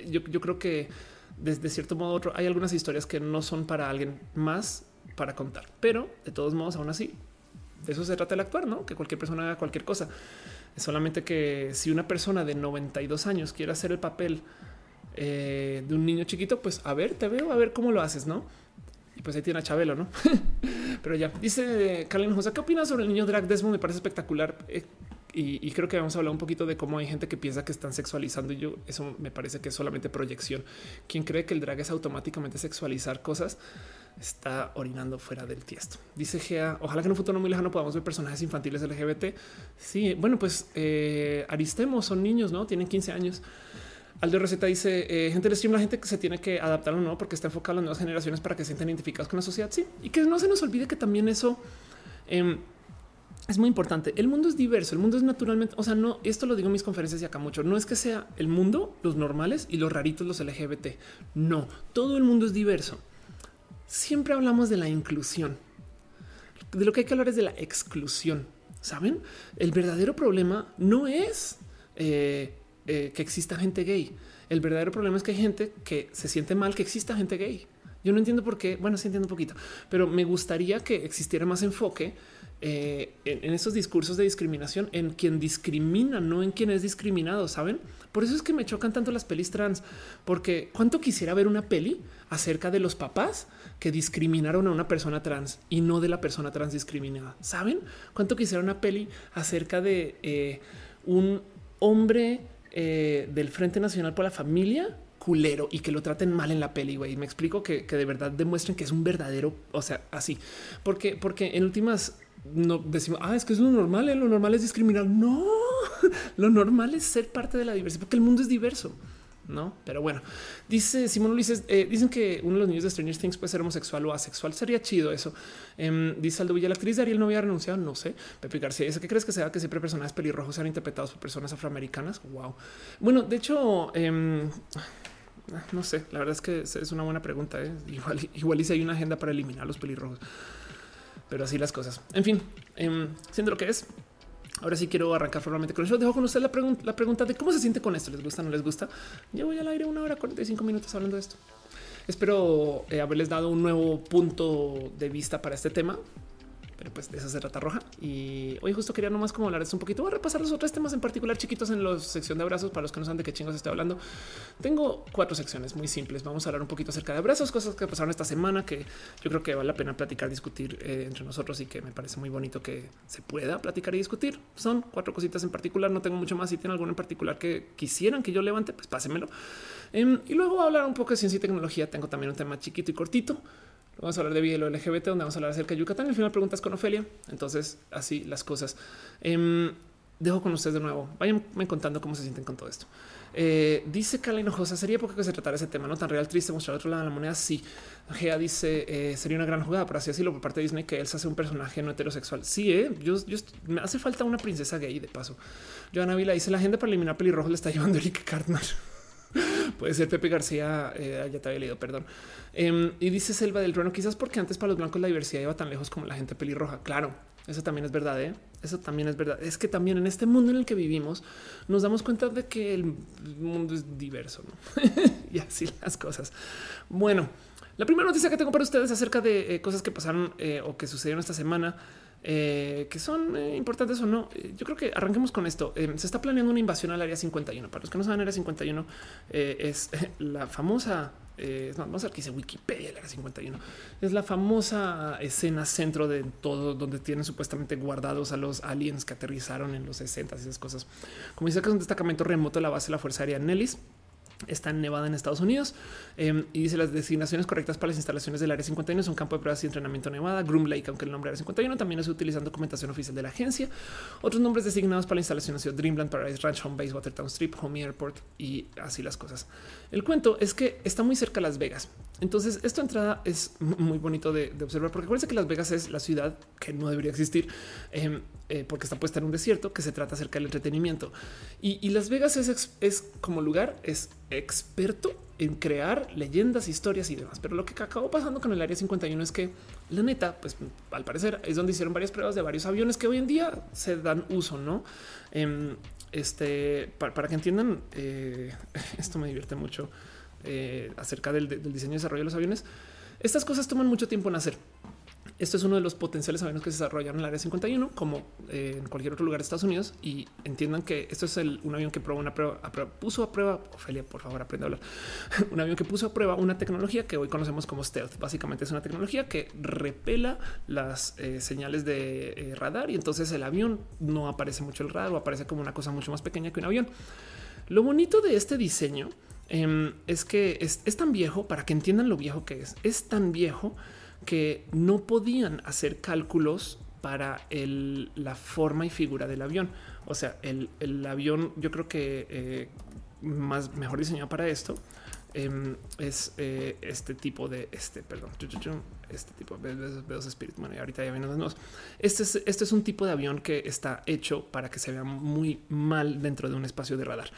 Yo, creo que desde cierto modo otro hay algunas historias que no son para alguien más para contar, pero de todos modos, aún así, de eso se trata el actuar, no? Que cualquier persona haga cualquier cosa. Es solamente que si una persona de 92 años quiere hacer el papel eh, de un niño chiquito, pues a ver, te veo, a ver cómo lo haces, no? Y pues ahí tiene a Chabelo, no? [laughs] Pero ya dice Carlin José, ¿qué opinas sobre el niño drag Desmond? Me parece espectacular. Eh, y, creo que vamos a hablar un poquito de cómo hay gente que piensa que están sexualizando. Y yo, eso me parece que es solamente proyección. Quien cree que el drag es automáticamente sexualizar cosas está orinando fuera del tiesto. Dice Gea, ojalá que en un futuro muy lejano podamos ver personajes infantiles LGBT. Sí, bueno, pues eh, Aristemos son niños, no tienen 15 años. Aldo Receta dice eh, gente del stream, la gente que se tiene que adaptar o no, porque está enfocado en las nuevas generaciones para que se sientan identificados con la sociedad. Sí, y que no se nos olvide que también eso. Em, es muy importante. El mundo es diverso, el mundo es naturalmente, o sea, no, esto lo digo en mis conferencias y acá mucho, no es que sea el mundo, los normales y los raritos, los LGBT. No, todo el mundo es diverso. Siempre hablamos de la inclusión. De lo que hay que hablar es de la exclusión. Saben, el verdadero problema no es eh, eh, que exista gente gay. El verdadero problema es que hay gente que se siente mal que exista gente gay. Yo no entiendo por qué. Bueno, sí entiendo un poquito, pero me gustaría que existiera más enfoque eh, en, esos discursos de discriminación en quien discrimina, no en quien es discriminado. Saben? Por eso es que me chocan tanto las pelis trans, porque cuánto quisiera ver una peli acerca de los papás que discriminaron a una persona trans y no de la persona trans discriminada. Saben cuánto quisiera una peli acerca de eh, un hombre eh, del Frente Nacional por la Familia culero y que lo traten mal en la peli, güey. Me explico que, de verdad demuestren que es un verdadero, o sea, así. Porque, porque en últimas no decimos, ah, es que es lo normal, ¿eh? lo normal es discriminar. No, [laughs] lo normal es ser parte de la diversidad, porque el mundo es diverso no? Pero bueno, dice Simón Ulises, eh, dicen que uno de los niños de Stranger Things puede ser homosexual o asexual. Sería chido eso. Eh, dice Aldo Villa, la actriz de Ariel no había renunciado. No sé. Pepe García dice, ¿qué crees que sea que siempre personajes pelirrojos sean interpretados por personas afroamericanas? Wow. Bueno, de hecho, em, no sé. La verdad es que es una buena pregunta. ¿eh? Igual, igual y si hay una agenda para eliminar los pelirrojos, pero así las cosas. En fin, em, siendo lo que es, Ahora sí quiero arrancar formalmente con el show. Dejo con usted la, la pregunta de cómo se siente con esto. ¿Les gusta? ¿No les gusta? Yo voy al aire una hora 45 minutos hablando de esto. Espero eh, haberles dado un nuevo punto de vista para este tema pues de esa se trata roja. Y hoy justo quería nomás como hablar un poquito. Voy a repasar los otros temas en particular chiquitos en la sección de abrazos. Para los que no saben de qué chingos estoy hablando, tengo cuatro secciones muy simples. Vamos a hablar un poquito acerca de abrazos, cosas que pasaron esta semana que yo creo que vale la pena platicar, discutir eh, entre nosotros y que me parece muy bonito que se pueda platicar y discutir. Son cuatro cositas en particular. No tengo mucho más. Si tienen alguno en particular que quisieran que yo levante, pues pásenmelo. Em, y luego a hablar un poco de ciencia y tecnología. Tengo también un tema chiquito y cortito. Vamos a hablar de vida LGBT, donde vamos a hablar acerca de Yucatán. Al final preguntas con Ofelia. Entonces, así las cosas. Em, dejo con ustedes de nuevo. Váyanme contando cómo se sienten con todo esto. Eh, dice Carla Hinojosa, sería porque que se tratara ese tema, no tan real, triste, mostrar otro lado de la moneda. Sí, Gea dice, eh, sería una gran jugada, por así decirlo, por parte de Disney, que él se hace un personaje no heterosexual. Sí, eh, yo, me hace falta una princesa gay de paso. Joana Vila dice, la gente para eliminar pelirrojos le está [laughs] llevando Eric Cartman. [laughs] Puede ser Pepe García, eh, ya te había leído, perdón. Em, y dice Selva del Trueno, quizás porque antes para los blancos la diversidad iba tan lejos como la gente pelirroja. Claro, eso también es verdad. ¿eh? Eso también es verdad. Es que también en este mundo en el que vivimos nos damos cuenta de que el mundo es diverso [laughs] y así las cosas. Bueno, la primera noticia que tengo para ustedes acerca de eh, cosas que pasaron eh, o que sucedieron esta semana eh, que son eh, importantes o no. Eh, yo creo que arranquemos con esto. se está planeando una invasión al área 51. Para los que no saben, área 51 es la famosa. vamos a ver qué dice Wikipedia, el área 51 es la famosa escena centro de todo, donde tienen supuestamente guardados a los aliens que aterrizaron en los 60 y esas cosas. Como dice que es un destacamento remoto de la base de la Fuerza Aérea Nellis está en Nevada en Estados Unidos em, y dice las designaciones correctas para las instalaciones del área 51 son campo de pruebas y entrenamiento Nevada, Groom Lake, aunque el nombre área 51 también es utilizando documentación oficial de la agencia. Otros nombres designados para la instalación han sido Dreamland, Paradise Ranch, Home Base, Watertown Strip, Home Airport y así las cosas. El cuento es que está muy cerca Las Vegas. Entonces, esta entrada es muy bonito de, observar, porque acuérdense que Las Vegas es la ciudad que no debería existir em, eh, porque está puesta en un desierto que se trata acerca del entretenimiento. Y, Las Vegas es, como lugar, es experto en crear leyendas, historias y demás. Pero lo que acabó pasando con el área 51 es que la neta, pues al parecer es donde hicieron varias pruebas de varios aviones que hoy en día se dan uso, no? Em, este para, que entiendan, eh, [laughs] esto me divierte mucho. Eh, acerca del, diseño y desarrollo de los aviones. Estas cosas toman mucho tiempo en hacer. Esto es uno de los potenciales aviones que se desarrollaron en el área 51, como eh, en cualquier otro lugar de Estados Unidos. Y entiendan que esto es un avión que probó una prueba, puso a prueba. Ophelia, por favor, aprende a hablar. [laughs] un avión que puso a prueba una tecnología que hoy conocemos como stealth. Básicamente es una tecnología que repela las eh, señales de radar y entonces el avión no aparece mucho el radar o aparece como una cosa mucho más pequeña que un avión. Lo bonito de este diseño Em, es que es, tan viejo para que entiendan lo viejo que es. Es tan viejo que no podían hacer cálculos para la forma y figura del avión. O sea, el, avión, yo creo que eh, más mejor diseñado para esto em, es eh, este tipo de este, perdón, este tipo de dos espíritus. Bueno, y ahorita ya vienen los nuevos. Este es, este es un tipo de avión que está hecho para que se vea muy mal dentro de un espacio de radar.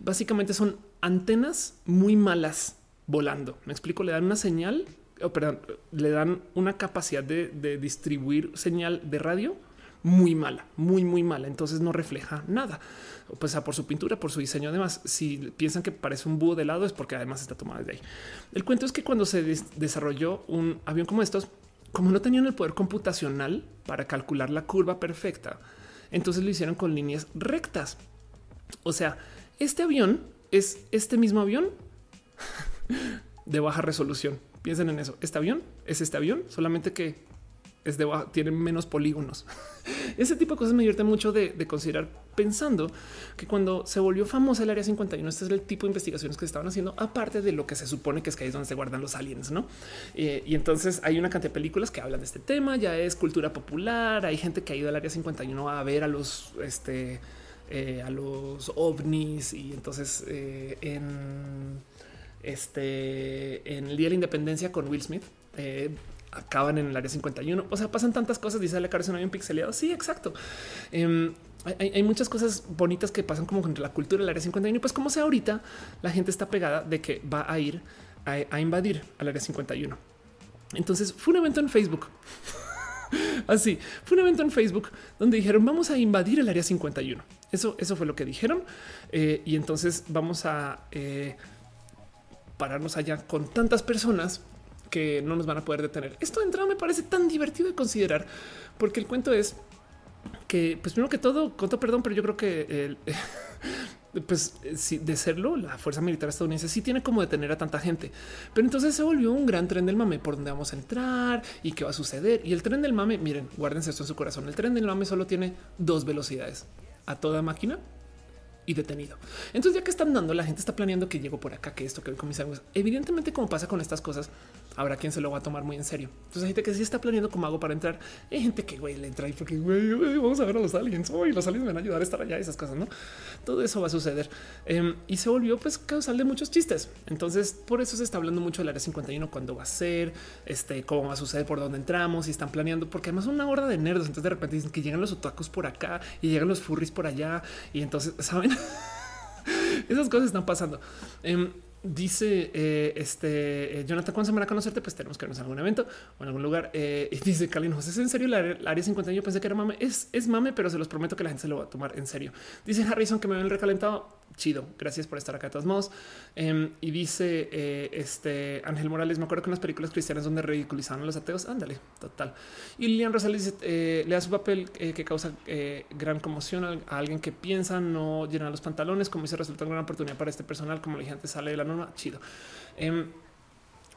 Básicamente son antenas muy malas volando. Me explico, le dan una señal, o perdón, le dan una capacidad de, distribuir señal de radio muy mala, muy, muy mala. Entonces no refleja nada. Pues por su pintura, por su diseño. Además, si piensan que parece un búho de lado, es porque además está tomado de ahí. El cuento es que cuando se desarrolló un avión como estos, como no tenían el poder computacional para calcular la curva perfecta, entonces lo hicieron con líneas rectas. O sea, este avión es este mismo avión [laughs] de baja resolución. Piensen en eso. Este avión es este avión, solamente que es de tiene menos polígonos. [laughs] Ese tipo de cosas me divierte mucho de, considerar pensando que cuando se volvió famosa el área 51, este es el tipo de investigaciones que estaban haciendo, aparte de lo que se supone que es que ahí es donde se guardan los aliens, no? Eh, y entonces hay una cantidad de películas que hablan de este tema. Ya es cultura popular. Hay gente que ha ido al área 51 a ver a los este, eh, a los ovnis y entonces eh, en este en el día de la independencia con Will Smith acaban en el área 51. O sea, pasan tantas cosas. Dice la cabeza no hay un pixeleado. Sí, exacto. Em, hay, muchas cosas bonitas que pasan como entre la cultura del área 51. Y pues, como sea ahorita, la gente está pegada de que va a ir a, invadir al área 51. Entonces fue un evento en Facebook. [laughs] Así fue un evento en Facebook donde dijeron vamos a invadir el área 51. Eso, eso fue lo que dijeron. Eh, y entonces vamos a eh, pararnos allá con tantas personas que no nos van a poder detener. Esto de entrada me parece tan divertido de considerar, porque el cuento es que, pues primero que todo, conto perdón, pero yo creo que [laughs] pues de serlo, la fuerza militar estadounidense sí tiene como detener a tanta gente. Pero entonces se volvió un gran tren del mame por donde vamos a entrar y qué va a suceder. Y el tren del mame, miren, guárdense esto en su corazón. El tren del mame solo tiene dos velocidades a toda máquina y detenido. Entonces, ya que están dando, la gente está planeando que llego por acá, que esto, que hoy con mis amigos. Evidentemente, como pasa con estas cosas, habrá quien se lo va a tomar muy en serio. Entonces, hay gente que sí está planeando cómo hago para entrar. Hay gente que güey, le entra y porque güey, vamos a ver a los aliens. Hoy los aliens me van a ayudar a estar allá. Esas cosas, no? Todo eso va a suceder em, y se volvió pues causal de muchos chistes. Entonces, por eso se está hablando mucho del área 51, cuándo va a ser, este, cómo va a suceder, por dónde entramos y están planeando, porque además una horda de nerdos. Entonces, de repente dicen que llegan los otakus por acá y llegan los furries por allá. Y entonces, saben? [laughs] Esas cosas están pasando. Em, dice eh, este eh, Jonathan, cuando se van a conocerte, pues tenemos que vernos en algún evento o en algún lugar. Eh, y dice Kalin ¿es en serio la área 50? Yo pensé que era mame. Es, es mame, pero se los prometo que la gente se lo va a tomar en serio. Dice Harrison que me ven recalentado chido. Gracias por estar acá de todos modos. Em, y dice eh, este Ángel Morales, me acuerdo que en las películas cristianas donde ridiculizaban a los ateos, ándale, total. Y Lilian Rosales eh, le da su papel eh, que causa gran conmoción a, alguien que piensa no llenar los pantalones, como dice, resulta una gran oportunidad para este personal, como le dije antes, sale de la norma, chido.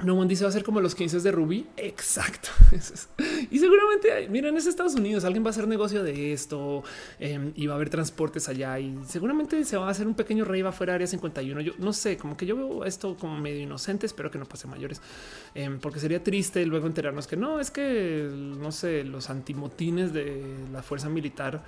No one dice va a ser como los 15 de Ruby. Exacto. [laughs] y seguramente, miren, es Estados Unidos. Alguien va a hacer negocio de esto em, y va a haber transportes allá y seguramente se va a hacer un pequeño rey va fuera área 51. Yo no sé, como que yo veo esto como medio inocente. Espero que no pase mayores, em, porque sería triste luego enterarnos que no es que no sé, los antimotines de la fuerza militar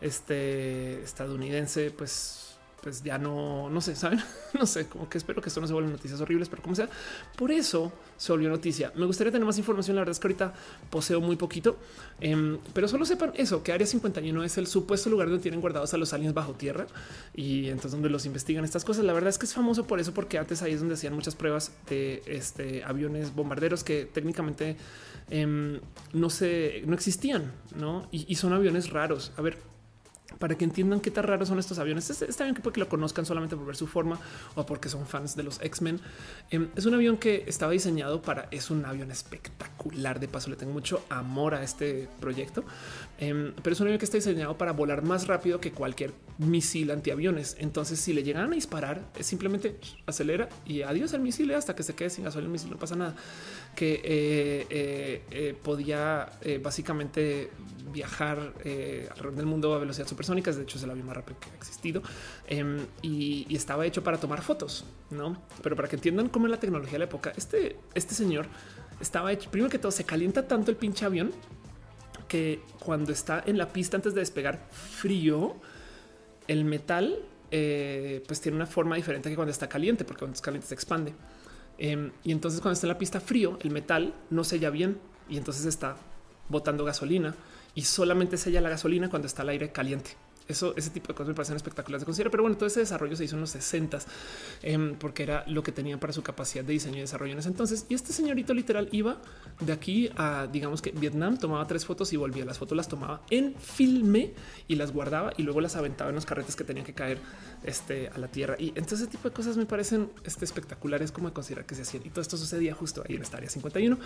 este, estadounidense, pues pues ya no, no sé, saben, [laughs] no sé, como que espero que esto no se vuelvan noticias horribles, pero como sea, por eso se volvió noticia. Me gustaría tener más información. La verdad es que ahorita poseo muy poquito, em, pero solo sepan eso: que Área 51 es el supuesto lugar donde tienen guardados a los aliens bajo tierra y entonces donde los investigan estas cosas. La verdad es que es famoso por eso, porque antes ahí es donde hacían muchas pruebas de este, aviones bombarderos que técnicamente em, no se no existían, no? Y, y son aviones raros. A ver, para que entiendan qué tan raros son estos aviones. Está bien que puede que lo conozcan solamente por ver su forma o porque son fans de los X-Men. Em, es un avión que estaba diseñado para, es un avión espectacular. De paso, le tengo mucho amor a este proyecto, em, pero es un avión que está diseñado para volar más rápido que cualquier misil antiaviones. Entonces, si le llegan a disparar, es simplemente acelera y adiós el misil hasta que se quede sin gasolina el misil. No pasa nada. Que eh, eh, eh, podía básicamente viajar alrededor del mundo a velocidad supersónica de hecho es el avión más rápido que ha existido em, y, estaba hecho para tomar fotos, no? Pero para que entiendan cómo es la tecnología de la época, este, este señor estaba hecho primero que todo, se calienta tanto el pinche avión que cuando está en la pista antes de despegar frío, el metal eh, pues tiene una forma diferente que cuando está caliente, porque cuando está caliente se expande. Em, y entonces cuando está en la pista frío, el metal no sella bien y entonces está botando gasolina y solamente sella la gasolina cuando está el aire caliente. Eso, ese tipo de cosas me parecen espectaculares de considerar. Pero bueno, todo ese desarrollo se hizo en los 60 em, porque era lo que tenían para su capacidad de diseño y desarrollo en ese entonces. Y este señorito literal iba de aquí a, digamos que Vietnam, tomaba tres fotos y volvía. Las fotos las tomaba en filme y las guardaba y luego las aventaba en los carretes que tenían que caer este, a la tierra. Y entonces ese tipo de cosas me parecen este, espectaculares como de considerar que se hacían. Y todo esto sucedía justo ahí en esta área 51,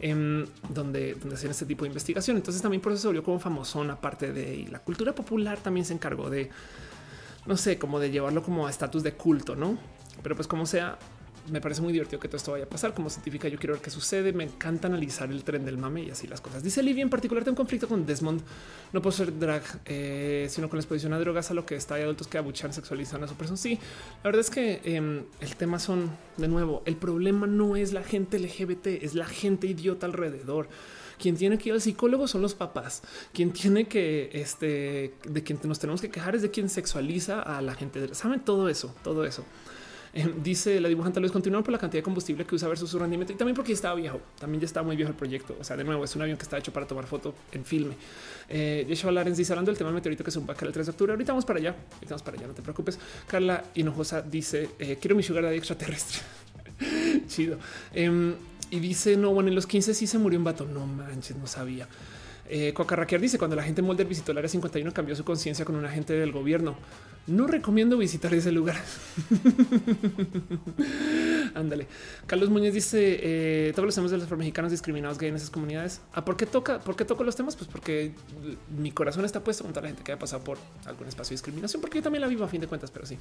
em, donde, donde hacían este tipo de investigación. Entonces también por eso se volvió como famosón, aparte de la cultura popular también se encargó de, no sé, como de llevarlo como a estatus de culto, ¿no? Pero pues como sea, me parece muy divertido que todo esto vaya a pasar. Como científica, yo quiero ver qué sucede. Me encanta analizar el tren del mame y así las cosas. Dice Livia en particular, tengo un conflicto con Desmond, no por ser drag, eh, sino con la exposición a drogas, a lo que está. Hay adultos que abuchan, sexualizan a su persona. Sí, la verdad es que em, el tema son de nuevo. El problema no es la gente LGBT, es la gente idiota alrededor. Quien tiene que ir al psicólogo son los papás. Quien tiene que, este, de quien nos tenemos que quejar es de quien sexualiza a la gente. Saben todo eso, todo eso. Em, dice la dibujante Luis continuar por la cantidad de combustible que usa versus su rendimiento y también porque estaba viejo. También ya está muy viejo el proyecto. O sea, de nuevo, es un avión que está hecho para tomar foto en filme. Eh, Yeshua Larens dice hablando del tema del meteorito que se un el 3 de octubre. Ahorita vamos para allá. Ahorita vamos para allá. No te preocupes. Carla Hinojosa dice eh, quiero mi sugar daddy extraterrestre. [laughs] Chido. Em, y dice no, bueno, en los 15 sí se murió un vato. No manches, no sabía. Eh, dice cuando la gente Molder visitó el área 51 cambió su conciencia con un agente del gobierno. No recomiendo visitar ese lugar. [laughs] [laughs] Ándale. Carlos Muñoz dice eh, todos los temas de los mexicanos discriminados gay en esas comunidades. ¿A por qué toca? ¿Por qué toco los temas? Pues porque mi corazón está puesto con toda la gente que haya pasado por algún espacio de discriminación, porque yo también la vivo a fin de cuentas, pero sí.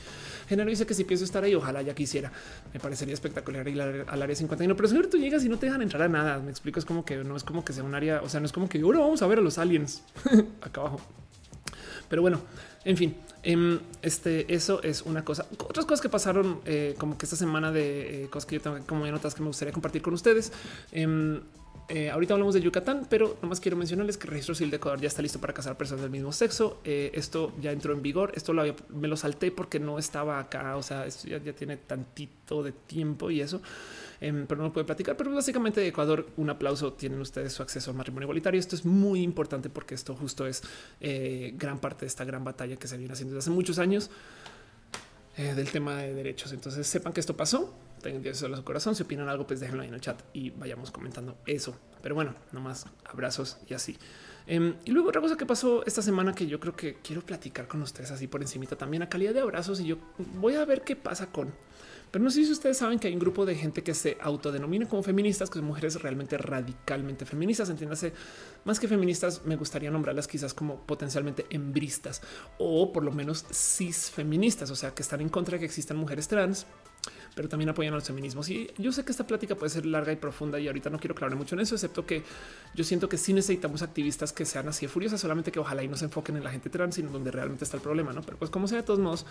Genaro dice que si pienso estar ahí, ojalá ya quisiera. Me parecería espectacular ir al área 51, pero señor, tú llegas y no te dejan entrar a nada. Me explico, es como que no es como que sea un área, o sea, no es como que ahora vamos a ver a los aliens [laughs] acá abajo. Pero bueno, en fin, em, este, eso es una cosa. Otras cosas que pasaron eh, como que esta semana de eh, cosas que yo tengo como notas que me gustaría compartir con ustedes. Em, eh, ahorita hablamos de Yucatán, pero nomás quiero mencionarles que el registro civil de Ecuador ya está listo para casar personas del mismo sexo. esto ya entró en vigor. Esto lo me lo salté porque no estaba acá. O sea, esto ya tiene tantito de tiempo y eso. Em, pero no puede platicar. Pero básicamente de Ecuador, un aplauso. Tienen ustedes su acceso al matrimonio igualitario. Esto es muy importante porque esto justo es eh, gran parte de esta gran batalla que se viene haciendo desde hace muchos años eh, del tema de derechos. Entonces sepan que esto pasó. Tengan Dios en su corazón. Si opinan algo, pues déjenlo ahí en el chat y vayamos comentando eso. Pero bueno, nomás abrazos y así. Em, y luego otra cosa que pasó esta semana que yo creo que quiero platicar con ustedes así por encimita también a calidad de abrazos y yo voy a ver qué pasa con pero no sé si ustedes saben que hay un grupo de gente que se autodenomina como feministas, que son mujeres realmente radicalmente feministas. Entiéndase, más que feministas, me gustaría nombrarlas quizás como potencialmente embristas o por lo menos cis feministas, o sea, que están en contra de que existan mujeres trans, pero también apoyan a los feminismos. Y yo sé que esta plática puede ser larga y profunda y ahorita no quiero aclarar mucho en eso, excepto que yo siento que sí necesitamos activistas que sean así de furiosas, solamente que ojalá y no se enfoquen en la gente trans, sino donde realmente está el problema, ¿no? Pero pues como sea, de todos modos,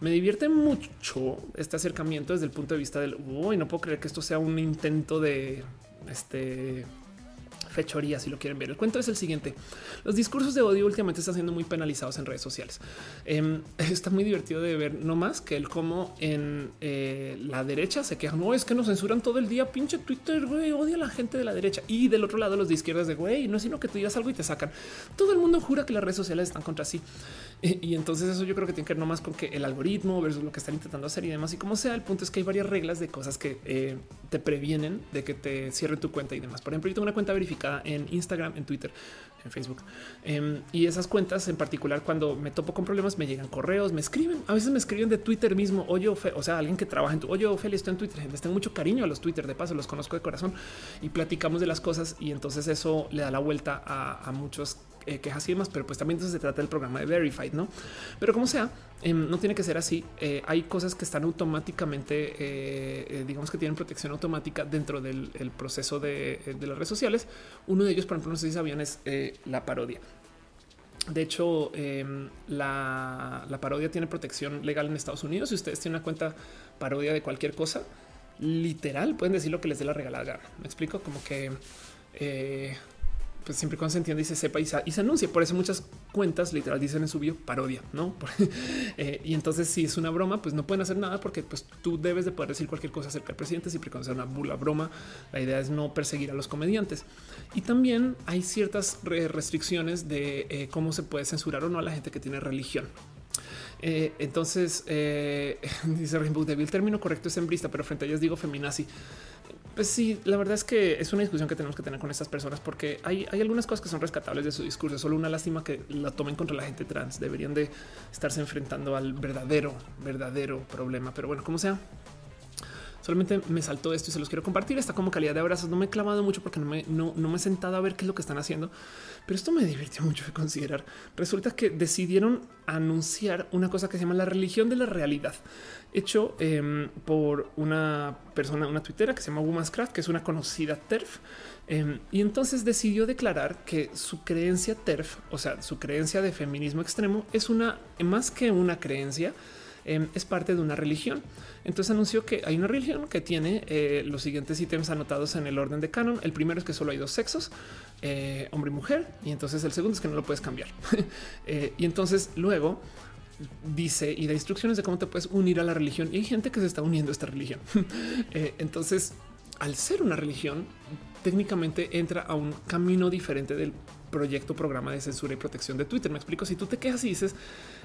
me divierte mucho este acercamiento desde el punto de vista del, uy, no puedo creer que esto sea un intento de, este, fechoría si lo quieren ver. El cuento es el siguiente. Los discursos de odio últimamente están siendo muy penalizados en redes sociales. Em, [laughs] está muy divertido de ver no más que el cómo en eh, la derecha se quejan. No es que nos censuran todo el día. Pinche Twitter, güey, odia a la gente de la derecha y del otro lado los de izquierdas de güey. No es sino que tú digas algo y te sacan. Todo el mundo jura que las redes sociales están contra sí. [laughs] Y, entonces eso yo creo que tiene que ver no más con que el algoritmo versus lo que están intentando hacer y demás. Y como sea, el punto es que hay varias reglas de cosas que eh, te previenen de que te cierren tu cuenta y demás. Por ejemplo, yo tengo una cuenta verificada en Instagram, en Twitter, en Facebook. Em, y esas cuentas en particular, cuando me topo con problemas, me llegan correos, me escriben, a veces me escriben de Twitter mismo. Oye, o sea, alguien que trabaja en tu, oye, Ophelia, estoy en Twitter. Les tengo mucho cariño a los Twitter, de paso, los conozco de corazón y platicamos de las cosas. Y entonces eso le da la vuelta a muchos eh, quejas y demás, pero pues también se trata del programa de Verified, ¿no? Pero como sea, em, no tiene que ser así. Eh, hay cosas que están automáticamente, eh, digamos que tienen protección automática dentro del proceso de, las redes sociales. Uno de ellos, por ejemplo, no sé si sabían, es la parodia. De hecho, em, la, la, parodia tiene protección legal en Estados Unidos. Si ustedes tienen una cuenta parodia de cualquier cosa, literal pueden decir lo que les dé la regalada. Me explico como que pues siempre cuando se entiende y se sepa y se, y se anuncia. Por eso muchas cuentas literal dicen en su bio parodia, no? [laughs] eh, y entonces, si es una broma, pues no pueden hacer nada porque pues tú debes de poder decir cualquier cosa acerca del presidente siempre cuando sea una bula broma. La idea es no perseguir a los comediantes. Y también hay ciertas restricciones de eh, cómo se puede censurar o no a la gente que tiene religión. Eh, entonces eh, [laughs] dice Rainbow Devil, el término correcto es hembrista, pero frente a ellas digo feminazi. Pues sí, la verdad es que es una discusión que tenemos que tener con estas personas porque hay, hay algunas cosas que son rescatables de su discurso. Solo una lástima que la tomen contra la gente trans. Deberían de estarse enfrentando al verdadero, verdadero problema. Pero bueno, como sea, solamente me saltó esto y se los quiero compartir. Está como calidad de abrazos. No me he clavado mucho porque no me, no, no me he sentado a ver qué es lo que están haciendo, pero esto me divirtió mucho de considerar. Resulta que decidieron anunciar una cosa que se llama la religión de la realidad, hecho em, por una persona, una tuitera que se llama Womanscraft, que es una conocida TERF. Em, y entonces decidió declarar que su creencia TERF, o sea, su creencia de feminismo extremo, es una más que una creencia, em, es parte de una religión. Entonces anunció que hay una religión que tiene eh, los siguientes ítems anotados en el orden de canon. El primero es que solo hay dos sexos, eh, hombre y mujer, y entonces el segundo es que no lo puedes cambiar. [laughs] Eh, y entonces luego dice y da instrucciones de cómo te puedes unir a la religión. Y hay gente que se está uniendo a esta religión. [laughs] entonces, al ser una religión, técnicamente entra a un camino diferente del proyecto programa de censura y protección de Twitter. Me explico. Si tú te quejas y dices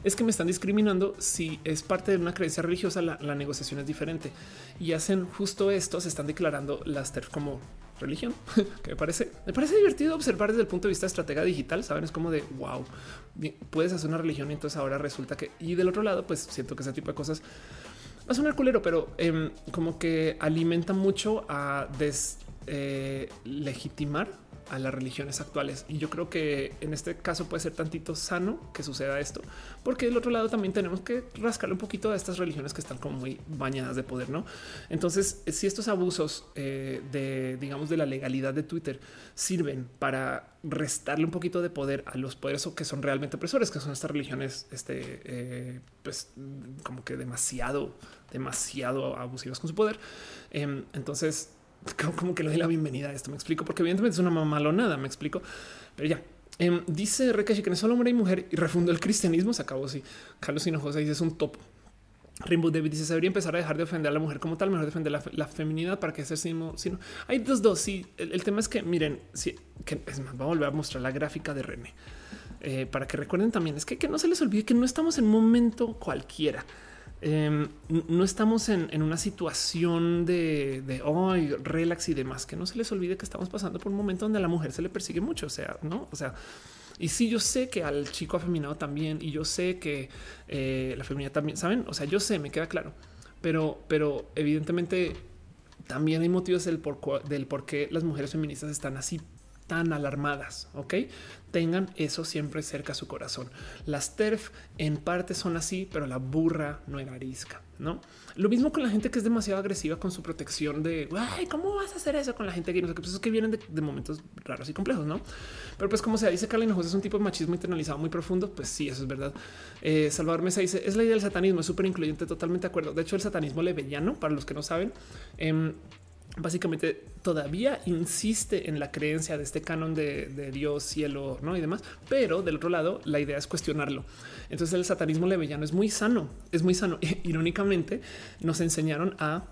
es que me están discriminando, si es parte de una creencia religiosa, la, negociación es diferente y hacen justo esto. Se están declarando las TERF como religión, [laughs] que me parece, me parece divertido observar desde el punto de vista de estratega digital. Saben, es como de wow, puedes hacer una religión y entonces ahora resulta que y del otro lado, pues siento que ese tipo de cosas va a sonar culero, pero em, como que alimenta mucho a deslegitimar eh, a las religiones actuales. Y yo creo que en este caso puede ser tantito sano que suceda esto, porque del otro lado también tenemos que rascarle un poquito a estas religiones que están como muy bañadas de poder, ¿no? Entonces, si estos abusos eh, de, digamos, de la legalidad de Twitter sirven para restarle un poquito de poder a los poderes que son realmente opresores, que son estas religiones, este, eh, pues como que demasiado, demasiado abusivas con su poder. Em, entonces, como que le doy la bienvenida a esto. Me explico, porque evidentemente es una mamalonada. Me explico, pero ya. Em, dice Rekashi que no es solo hombre y mujer y refundó el cristianismo. Se acabó así. Carlos Hinojosa dice es un topo. Rainbow David dice se debería empezar a dejar de ofender a la mujer como tal, mejor defender la, feminidad para que sea sino, hay dos, dos. Sí, el, tema es que miren, sí, que es más, voy a volver a mostrar la gráfica de René eh, para que recuerden también. Es que, que no se les olvide que no estamos en un momento cualquiera. Em, no estamos en, una situación de, hoy relax y demás, que no se les olvide que estamos pasando por un momento donde a la mujer se le persigue mucho. O sea, no, o sea, y sí, yo sé que al chico afeminado también, y yo sé que eh, la feminidad también saben. O sea, yo sé, me queda claro, pero, pero evidentemente también hay motivos del por, del por qué las mujeres feministas están así tan alarmadas. Ok, tengan eso siempre cerca a su corazón. Las TERF en parte son así, pero la burra no era arisca. No lo mismo con la gente que es demasiado agresiva con su protección de cómo vas a hacer eso con la gente que no sé pues es que vienen de, momentos raros y complejos, no? Pero pues como se dice, Carla Hinojosa es un tipo de machismo internalizado muy profundo. Pues sí, eso es verdad. Eh, Salvador Mesa dice es la idea del satanismo, es súper incluyente, totalmente de acuerdo. De hecho, el satanismo levellano, para los que no saben, eh, básicamente todavía insiste en la creencia de este canon de, Dios, cielo, no y demás, pero del otro lado la idea es cuestionarlo. Entonces el satanismo levellano es muy sano, es muy sano. [laughs] Irónicamente nos enseñaron a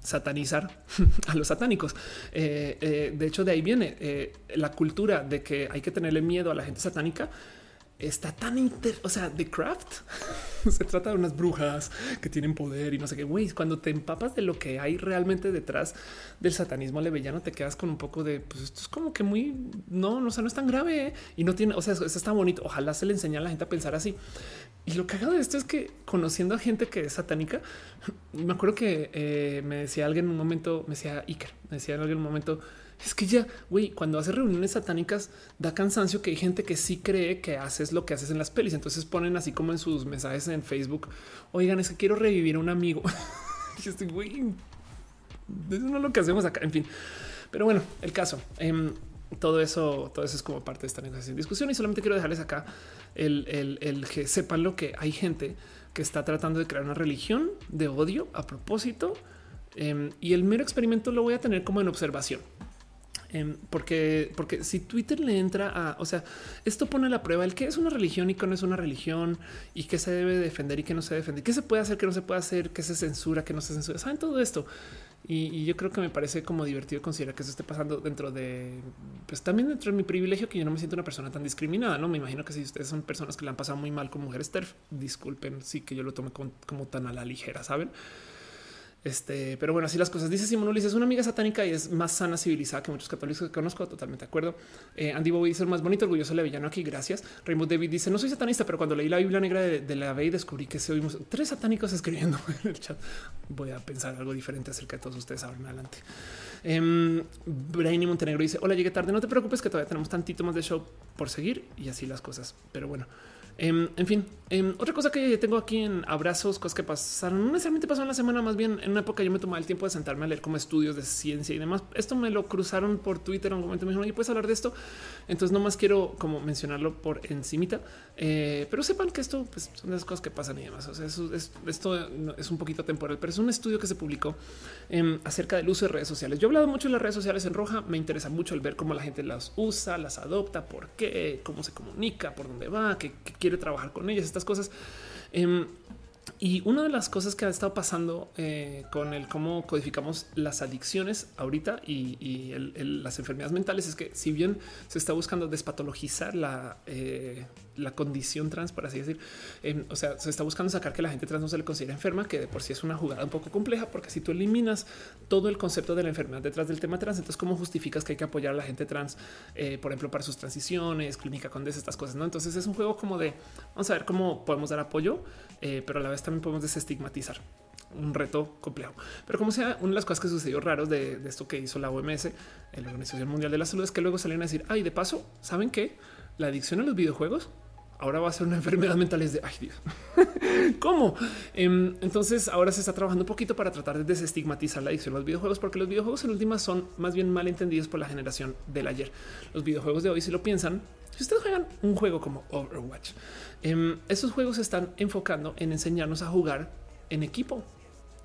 satanizar [laughs] a los satánicos. Eh, eh, de hecho, de ahí viene eh, la cultura de que hay que tenerle miedo a la gente satánica está tan inter, o sea, The Craft [laughs] se trata de unas brujas que tienen poder y no sé qué. Güey, cuando te empapas de lo que hay realmente detrás del satanismo levellano, te quedas con un poco de pues esto es como que muy no, no, o sea, no es tan grave ¿eh? y no tiene, o sea, eso está bonito. Ojalá se le enseñe a la gente a pensar así. Y lo cagado de esto es que conociendo a gente que es satánica, me acuerdo que eh, me decía alguien en un momento, me decía Iker, me decía en algún momento es que ya, güey, cuando haces reuniones satánicas da cansancio que hay gente que sí cree que haces lo que haces en las pelis. Entonces ponen así como en sus mensajes en Facebook, oigan, es que quiero revivir a un amigo. [laughs] y estoy, güey, eso no es lo que hacemos acá. En fin, pero bueno, el caso. Em, todo eso, todo eso es como parte de esta negociación discusión y solamente quiero dejarles acá el, el, que sepan lo que hay gente que está tratando de crear una religión de odio a propósito em, y el mero experimento lo voy a tener como en observación. Em, porque, porque si Twitter le entra a, o sea, esto pone la prueba el que es una religión y que no es una religión y que se debe defender y que no se defiende, qué se puede hacer, qué no se puede hacer, qué se censura, qué no se censura. Saben todo esto. Y, yo creo que me parece como divertido considerar que eso esté pasando dentro de, pues también dentro de mi privilegio, que yo no me siento una persona tan discriminada. No me imagino que si ustedes son personas que le han pasado muy mal con mujeres TERF, disculpen, sí que yo lo tome como tan a la ligera, saben? Este, pero bueno, así las cosas. Dice Simón Ulises, una amiga satánica y es más sana, civilizada que muchos católicos que conozco. Totalmente de acuerdo. Eh, Andy Bowie dice más bonito, orgulloso de villano aquí. Gracias. Rainbow David dice, no soy satanista, pero cuando leí la Biblia negra de, la B y descubrí que se oímos tres satánicos escribiendo [laughs] en el chat, voy a pensar algo diferente acerca de todos ustedes ahora en adelante. Eh, Brainy Montenegro dice, hola, llegué tarde. No te preocupes que todavía tenemos tantito más de show por seguir y así las cosas. Pero bueno. Em, en fin, em, otra cosa que tengo aquí en abrazos, cosas que pasaron, no necesariamente pasó en la semana, más bien en una época yo me tomaba el tiempo de sentarme a leer como estudios de ciencia y demás. Esto me lo cruzaron por Twitter en un momento, me dijeron, oye, puedes hablar de esto. Entonces no más quiero como mencionarlo por encimita, eh, pero sepan que esto pues, son las cosas que pasan y demás. O sea, esto es un poquito temporal, pero es un estudio que se publicó em, acerca del uso de redes sociales. Yo he hablado mucho de las redes sociales en roja, me interesa mucho el ver cómo la gente las usa, las adopta, por qué, cómo se comunica, por dónde va, qué, qué quiere trabajar con ellas, estas cosas. Em, y una de las cosas que ha estado pasando eh, con el cómo codificamos las adicciones ahorita y, las enfermedades mentales es que si bien se está buscando despatologizar la, eh, la condición trans, por así decir, o sea, se está buscando sacar que la gente trans no se le considera enferma, que de por sí es una jugada un poco compleja, porque si tú eliminas todo el concepto de la enfermedad detrás del tema trans, entonces cómo justificas que hay que apoyar a la gente trans, eh, por ejemplo, para sus transiciones, clínica con estas cosas, ¿no? Entonces es un juego como de, vamos a ver cómo podemos dar apoyo eh, pero a la vez también podemos desestigmatizar un reto complejo. Pero como sea, una de las cosas que sucedió raros de, esto que hizo la OMS, la Organización Mundial de la Salud, es que luego salieron a decir, ay, de paso, ¿saben qué? La adicción a los videojuegos ahora va a ser una [laughs] enfermedad mental. Es de, ay, Dios, [laughs] ¿cómo? Em, entonces ahora se está trabajando un poquito para tratar de desestigmatizar la adicción a los videojuegos, porque los videojuegos en últimas son más bien mal entendidos por la generación del ayer. Los videojuegos de hoy, si lo piensan, si ustedes juegan un juego como Overwatch, eh, esos juegos se están enfocando en enseñarnos a jugar en equipo.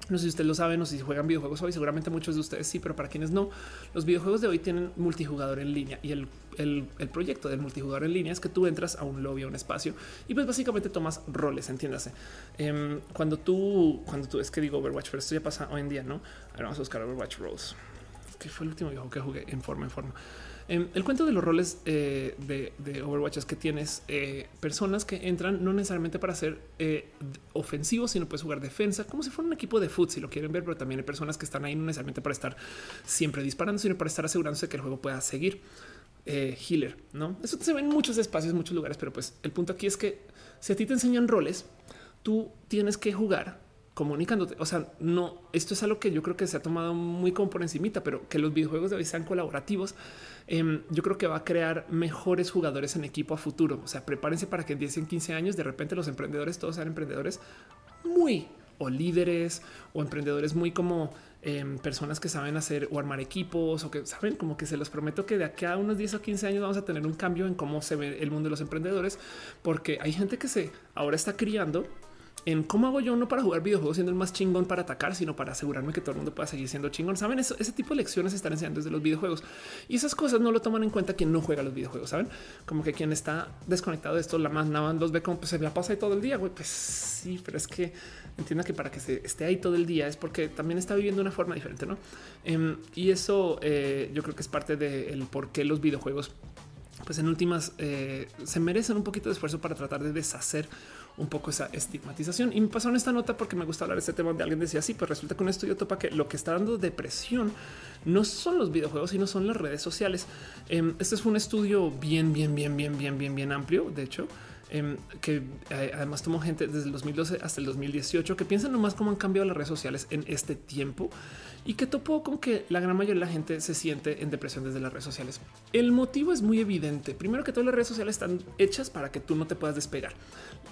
No sé si ustedes lo saben o si juegan videojuegos hoy, seguramente muchos de ustedes sí, pero para quienes no, los videojuegos de hoy tienen multijugador en línea y el, proyecto del multijugador en línea es que tú entras a un lobby, a un espacio y pues básicamente tomas roles, entiéndase. Em, cuando tú, cuando tú es que digo Overwatch, pero esto ya pasa hoy en día, no? Ahora vamos a buscar Overwatch Roles, que fue el último juego que jugué en forma, en forma. Em, el cuento de los roles eh, de, Overwatch es que tienes eh, personas que entran no necesariamente para ser eh, ofensivos, sino puedes jugar defensa, como si fuera un equipo de fútbol, si lo quieren ver, pero también hay personas que están ahí no necesariamente para estar siempre disparando, sino para estar asegurándose que el juego pueda seguir. healer, no? Eso se ve en muchos espacios, muchos lugares, pero pues el punto aquí es que si a ti te enseñan roles, tú tienes que jugar comunicándote. O sea, no, esto es algo que yo creo que se ha tomado muy como por encimita, pero que los videojuegos de hoy sean colaborativos, em, yo creo que va a crear mejores jugadores en equipo a futuro. O sea, prepárense para que en 10, en 15 años de repente los emprendedores todos sean emprendedores muy o líderes o emprendedores muy como em, personas que saben hacer o armar equipos o que saben como que se los prometo que de aquí a unos 10 o 15 años vamos a tener un cambio en cómo se ve el mundo de los emprendedores, porque hay gente que se ahora está criando en cómo hago yo no para jugar videojuegos siendo el más chingón para atacar, sino para asegurarme que todo el mundo pueda seguir siendo chingón. Saben, ese tipo de lecciones están enseñando desde los videojuegos y esas cosas no lo toman en cuenta quien no juega los videojuegos. Saben, como que quien está desconectado de esto, la más nada los ve como pues, se la pasa ahí todo el día. Güey, pues sí, pero es que entienda que para que se esté ahí todo el día es porque también está viviendo una forma diferente, no? Em, y eso eh, yo creo que es parte del por qué los videojuegos, pues en últimas, eh, se merecen un poquito de esfuerzo para tratar de deshacer un poco esa estigmatización. Y me pasaron esta nota porque me gusta hablar de este tema donde alguien decía sí, pues resulta que un estudio topa que lo que está dando depresión no son los videojuegos, sino son las redes sociales. Em, este es un estudio bien, bien, bien, bien, bien, bien, bien amplio. De hecho, em, que eh, además tomó gente desde el 2012 hasta el 2018 que piensan nomás cómo han cambiado las redes sociales en este tiempo y que topó con que la gran mayoría de la gente se siente en depresión desde las redes sociales. El motivo es muy evidente. Primero que todas las redes sociales están hechas para que tú no te puedas despegar.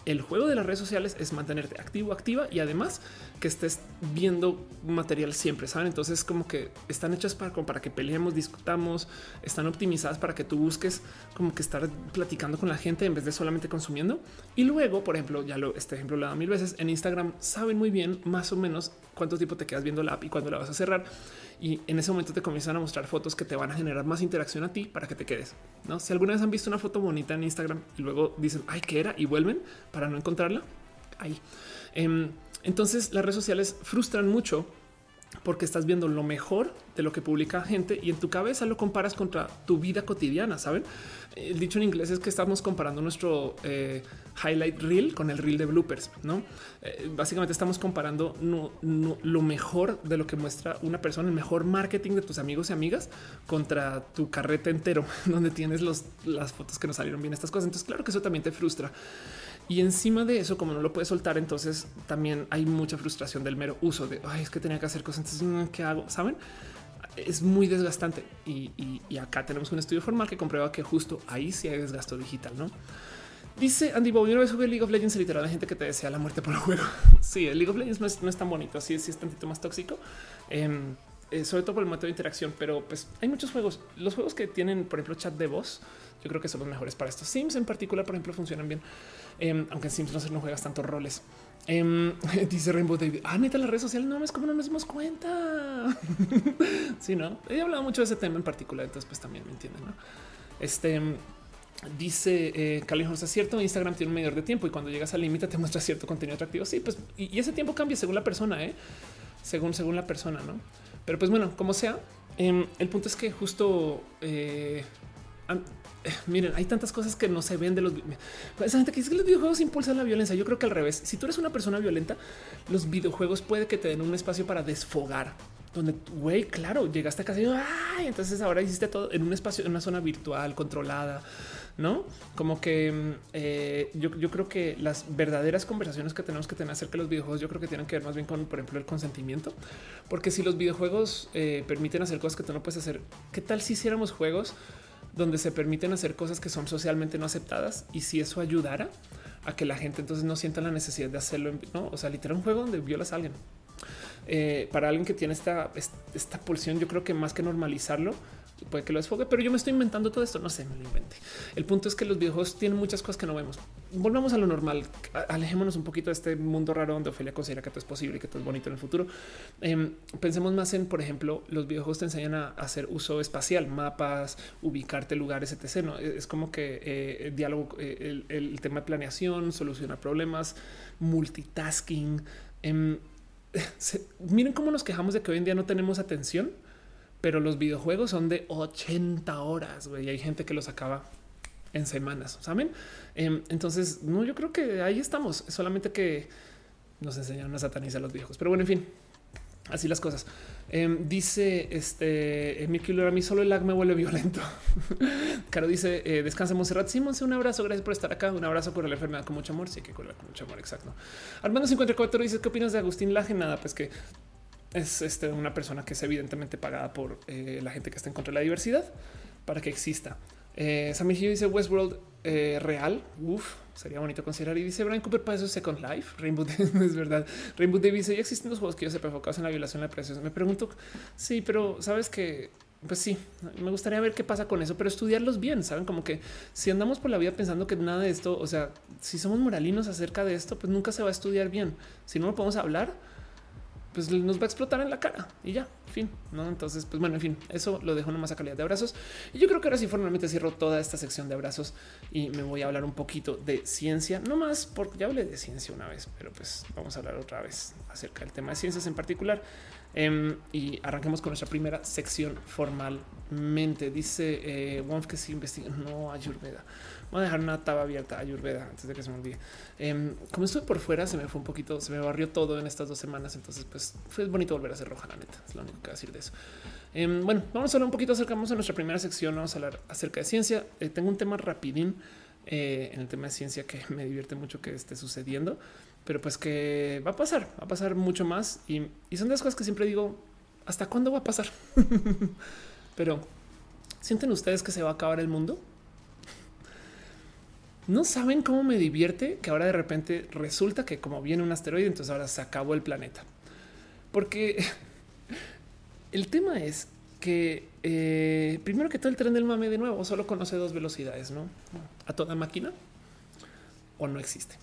El juego de las redes sociales es mantenerte activo, activa y además que estés viendo material siempre, ¿saben? Entonces como que están hechas para, para que peleemos, discutamos, están optimizadas para que tú busques como que estar platicando con la gente en vez de solamente consumiendo. Y luego, por ejemplo, ya lo, este ejemplo lo he dado mil veces en Instagram, saben muy bien más o menos cuánto tiempo te quedas viendo la app y cuándo la vas a cerrar. Y en ese momento te comienzan a mostrar fotos que te van a generar más interacción a ti para que te quedes. No, si alguna vez han visto una foto bonita en Instagram y luego dicen ay, qué era y vuelven para no encontrarla ahí. Em, entonces las redes sociales frustran mucho porque estás viendo lo mejor de lo que publica gente y en tu cabeza lo comparas contra tu vida cotidiana. Saben, el dicho en inglés es que estamos comparando nuestro eh, highlight reel con el reel de bloopers. No, eh, básicamente estamos comparando lo mejor de lo que muestra una persona, el mejor marketing de tus amigos y amigas contra tu carrete entero, [laughs] donde tienes las fotos que nos salieron bien, estas cosas. Entonces, claro que eso también te frustra. Y encima de eso, como no lo puedes soltar, entonces también hay mucha frustración del mero uso de Ay, es que tenía que hacer cosas. Entonces, mm, ¿qué hago? Saben? Es muy desgastante. Y, acá tenemos un estudio formal que comprueba que justo ahí sí hay desgasto digital, no? Dice Andy Bowie, una vez jugué League of Legends literal la gente que te desea la muerte por el juego. [laughs] sí, el League of Legends no es, tan bonito, así sí es tantito más tóxico. Em, eh, sobre todo por el método de interacción, pero pues hay muchos juegos. Los juegos que tienen, por ejemplo, chat de voz, yo creo que son los mejores para estos. Sims en particular, por ejemplo, funcionan bien. Em, aunque en Sims no, no juegas tantos roles. Em, [laughs] dice Rainbow David. Ah, neta, las redes sociales no es como no nos dimos cuenta. [laughs] sí, no he hablado mucho de ese tema en particular, entonces, pues también me entienden. ¿no? Este dice eh, es cierto. Instagram tiene un medidor de tiempo y cuando llegas al límite te muestra cierto contenido atractivo. Sí, pues y, ese tiempo cambia según la persona, ¿eh? según, según la persona, no? Pero pues bueno, como sea, em, el punto es que justo eh, miren, hay tantas cosas que no se ven de los. Esa gente que dice que los videojuegos impulsan la violencia. Yo creo que al revés. Si tú eres una persona violenta, los videojuegos puede que te den un espacio para desfogar. Donde, güey, claro, llegaste a casa y entonces ahora hiciste todo en un espacio, en una zona virtual controlada, no como que mm, eh, yo, creo que las verdaderas conversaciones que tenemos que tener acerca de los videojuegos, yo creo que tienen que ver más bien con, por ejemplo, el consentimiento, porque si los videojuegos eh, permiten hacer cosas que tú no puedes hacer, ¿qué tal si hiciéramos juegos? donde se permiten hacer cosas que son socialmente no aceptadas y si eso ayudara a que la gente entonces no sienta la necesidad de hacerlo, ¿no? o sea, literal un juego donde violas a alguien. Eh, para alguien que tiene esta, esta pulsión, yo creo que más que normalizarlo, puede que lo desfogue, pero yo me estoy inventando todo esto. No sé, me lo inventé. El punto es que los videojuegos tienen muchas cosas que no vemos. Volvamos a lo normal. Alejémonos un poquito de este mundo raro donde Ofelia considera que todo es posible y que todo es bonito en el futuro. Em, pensemos más en, por ejemplo, los videojuegos te enseñan a hacer uso espacial, mapas, ubicarte lugares, etc. ¿no? Es como que eh, el diálogo, eh, el, tema de planeación, solucionar problemas, multitasking. Em, [laughs] miren cómo nos quejamos de que hoy en día no tenemos atención pero los videojuegos son de 80 horas y hay gente que los acaba en semanas, saben? Em, entonces, no, yo creo que ahí estamos. Solamente que nos enseñaron a satanizar los viejos, pero bueno, en fin, así las cosas. Em, dice este Emilio a mí solo el lag me vuelve violento. [laughs] Caro dice eh, descansa Monserrat Simón, un abrazo, gracias por estar acá. Un abrazo por la enfermedad con mucho amor. Sí, que con mucho amor. Exacto. Armando 54 dice qué opinas de Agustín Laje? Nada, pues que es este, una persona que es evidentemente pagada por eh, la gente que está en contra de la diversidad para que exista. Eh, Samir dice Westworld eh, real. Uf, sería bonito considerar. Y dice Brian Cooper para eso es Second Life. [laughs] Rainbow es verdad. Rainbow Davis ya existen los juegos que yo se enfocados en la violación de la presión. Me pregunto, sí, pero sabes que pues sí, me gustaría ver qué pasa con eso, pero estudiarlos bien. Saben como que si andamos por la vida pensando que nada de esto, o sea, si somos moralinos acerca de esto, pues nunca se va a estudiar bien. Si no lo podemos hablar, pues nos va a explotar en la cara y ya, fin, ¿no? Entonces, pues bueno, en fin, eso lo dejo nomás a calidad de abrazos. Y yo creo que ahora sí formalmente cierro toda esta sección de abrazos y me voy a hablar un poquito de ciencia, no más porque ya hablé de ciencia una vez, pero pues vamos a hablar otra vez acerca del tema de ciencias en particular. Em, y arranquemos con nuestra primera sección formalmente. Dice eh, que se investiga, no Ayurveda. Voy a dejar una taba abierta Ayurveda antes de que se me olvide. Em, como estuve por fuera, se me fue un poquito, se me barrió todo en estas dos semanas. Entonces, pues fue bonito volver a ser roja, la neta. Es lo único que decir de eso. Em, bueno, vamos a hablar un poquito, acercamos a nuestra primera sección. Vamos a hablar acerca de ciencia. Eh, tengo un tema rapidín eh, en el tema de ciencia que [laughs] me divierte mucho que esté sucediendo, pero pues que va a pasar, va a pasar mucho más. Y, y son de las cosas que siempre digo, ¿hasta cuándo va a pasar? [laughs] pero sienten ustedes que se va a acabar el mundo? [laughs] No saben cómo me divierte que ahora de repente resulta que como viene un asteroide, entonces ahora se acabó el planeta. Porque [laughs] el tema es que eh, primero que todo el tren del mame de nuevo solo conoce dos velocidades, ¿no? A toda máquina. o no existe.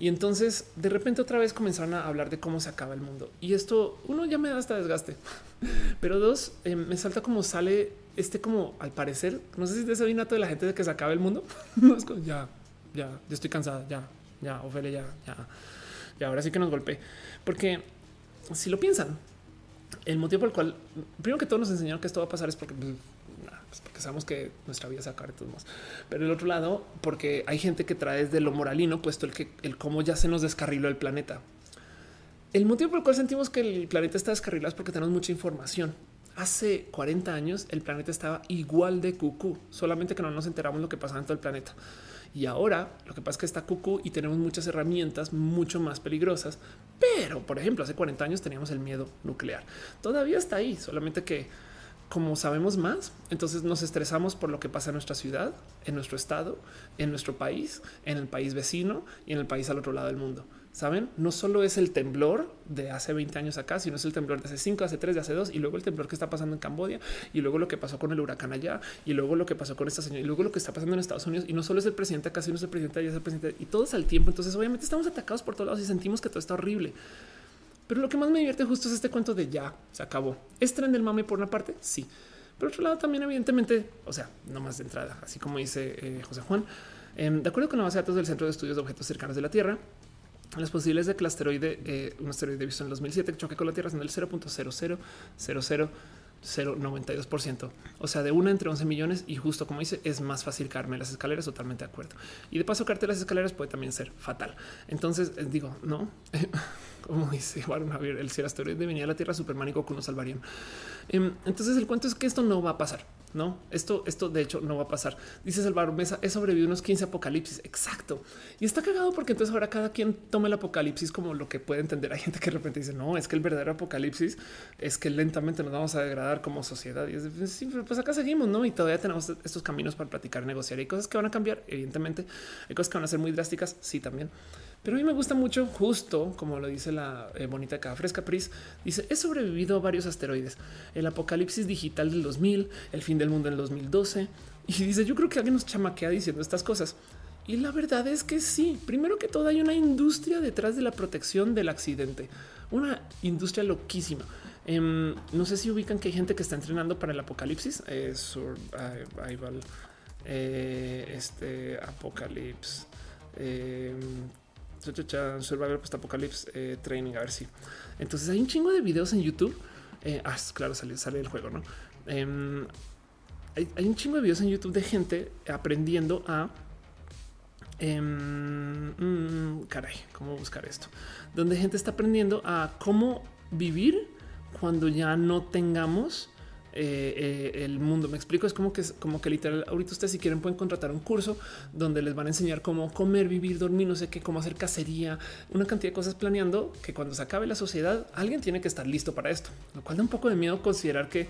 Y entonces de repente otra vez comenzaron a hablar de cómo se acaba el mundo. Y esto, uno ya me da hasta desgaste, [laughs] pero dos, eh, me salta como sale este como al parecer, no sé si te ese de la gente de que se acaba el mundo. [laughs] ya, ya, ya estoy cansada, ya, ya, Ophelia, ya, ya, ya, ahora sí que nos golpeé. Porque si lo piensan, el motivo por el cual, primero que todo nos enseñaron que esto va a pasar es porque pues, porque sabemos que nuestra vida se acaba de todos modos. Pero el otro lado, porque hay gente que trae desde lo moralino, puesto el que el cómo ya se nos descarriló el planeta. El motivo por el cual sentimos que el planeta está descarrilado es porque tenemos mucha información. Hace 40 años el planeta estaba igual de cucú, solamente que no nos enteramos lo que pasaba en todo el planeta. Y ahora lo que pasa es que está cucú y tenemos muchas herramientas mucho más peligrosas. Pero, por ejemplo, hace 40 años teníamos el miedo nuclear. Todavía está ahí, solamente que como sabemos más, entonces nos estresamos por lo que pasa en nuestra ciudad, en nuestro estado, en nuestro país, en el país vecino y en el país al otro lado del mundo. Saben, no solo es el temblor de hace 20 años acá, sino es el temblor de hace 5, hace 3, de hace 2 y luego el temblor que está pasando en Cambodia y luego lo que pasó con el huracán allá y luego lo que pasó con esta señora y luego lo que está pasando en Estados Unidos y no solo es el presidente acá, sino es el presidente allá, es el presidente y todo es al tiempo. Entonces, obviamente, estamos atacados por todos lados y sentimos que todo está horrible. Pero lo que más me divierte justo es este cuento de ya se acabó. ¿Es tren del mame por una parte? Sí. Por otro lado, también evidentemente, o sea, no más de entrada, así como dice eh, José Juan, em, de acuerdo con la base de datos del Centro de Estudios de Objetos Cercanos de la Tierra, las posibilidades de que el asteroide, eh, un asteroide visto en el 2007, choque con la Tierra son del 0.0000092%. O sea, de una entre 11 millones y justo como dice, es más fácil caerme las escaleras, totalmente de acuerdo. Y de paso, caerte las escaleras puede también ser fatal. Entonces, eh, digo, no, [laughs] como dice Warren Javier, el si el asteroide venía a la Tierra, supermánico que nos salvarían. Em, entonces, el cuento es que esto no va a pasar. No, esto, esto de hecho no va a pasar. Dice Salvador Mesa, he sobrevivido unos 15 apocalipsis. Exacto. Y está cagado porque entonces ahora cada quien toma el apocalipsis como lo que puede entender. Hay gente que de repente dice, no, es que el verdadero apocalipsis es que lentamente nos vamos a degradar como sociedad. Y es sí, pues acá seguimos, ¿no? Y todavía tenemos estos caminos para platicar, negociar. Hay cosas que van a cambiar, evidentemente. Hay cosas que van a ser muy drásticas, sí, también. Pero a mí me gusta mucho, justo como lo dice la eh, bonita caja fresca Pris, dice, he sobrevivido a varios asteroides, el apocalipsis digital del 2000, el fin del mundo en el 2012, y dice, yo creo que alguien nos chamaquea diciendo estas cosas. Y la verdad es que sí, primero que todo hay una industria detrás de la protección del accidente, una industria loquísima. Em, no sé si ubican que hay gente que está entrenando para el apocalipsis, eh, survival, eh, este apocalipsis. Eh, Survivor Post Apocalypse eh, Training. A ver si. Entonces hay un chingo de videos en YouTube. Eh, ah, claro, sale, sale el juego, no? Em, hay, un chingo de videos en YouTube de gente aprendiendo a. Em, mm, caray, cómo buscar esto, donde gente está aprendiendo a cómo vivir cuando ya no tengamos eh, eh, el mundo. Me explico, es como que es como que literal ahorita ustedes si quieren pueden contratar un curso donde les van a enseñar cómo comer, vivir, dormir, no sé qué, cómo hacer cacería, una cantidad de cosas planeando que cuando se acabe la sociedad alguien tiene que estar listo para esto, lo cual da un poco de miedo considerar que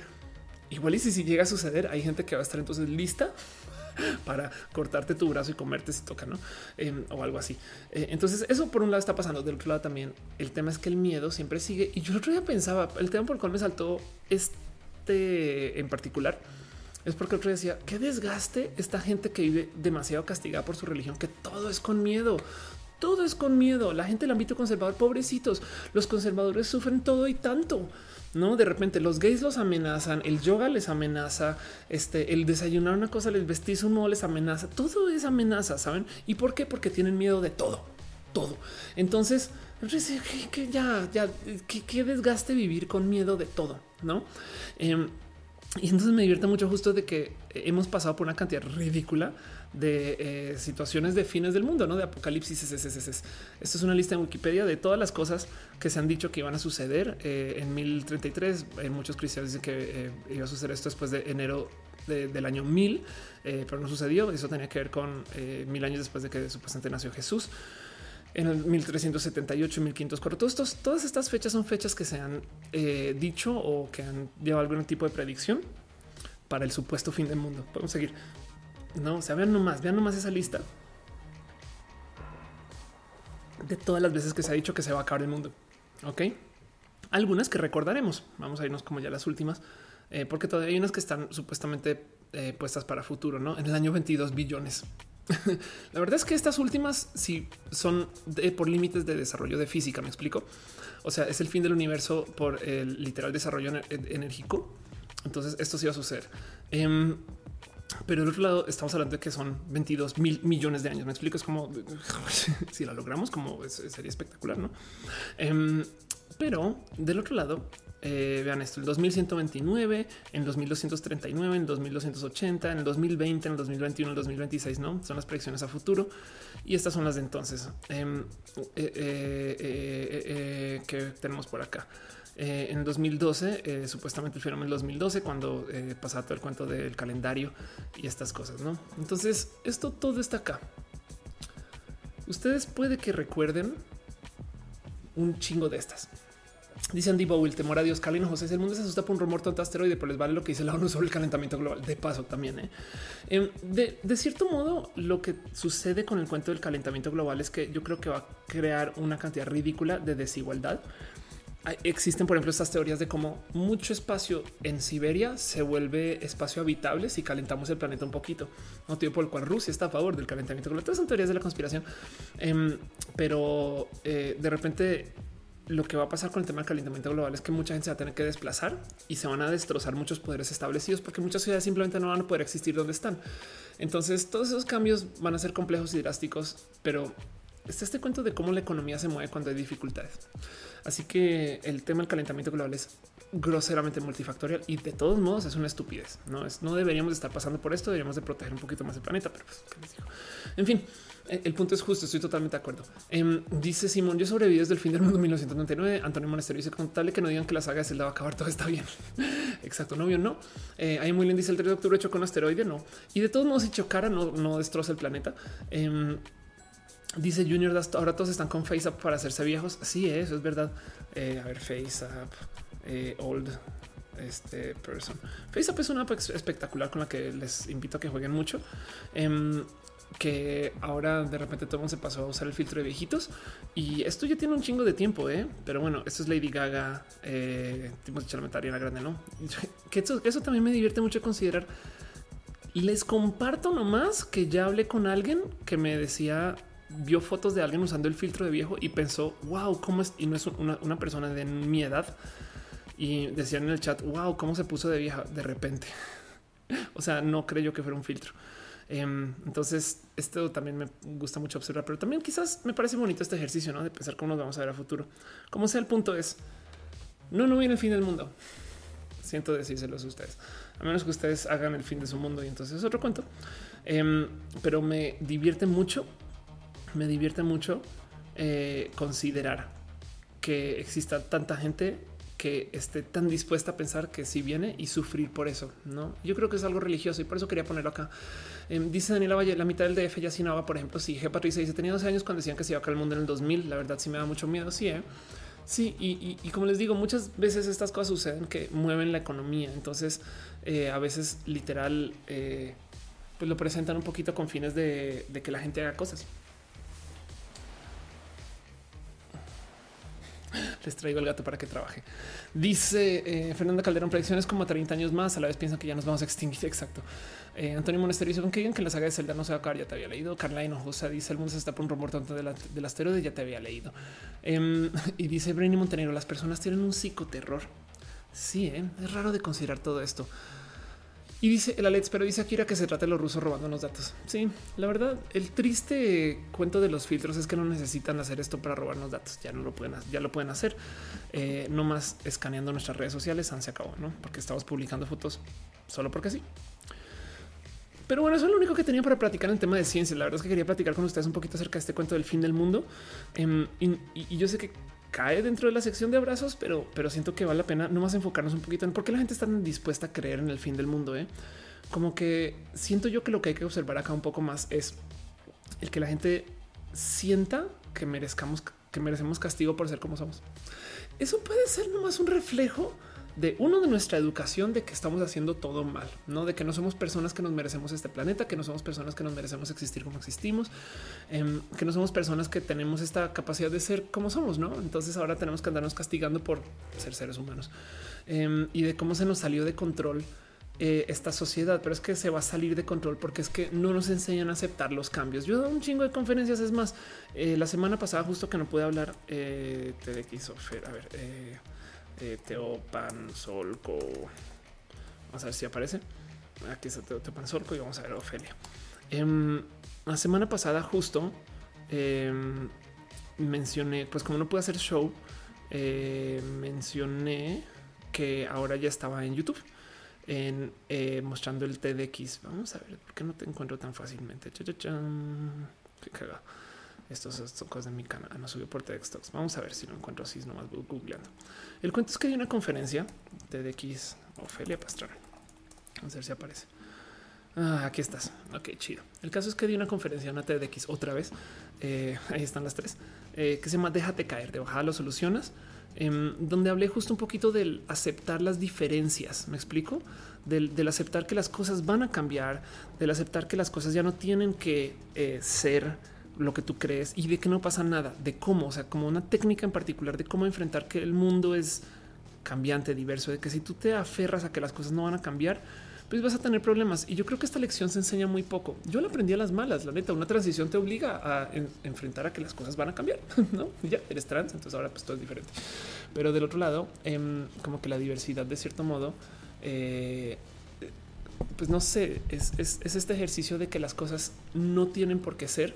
igual y si, si llega a suceder hay gente que va a estar entonces lista [laughs] para cortarte tu brazo y comerte si toca, ¿no? Em, o algo así. Eh, entonces eso por un lado está pasando, del otro lado también el tema es que el miedo siempre sigue y yo el otro día pensaba, el tema por el cual me saltó es en particular es porque otro decía qué desgaste esta gente que vive demasiado castigada por su religión, que todo es con miedo. Todo es con miedo. La gente del ámbito conservador, pobrecitos, los conservadores sufren todo y tanto. No, de repente los gays los amenazan, el yoga les amenaza, este, el desayunar una cosa, les vestirse un modo les amenaza, todo es amenaza, saben? ¿Y por qué? Porque tienen miedo de todo, todo. Entonces, que ya, ya, qué desgaste vivir con miedo de todo, no? Em, y entonces me divierte mucho justo de que hemos pasado por una cantidad ridícula de eh, situaciones de fines del mundo, no de apocalipsis. Esto es una lista en Wikipedia de todas las cosas que se han dicho que iban a suceder eh, en 1033. Eh, muchos cristianos dicen que iba a suceder esto después de enero del año 1000, pero no sucedió. Eso tenía que ver con mil años después de que supuestamente nació Jesús en el 1378, 1504. Todos todas estas fechas son fechas que se han eh, dicho o que han llevado algún tipo de predicción para el supuesto fin del mundo. Podemos seguir. No, o vean nomás, vean nomás esa lista de todas las veces que se ha dicho que se va a acabar el mundo. Ok, algunas que recordaremos. Vamos a irnos como ya las últimas, eh, porque todavía hay unas que están supuestamente eh, puestas para futuro. No en el año 22 billones [laughs] la verdad es que estas últimas sí son por límites de desarrollo de física. Me explico. O sea, es el fin del universo por el literal desarrollo enérgico. Entonces esto sí va a suceder. Em, pero del otro lado estamos hablando de que son 22 mil millones de años. Me explico, es como [laughs] si la logramos, como sería espectacular, ¿no? Em, pero del otro lado, eh, vean esto, el 2129, en 2239, en 2280, en el 2020, en el 2021, en el 2026, ¿no? Son las predicciones a futuro y estas son las de entonces em, eh, eh, que tenemos por acá. en 2012, supuestamente el fenómeno 2012, cuando pasaba todo el cuento del calendario y estas cosas, ¿no? Entonces, esto todo está acá. Ustedes puede que recuerden un chingo de estas. Dice Andy Bowie, el temor a Dios, Calino José, el mundo se asusta por un rumor tonto asteroide, pero les vale lo que dice la ONU sobre el calentamiento global. De paso también. ¿eh? Em, de, cierto modo, lo que sucede con el cuento del calentamiento global es que yo creo que va a crear una cantidad ridícula de desigualdad. Existen, por ejemplo, estas teorías de cómo mucho espacio en Siberia se vuelve espacio habitable si calentamos el planeta un poquito, motivo por el cual Rusia está a favor del calentamiento global. Todas son teorías de la conspiración, em, pero eh, de repente lo que va a pasar con el tema del calentamiento global es que mucha gente se va a tener que desplazar y se van a destrozar muchos poderes establecidos porque muchas ciudades simplemente no van a poder existir donde están. Entonces todos esos cambios van a ser complejos y drásticos, pero está este cuento de cómo la economía se mueve cuando hay dificultades. Así que el tema del calentamiento global es groseramente multifactorial y de todos modos es una estupidez. No es, no deberíamos estar pasando por esto. Deberíamos de proteger un poquito más el planeta, pero pues, en fin, el punto es justo. Estoy totalmente de acuerdo. Em, dice Simón, yo sobreviví desde el fin del mundo 1999. Antonio Monasterio dice contable que no digan que la saga de Zelda va a acabar. Todo está bien. [laughs] Exacto. Novio, no. Eh, ahí muy bien dice el 3 de octubre hecho con asteroide. No. Y de todos modos, si chocara, no, no destroza el planeta. Em, dice Junior, ahora todos están con FaceApp para hacerse viejos. Sí, eso es verdad. Eh, a ver, FaceApp, old este person. FaceApp es una app espectacular con la que les invito a que jueguen mucho. Em, que ahora de repente todo el mundo se pasó a usar el filtro de viejitos y esto ya tiene un chingo de tiempo, ¿eh? pero bueno, esto es Lady Gaga, eh, la Grande, no? [laughs] Que eso, eso también me divierte mucho considerar. Les comparto nomás que ya hablé con alguien que me decía vio fotos de alguien usando el filtro de viejo y pensó wow, cómo es y no es una, una persona de mi edad y decían en el chat wow, cómo se puso de vieja de repente. [laughs] o sea, no creyó que fuera un filtro. Em, entonces, esto también me gusta mucho observar, pero también quizás me parece bonito este ejercicio ¿no? de pensar cómo nos vamos a ver a futuro. Como sea, el punto es no, no viene el fin del mundo. Siento decírselos a ustedes, a menos que ustedes hagan el fin de su mundo y entonces es otro cuento. Em, pero me divierte mucho, me divierte mucho eh, considerar que exista tanta gente que esté tan dispuesta a pensar que si viene y sufrir por eso. No, yo creo que es algo religioso y por eso quería ponerlo acá. Em, dice Daniela Valle, la mitad del DF ya sinaba, por ejemplo, si G. Patricia dice tenía 12 años cuando decían que se iba a caer el mundo en el 2000. La verdad, sí me da mucho miedo. Sí, ¿eh? sí. Y, como les digo, muchas veces estas cosas suceden que mueven la economía. Entonces, eh, a veces literal, eh, pues lo presentan un poquito con fines de que la gente haga cosas. [laughs] les traigo el gato para que trabaje. Dice eh, Fernanda Calderón, predicciones como 30 años más, a la vez piensan que ya nos vamos a extinguir. [laughs] Exacto. Eh, Antonio Monasterio dice, que digan que la saga de Zelda no se va a acabar, ya te había leído. Carla Hinojosa dice, se está por un rumor tanto de la, del asteroide, ya te había leído. Em, [laughs] y dice Brenny Montenegro, las personas tienen un psicoterror. Sí, ¿eh? es raro de considerar todo esto. Y dice el Alex, pero dice Akira que se trata de los rusos robando los datos. Sí, la verdad, el triste cuento de los filtros es que no necesitan hacer esto para robarnos datos. Ya no lo pueden, ya lo pueden hacer. Eh, no más escaneando nuestras redes sociales. Se acabó, no? Porque estamos publicando fotos solo porque sí. Pero bueno, eso es lo único que tenía para platicar en el tema de ciencia. La verdad es que quería platicar con ustedes un poquito acerca de este cuento del fin del mundo. Em, y yo sé que cae dentro de la sección de abrazos, pero, pero siento que vale la pena no más enfocarnos un poquito en por qué la gente está dispuesta a creer en el fin del mundo. ¿eh? Como que siento yo que lo que hay que observar acá un poco más es el que la gente sienta que merezcamos, que merecemos castigo por ser como somos. Eso puede ser nomás un reflejo de uno de nuestra educación de que estamos haciendo todo mal, no de que no somos personas que nos merecemos este planeta, que no somos personas que nos merecemos existir como existimos, em, que no somos personas que tenemos esta capacidad de ser como somos, no? Entonces ahora tenemos que andarnos castigando por ser seres humanos em, y de cómo se nos salió de control eh, esta sociedad, pero es que se va a salir de control porque es que no nos enseñan a aceptar los cambios. Yo he dado un chingo de conferencias, es más, eh, la semana pasada justo que no pude hablar, eh, TDX, a ver, eh, eh, Teopan, Solco, vamos a ver si aparece. Aquí está Teopan Solco y vamos a ver Ofelia. Em, la semana pasada justo em, mencioné, pues como no pude hacer show, mencioné que ahora ya estaba en YouTube en eh, mostrando el TDX. Vamos a ver por qué no te encuentro tan fácilmente. Qué Estos son cosas de mi canal. No subió por TEDx Vamos a ver si lo encuentro así, nomás googleando. El cuento es que hay una conferencia TEDx Ofelia Pastrana. Vamos a ver si aparece. Ah, aquí estás. Ok, chido. El caso es que di una conferencia, una TEDx otra vez. Eh, ahí están las tres eh, que se llama Déjate caer. De bajada lo solucionas Em, donde hablé justo un poquito del aceptar las diferencias. Me explico del, aceptar que las cosas van a cambiar, del aceptar que las cosas ya no tienen que eh, ser lo que tú crees y de que no pasa nada, de cómo, o sea, como una técnica en particular de cómo enfrentar que el mundo es cambiante, diverso, de que si tú te aferras a que las cosas no van a cambiar, pues vas a tener problemas. Y yo creo que esta lección se enseña muy poco. Yo la aprendí a las malas, la neta. Una transición te obliga a enfrentar a que las cosas van a cambiar, [laughs] no? ya eres trans, entonces ahora pues todo es diferente. Pero del otro lado, em, como que la diversidad, de cierto modo, eh, pues no sé, es, este ejercicio de que las cosas no tienen por qué ser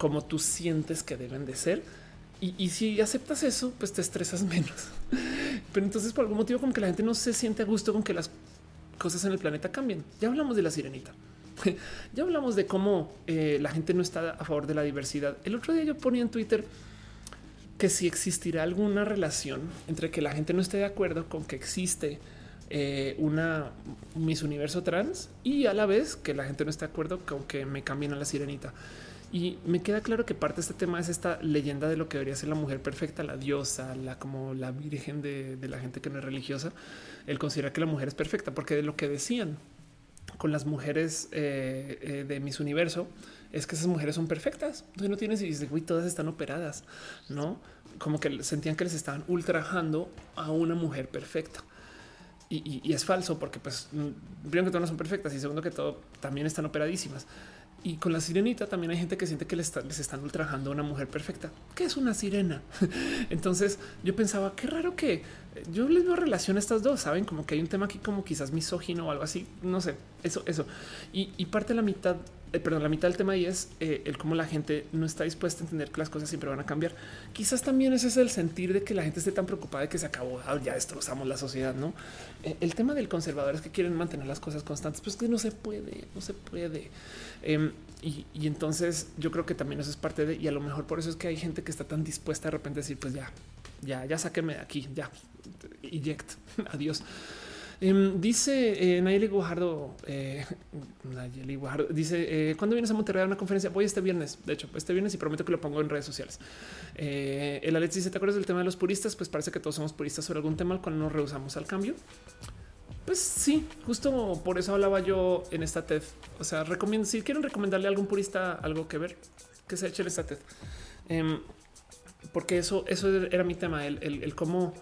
como tú sientes que deben de ser. Y, si aceptas eso, pues te estresas [laughs] menos. Pero entonces por algún motivo como que la gente no se siente a gusto con que las cosas en el planeta cambien. Ya hablamos de la sirenita. [laughs] ya hablamos de cómo eh, la gente no está a favor de la diversidad. El otro día yo ponía en Twitter que si existirá alguna relación entre que la gente no esté de acuerdo con que existe eh, una Miss Universo trans y a la vez que la gente no esté de acuerdo con que me cambien a la sirenita. Y me queda claro que parte de este tema es esta leyenda de lo que debería ser la mujer perfecta, la diosa, la como la virgen de, la gente que no es religiosa, el considerar que la mujer es perfecta, porque de lo que decían con las mujeres eh, eh, de mis universo es que esas mujeres son perfectas. Entonces no tienes y dices, güey, todas están operadas, no como que sentían que les estaban ultrajando a una mujer perfecta. Y, es falso porque, pues, mm, primero que todo no son perfectas y segundo que todo también están operadísimas. Y con la sirenita también hay gente que siente que les, están ultrajando a una mujer perfecta. que es una sirena? [laughs] Entonces yo pensaba, qué raro que yo les veo relación a estas dos, saben como que hay un tema aquí como quizás misógino o algo así, no sé, eso, eso. Y, parte de la mitad eh, perdón, la mitad del tema ahí es eh, el cómo la gente no está dispuesta a entender que las cosas siempre van a cambiar. Quizás también ese es el sentir de que la gente esté tan preocupada de que se acabó, ah, ya destrozamos la sociedad, ¿no? Eh, el tema del conservador es que quieren mantener las cosas constantes, pues que no se puede, no se puede. Em, y, entonces yo creo que también eso es parte de, y a lo mejor por eso es que hay gente que está tan dispuesta de repente a decir, pues ya, ya, ya sáquenme de aquí, ya, eject, [laughs] adiós. Em, dice eh, Nayeli Guajardo, eh, [laughs] Nayeli Guajardo, dice, eh, ¿cuándo vienes a Monterrey a una conferencia? Voy este viernes, de hecho, este viernes y prometo que lo pongo en redes sociales. Eh, el Alex dice, ¿te acuerdas del tema de los puristas? Pues parece que todos somos puristas sobre algún tema al cual nos rehusamos al cambio. Pues sí, justo por eso hablaba yo en esta TED. O sea, recomiendo, si quieren recomendarle a algún purista algo que ver, que se eche en esta TED. Em, porque eso, eso era mi tema, el, el, cómo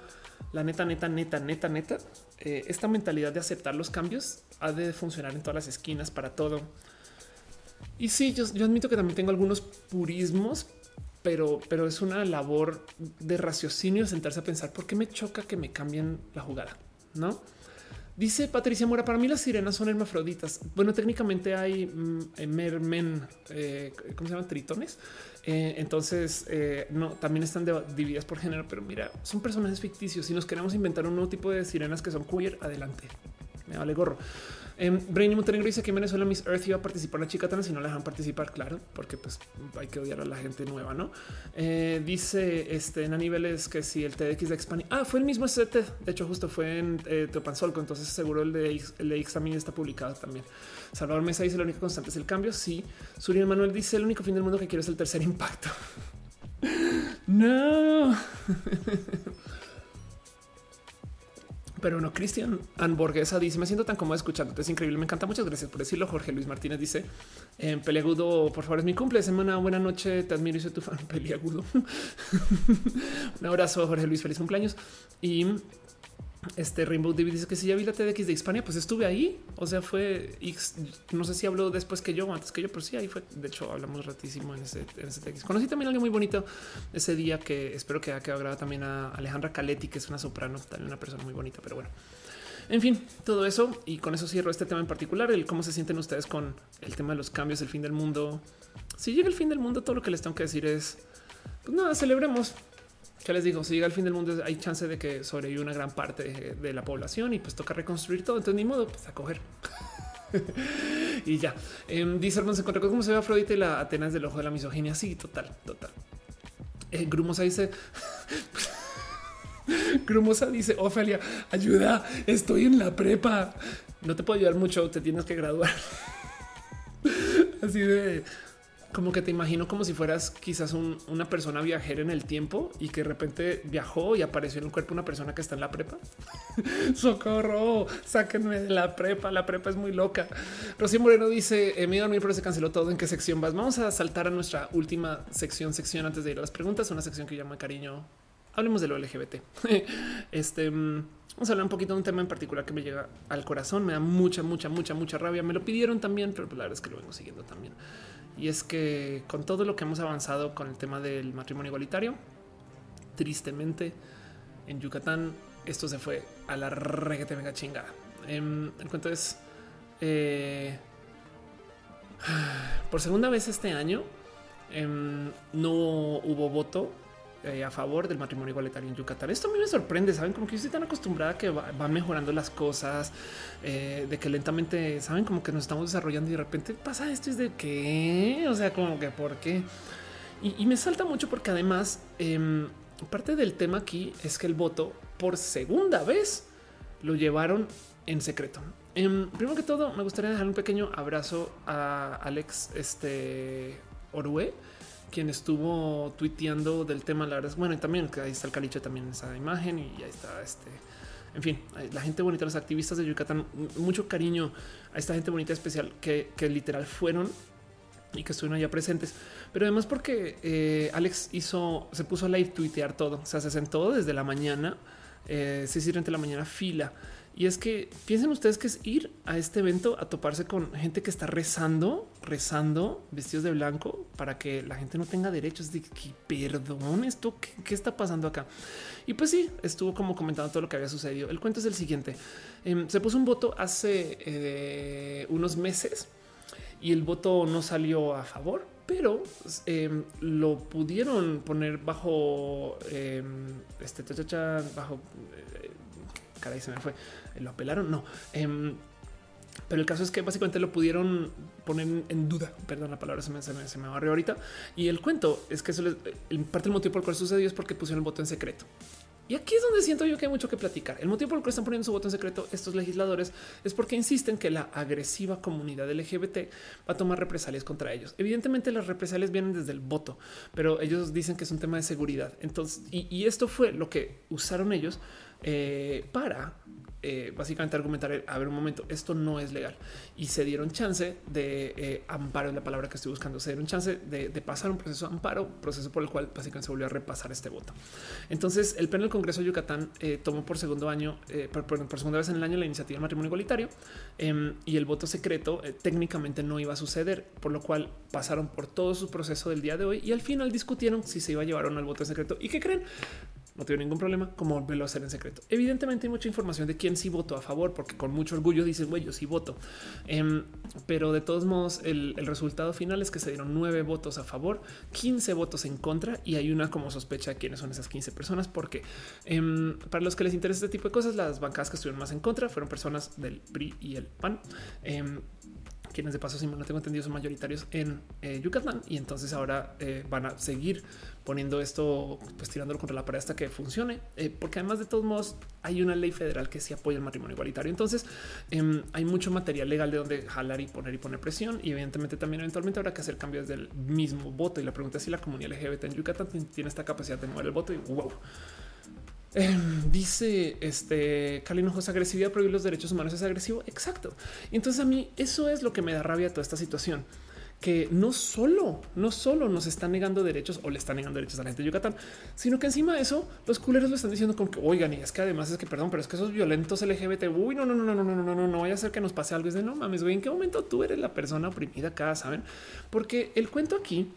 la neta, neta, neta, neta, neta, eh, esta mentalidad de aceptar los cambios ha de funcionar en todas las esquinas para todo. Y sí, yo, admito que también tengo algunos purismos, pero, pero es una labor de raciocinio sentarse a pensar por qué me choca que me cambien la jugada, no? Dice Patricia Mora, para mí las sirenas son hermafroditas. Bueno, técnicamente hay mm, eh, mermen, eh, ¿cómo se llaman? Tritones. Eh, entonces, no, también están divididas por género, pero mira, son personajes ficticios. Si nos queremos inventar un nuevo tipo de sirenas que son queer, adelante. Me vale gorro. Eh, Brainy Montenegro dice que en Venezuela Miss Earth iba a participar la chica trans y no la dejan participar, claro, porque pues hay que odiar a la gente nueva, ¿no? Eh, dice este en niveles que si el TDX de Expani, ah, fue el mismo ST, de hecho justo fue en eh, Teopanzolco, entonces seguro el de, X, el de X también está publicado también. Salvador Mesa dice la única constante es el cambio, sí. Suriel Manuel dice el único fin del mundo que quiero es el tercer impacto. [laughs] no. [laughs] Pero no, Cristian Anborguesa dice: Me siento tan cómodo escuchándote. Es increíble. Me encanta. Muchas gracias por decirlo. Jorge Luis Martínez dice: en Peliagudo, por favor, es mi cumple semana. Buena noche. Te admiro y soy tu fan. [laughs] Peliagudo. [laughs] Un abrazo, Jorge Luis. Feliz cumpleaños. Y Este Rainbow David dice que si ya vi la TDX de Hispania, pues estuve ahí. O sea, fue no sé si habló después que yo o antes que yo, pero sí, ahí fue. De hecho, hablamos ratísimo en ese, en TDX. Conocí también a alguien muy bonito ese día que espero que haya quedado grabado también a Alejandra Caletti, que es una soprano, también una persona muy bonita, pero bueno. En fin, todo eso y con eso cierro este tema en particular, el cómo se sienten ustedes con el tema de los cambios, el fin del mundo. Si llega el fin del mundo, todo lo que les tengo que decir es, pues nada, celebremos, ya les digo, si llega el fin del mundo, hay chance de que sobreviva una gran parte de, la población y pues toca reconstruir todo. Entonces, ni modo, pues a coger. [laughs] y ya eh, dice se cómo se ve Afrodita y la Atenas del ojo de la misoginia. Sí, total, total. Eh, Grumosa dice, [laughs] Grumosa dice, Ofelia, ayuda, estoy en la prepa. No te puedo ayudar mucho, te tienes que graduar. [laughs] Así de como que te imagino como si fueras quizás una persona viajera en el tiempo y que de repente viajó y apareció en el cuerpo una persona que está en la prepa. [laughs] Socorro, sáquenme de la prepa. La prepa es muy loca. Rocío Moreno dice: eh, Me iba a dormir, pero se canceló todo. ¿En qué sección vas? Vamos a saltar a nuestra última sección, sección antes de ir a las preguntas. Una sección que llama cariño. Hablemos de lo LGBT. [laughs] este mm, vamos a hablar un poquito de un tema en particular que me llega al corazón. Me da mucha, mucha, mucha, mucha rabia. Me lo pidieron también, pero la verdad es que lo vengo siguiendo también. Y es que con todo lo que hemos avanzado con el tema del matrimonio igualitario, tristemente en Yucatán esto se fue a la te mega chingada. Em, el cuento es eh, [sighs] por segunda vez este año em, no hubo voto eh, a favor del matrimonio igualitario en Yucatán. Esto a mí me sorprende, saben como que yo estoy tan acostumbrada que va, mejorando las cosas, eh, de que lentamente saben como que nos estamos desarrollando y de repente pasa esto es de qué, o sea, como que por qué. Y, me salta mucho porque además em, parte del tema aquí es que el voto por segunda vez lo llevaron en secreto. Em, primero que todo, me gustaría dejar un pequeño abrazo a Alex este, Orue quien estuvo tuiteando del tema. La verdad es bueno, y también que ahí está el caliche también en esa imagen y ahí está este. En fin, la gente bonita, los activistas de Yucatán, mucho cariño a esta gente bonita especial que, literal fueron y que estuvieron allá presentes, pero además porque eh, Alex hizo, se puso a live tuitear todo, o sea, se sentó desde la mañana, eh, se hicieron entre la mañana fila y es que piensen ustedes que es ir a este evento a toparse con gente que está rezando, rezando vestidos de blanco para que la gente no tenga derechos de que perdón esto qué, está pasando acá. Y pues sí, estuvo como comentando todo lo que había sucedido. El cuento es el siguiente. Em, se puso un voto hace eh, unos meses y el voto no salió a favor, pero em, lo pudieron poner bajo em, este bajo eh, caray, se me fue lo apelaron. No, em, pero el caso es que básicamente lo pudieron poner en duda. Perdón, la palabra se me, se me, se me barrió ahorita. Y el cuento es que eso les, parte del motivo por el cual sucedió es porque pusieron el voto en secreto. Y aquí es donde siento yo que hay mucho que platicar. El motivo por el cual están poniendo su voto en secreto estos legisladores es porque insisten que la agresiva comunidad LGBT va a tomar represalias contra ellos. Evidentemente las represalias vienen desde el voto, pero ellos dicen que es un tema de seguridad. Entonces, y esto fue lo que usaron ellos eh, para eh, básicamente argumentar, a ver un momento, esto no es legal. Y se dieron chance de eh, amparo, en la palabra que estoy buscando, se dieron chance de, pasar un proceso de amparo, proceso por el cual básicamente se volvió a repasar este voto. Entonces, el pleno del Congreso de Yucatán tomó por segundo año, por, segunda vez en el año, la iniciativa de matrimonio igualitario em, y el voto secreto técnicamente no iba a suceder, por lo cual pasaron por todo su proceso del día de hoy y al final discutieron si se iba a llevar o no el voto secreto. ¿Y qué creen? No tengo ningún problema como volverlo a hacer en secreto. Evidentemente hay mucha información de quién sí votó a favor, porque con mucho orgullo dicen, güey, yo sí voto. Em, pero de todos modos, el, resultado final es que se dieron nueve votos a favor, 15 votos en contra y hay una como sospecha de quiénes son esas 15 personas, porque em, para los que les interesa este tipo de cosas, las bancadas que estuvieron más en contra fueron personas del PRI y el PAN. Em, quienes de paso, si no tengo entendido, son mayoritarios en eh, Yucatán y entonces ahora eh, van a seguir poniendo esto, pues tirándolo contra la pared hasta que funcione, eh, porque además de todos modos hay una ley federal que sí apoya el matrimonio igualitario. Entonces em, hay mucho material legal de donde jalar y poner y poner presión y evidentemente también eventualmente habrá que hacer cambios del mismo voto. Y la pregunta es si la comunidad LGBT en Yucatán tiene esta capacidad de mover el voto y wow. Em, dice este Carlino José agresividad prohibir los derechos humanos es agresivo. Exacto. Y entonces a mí eso es lo que me da rabia toda esta situación que no solo, no solo nos están negando derechos o le están negando derechos a la gente de Yucatán, sino que encima de eso los culeros lo están diciendo como que oigan, y es que además es que perdón, pero es que esos violentos LGBT, uy, no, no, no, no, no, no, no, no, no vaya a ser que nos pase algo. Es de no mames, güey, en qué momento tú eres la persona oprimida acá, saben? Porque el cuento aquí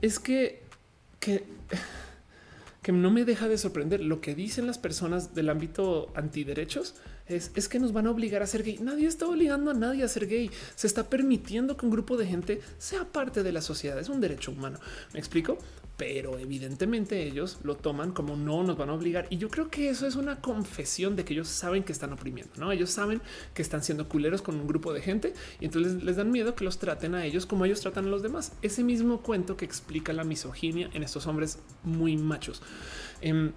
es que, que que no me deja de sorprender lo que dicen las personas del ámbito antiderechos es, es que nos van a obligar a ser gay. Nadie está obligando a nadie a ser gay. Se está permitiendo que un grupo de gente sea parte de la sociedad. Es un derecho humano. ¿Me explico? Pero evidentemente ellos lo toman como no nos van a obligar. Y yo creo que eso es una confesión de que ellos saben que están oprimiendo, no? Ellos saben que están siendo culeros con un grupo de gente y entonces les dan miedo que los traten a ellos como ellos tratan a los demás. Ese mismo cuento que explica la misoginia en estos hombres muy machos. Em,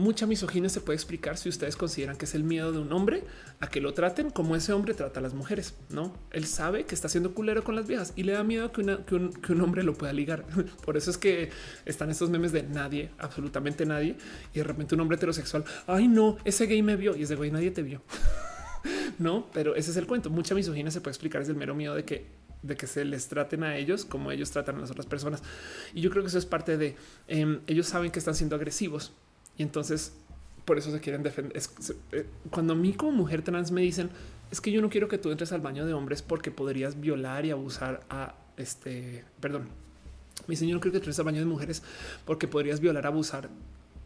mucha misoginia se puede explicar si ustedes consideran que es el miedo de un hombre a que lo traten como ese hombre trata a las mujeres. No, él sabe que está siendo culero con las viejas y le da miedo que, que, un, hombre lo pueda ligar. [laughs] Por eso es que están estos memes de nadie, absolutamente nadie. Y de repente un hombre heterosexual, ay no, ese gay me vio y es de güey, nadie te vio. [laughs] no, pero ese es el cuento. Mucha misoginia se puede explicar es el mero miedo de que de que se les traten a ellos como ellos tratan a las otras personas. Y yo creo que eso es parte de em, ellos saben que están siendo agresivos y entonces por eso se quieren defender. Eh, cuando a mí como mujer trans me dicen es que yo no quiero que tú entres al baño de hombres porque podrías violar y abusar a este, perdón, dicen yo no quiero que entres al baño de mujeres porque podrías violar, abusar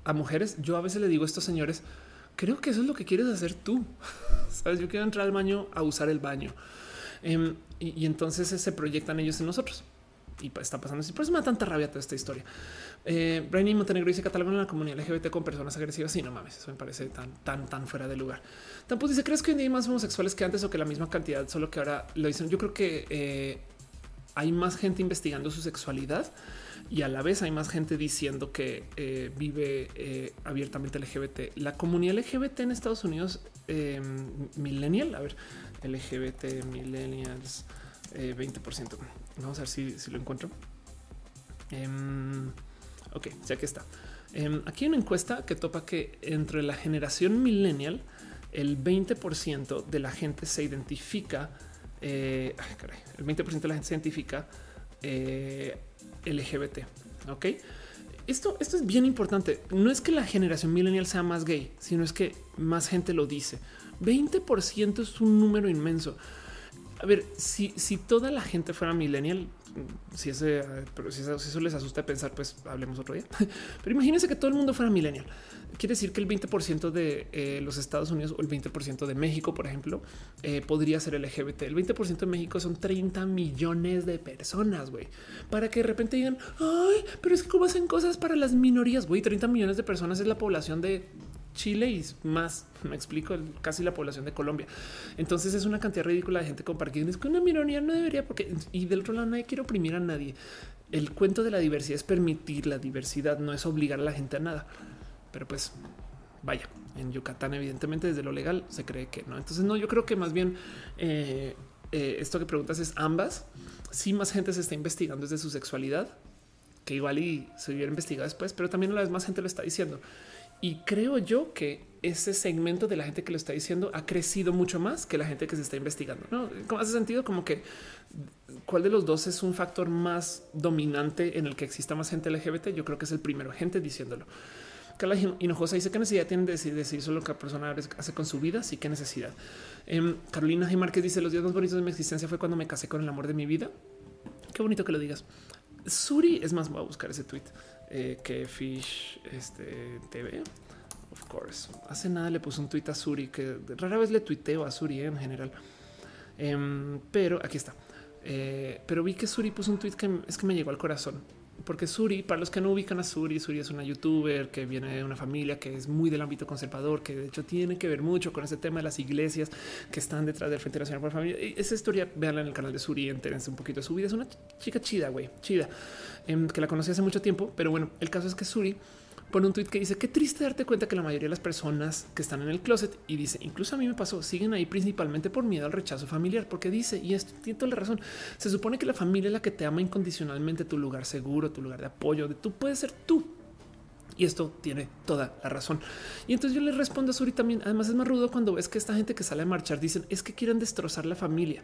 a mujeres. Yo a veces le digo a estos señores, creo que eso es lo que quieres hacer tú. [laughs] Sabes, yo quiero entrar al baño a usar el baño. Em, y, entonces se proyectan ellos en nosotros. Y está pasando. Por eso me da tanta rabia toda esta historia. Eh, Brainy Montenegro dice catalogan la comunidad LGBT con personas agresivas. Sí, no mames, eso me parece tan, tan, tan fuera de lugar. Tampoco dice, ¿crees que hoy día hay más homosexuales que antes o que la misma cantidad, solo que ahora lo dicen? Yo creo que eh, hay más gente investigando su sexualidad y a la vez hay más gente diciendo que eh, vive eh, abiertamente LGBT. La comunidad LGBT en Estados Unidos, millennial, a ver, LGBT millennials, 20%. Vamos a ver si, si lo encuentro. Em, Ok, ya que está. Em, aquí hay una encuesta que topa que entre la generación millennial, el 20% de la gente se identifica, eh, el 20% de la gente se identifica eh, LGBT. Ok, esto, esto es bien importante. No es que la generación millennial sea más gay, sino es que más gente lo dice. 20% es un número inmenso. A ver, si, si toda la gente fuera millennial, si ese, eso, les asusta pensar, pues hablemos otro día. [laughs] Pero imagínense que todo el mundo fuera millennial. Quiere decir que el 20% de eh, los Estados Unidos o el 20% de México, por ejemplo, eh, podría ser LGBT. El 20% de México son 30 millones de personas, güey. Para que de repente digan, ay, pero es que cómo hacen cosas para las minorías, güey. 30 millones de personas es la población de Chile y más, [laughs] me explico, casi la población de Colombia. Entonces es una cantidad ridícula de gente compartiendo. Es que una minoría no debería, porque y del otro lado nadie quiere oprimir a nadie. El cuento de la diversidad es permitir la diversidad, no es obligar a la gente a nada. Pero pues vaya, en Yucatán evidentemente desde lo legal se cree que no. Entonces no, yo creo que más bien eh, eh, esto que preguntas es ambas. Si más gente se está investigando desde su sexualidad, que igual y se hubiera investigado después, pero también a la vez más gente lo está diciendo. Y creo yo que ese segmento de la gente que lo está diciendo ha crecido mucho más que la gente que se está investigando. No hace sentido como que cuál de los dos es un factor más dominante en el que exista más gente LGBT. Yo creo que es el primero, gente diciéndolo. Carla Hinojosa dice que necesidad tiene de decir, decir solo lo que la persona hace con su vida. Sí, qué necesidad. Em, Carolina G. Dice: Los días más bonitos de mi existencia fue cuando me casé con el amor de mi vida. Qué bonito que lo digas. Suri es más, voy a buscar ese tweet eh, que Fish este, TV. Of course. Hace nada le puse un tweet a Suri que rara vez le tuiteo a Suri eh, en general. Em, pero aquí está. Eh, pero vi que Suri puso un tweet que es que me llegó al corazón. Porque Suri, para los que no ubican a Suri, Suri es una youtuber que viene de una familia que es muy del ámbito conservador, que de hecho tiene que ver mucho con ese tema de las iglesias que están detrás del Frente Nacional por la Familia. Esa historia, véanla en el canal de Suri, entérense un poquito de su vida. Es una chica chida, güey, chida. Em, que la conocí hace mucho tiempo, pero bueno, el caso es que Suri pone un tweet que dice qué triste darte cuenta que la mayoría de las personas que están en el closet y dice incluso a mí me pasó siguen ahí principalmente por miedo al rechazo familiar porque dice y esto tiene toda la razón se supone que la familia es la que te ama incondicionalmente tu lugar seguro tu lugar de apoyo de tú puedes ser tú y esto tiene toda la razón. Y entonces yo le respondo a Suri también. Además, es más rudo cuando ves que esta gente que sale a marchar dicen es que quieren destrozar la familia.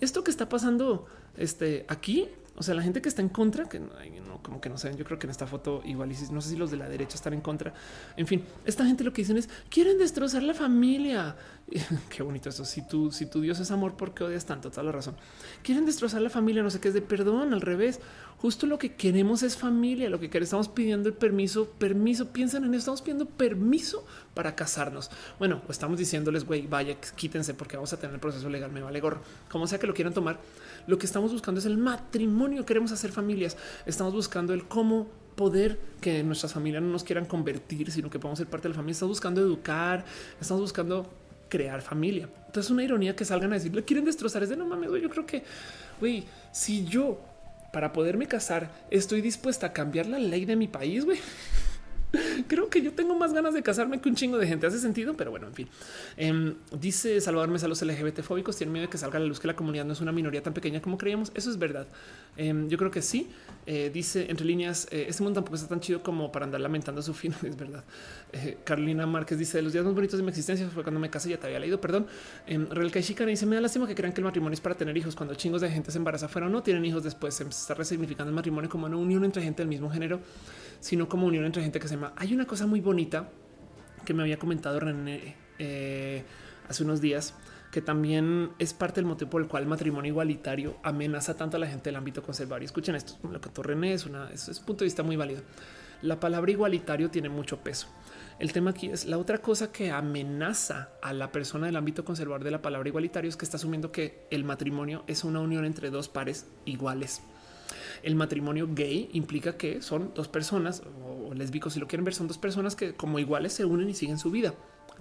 esto que está pasando este, aquí o sea, la gente que está en contra, que no, como que no saben, yo creo que en esta foto igual, no sé si los de la derecha están en contra. En fin, esta gente lo que dicen es, quieren destrozar la familia. [laughs] Qué bonito eso. Si tú, si tu Dios es amor, ¿por qué odias tanto? Toda la razón. Quieren destrozar la familia, no sé qué es de perdón, al revés. Justo lo que queremos es familia, lo que queremos, estamos pidiendo el permiso, permiso, piensan en eso, estamos pidiendo permiso para casarnos. Bueno, estamos diciéndoles, güey, vaya, quítense porque vamos a tener el proceso legal, me vale gorro. Como sea que lo quieran tomar, lo que estamos buscando es el matrimonio. Queremos hacer familias. Estamos buscando el cómo poder que nuestras familias no nos quieran convertir, sino que podamos ser parte de la familia. Estamos buscando educar, estamos buscando crear familia. Entonces, es una ironía que salgan a decir, le quieren destrozar. Es de no mames. Yo creo que, güey, si yo para poderme casar estoy dispuesta a cambiar la ley de mi país, güey. [laughs] Creo que yo tengo más ganas de casarme que un chingo de gente. Hace sentido, pero bueno, en fin. Em, dice salvarme a los LGBT fóbicos. Tienen miedo de que salga a la luz que la comunidad no es una minoría tan pequeña como creíamos. Eso es verdad. Em, yo creo que sí. Eh, dice entre líneas: eh, Este mundo tampoco está tan chido como para andar lamentando su fin. [laughs] Es verdad. Eh, Carolina Márquez dice: Los días más bonitos de mi existencia fue cuando me casé. Ya te había leído. Perdón. Eh, Real Chica dice: Me da lástima que crean que el matrimonio es para tener hijos. Cuando chingos de gente se embaraza fuera o no tienen hijos después, se está resignificando el matrimonio como una unión entre gente del mismo género sino como unión entre gente que se llama. Hay una cosa muy bonita que me había comentado René eh, hace unos días, que también es parte del motivo por el cual el matrimonio igualitario amenaza tanto a la gente del ámbito conservador. Y escuchen esto, lo que René es, una, es, un punto de vista muy válido. La palabra igualitario tiene mucho peso. El tema aquí es la otra cosa que amenaza a la persona del ámbito conservador de la palabra igualitario es que está asumiendo que el matrimonio es una unión entre dos pares iguales. El matrimonio gay implica que son dos personas o lésbicos, si lo quieren ver, son dos personas que como iguales se unen y siguen su vida.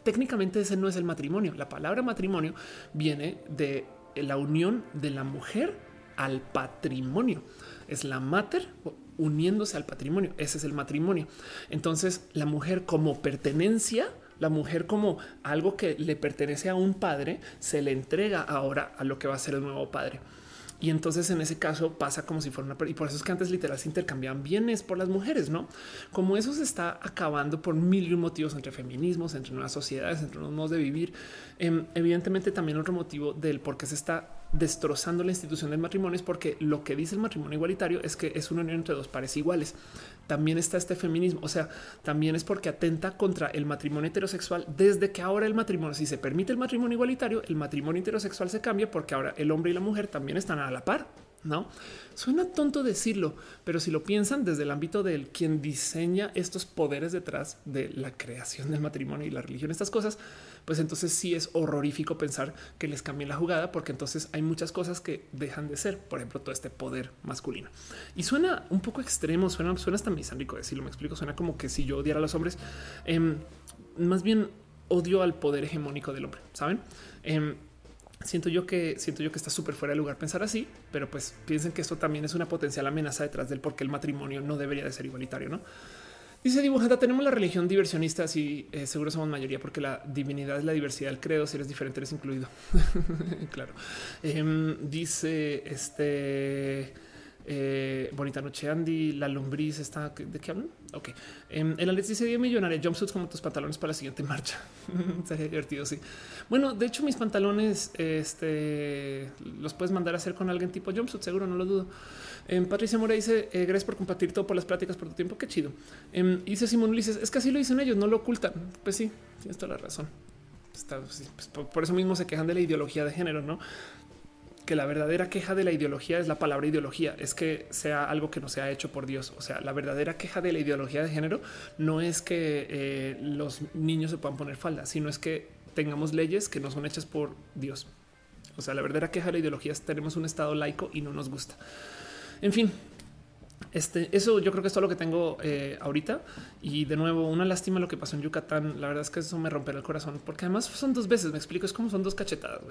Técnicamente ese no es el matrimonio. La palabra matrimonio viene de la unión de la mujer al patrimonio. Es la mater uniéndose al patrimonio. Ese es el matrimonio. Entonces la mujer como pertenencia, la mujer como algo que le pertenece a un padre, se le entrega ahora a lo que va a ser el nuevo padre. Y entonces en ese caso pasa como si fuera una... Y por eso es que antes literal se intercambiaban bienes por las mujeres, ¿no? Como eso se está acabando por mil y motivos entre feminismos, entre nuevas sociedades, entre nuevos modos de vivir. Em, evidentemente también otro motivo del por qué se está destrozando la institución del matrimonio es porque lo que dice el matrimonio igualitario es que es una unión entre dos pares iguales también está este feminismo. O sea, también es porque atenta contra el matrimonio heterosexual. Desde que ahora el matrimonio, si se permite el matrimonio igualitario, el matrimonio heterosexual se cambia porque ahora el hombre y la mujer también están a la par. No suena tonto decirlo, pero si lo piensan desde el ámbito del quien diseña estos poderes detrás de la creación del matrimonio y la religión, estas cosas, pues entonces sí es horrorífico pensar que les cambien la jugada, porque entonces hay muchas cosas que dejan de ser, por ejemplo, todo este poder masculino. Y suena un poco extremo, suena, suena hasta misándrico decirlo, me explico, suena como que si yo odiara a los hombres, em, más bien odio al poder hegemónico del hombre, ¿saben? Em, siento yo que siento yo que está súper fuera de lugar pensar así, pero pues piensen que esto también es una potencial amenaza detrás del por qué el matrimonio no debería de ser igualitario, ¿no? Dice dibujada, tenemos la religión diversionista, y eh, seguro somos mayoría porque la divinidad es la diversidad del credo, si eres diferente eres incluido. [laughs] claro. Em, dice este... Eh, bonita noche, Andy. La lombriz está. ¿De qué hablan? Ok. Eh, el Alex dice: Día millonaria, jumpsuits como tus pantalones para la siguiente marcha. [laughs] Sería divertido. Sí. Bueno, de hecho, mis pantalones este, los puedes mandar a hacer con alguien tipo jumpsuit, seguro, no lo dudo. Eh, Patricia Mora dice: eh, Gracias por compartir todo por las pláticas por tu tiempo. Qué chido. Eh, dice Simón Ulises: Es que así lo dicen ellos, no lo ocultan. Pues sí, tienes toda la razón. Pues, por, eso mismo se quejan de la ideología de género, no? que la verdadera queja de la ideología es la palabra ideología, es que sea algo que no se ha hecho por Dios. O sea, la verdadera queja de la ideología de género no es que eh, los niños se puedan poner falda, sino es que tengamos leyes que no son hechas por Dios. O sea, la verdadera queja de la ideología es tenemos un estado laico y no nos gusta. En fin, este, eso yo creo que es todo lo que tengo eh, ahorita. Y de nuevo, una lástima lo que pasó en Yucatán. La verdad es que eso me romperá el corazón, porque además son dos veces. Me explico, es como son dos cachetadas.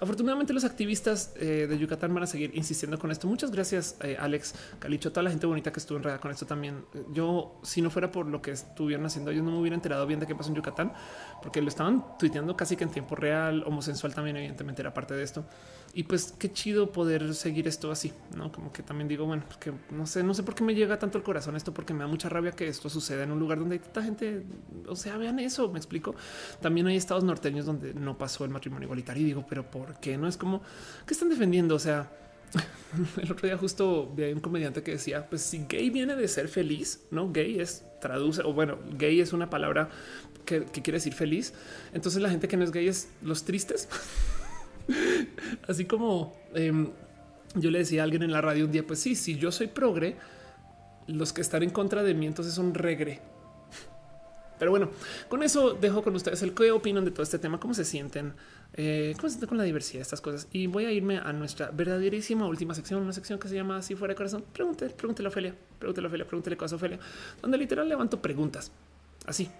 Afortunadamente, los activistas eh, de Yucatán van a seguir insistiendo con esto. Muchas gracias, eh, Alex Calicho, toda la gente bonita que estuvo enredada con esto también. Yo, si no fuera por lo que estuvieron haciendo, yo no me hubiera enterado bien de qué pasó en Yucatán, porque lo estaban tuiteando casi que en tiempo real. Homosensual también, evidentemente, era parte de esto. Y pues qué chido poder seguir esto así, no como que también digo, bueno, que no sé, no sé por qué me llega tanto el corazón esto, porque me da mucha rabia que esto suceda en un lugar donde hay tanta gente. O sea, vean eso, me explico. También hay estados norteños donde no pasó el matrimonio igualitario y digo, pero por qué no es como que están defendiendo? O sea, [laughs] el otro día justo vi un comediante que decía, pues si gay viene de ser feliz, no gay es traduce o bueno, gay es una palabra que, quiere decir feliz. Entonces la gente que no es gay es los tristes. [laughs] [laughs] Así como em, yo le decía a alguien en la radio un día, pues sí, si yo soy progre, los que están en contra de mí entonces son regre. Pero bueno, con eso dejo con ustedes el qué opinan de todo este tema, cómo se sienten, eh, cómo se sienten con la diversidad de estas cosas. Y voy a irme a nuestra verdaderísima última sección, una sección que se llama Si fuera de corazón. Pregúntele, pregúntele a Ofelia, pregúntele a Ofelia, pregúntele cosas a Ofelia, donde literal levanto preguntas. Así,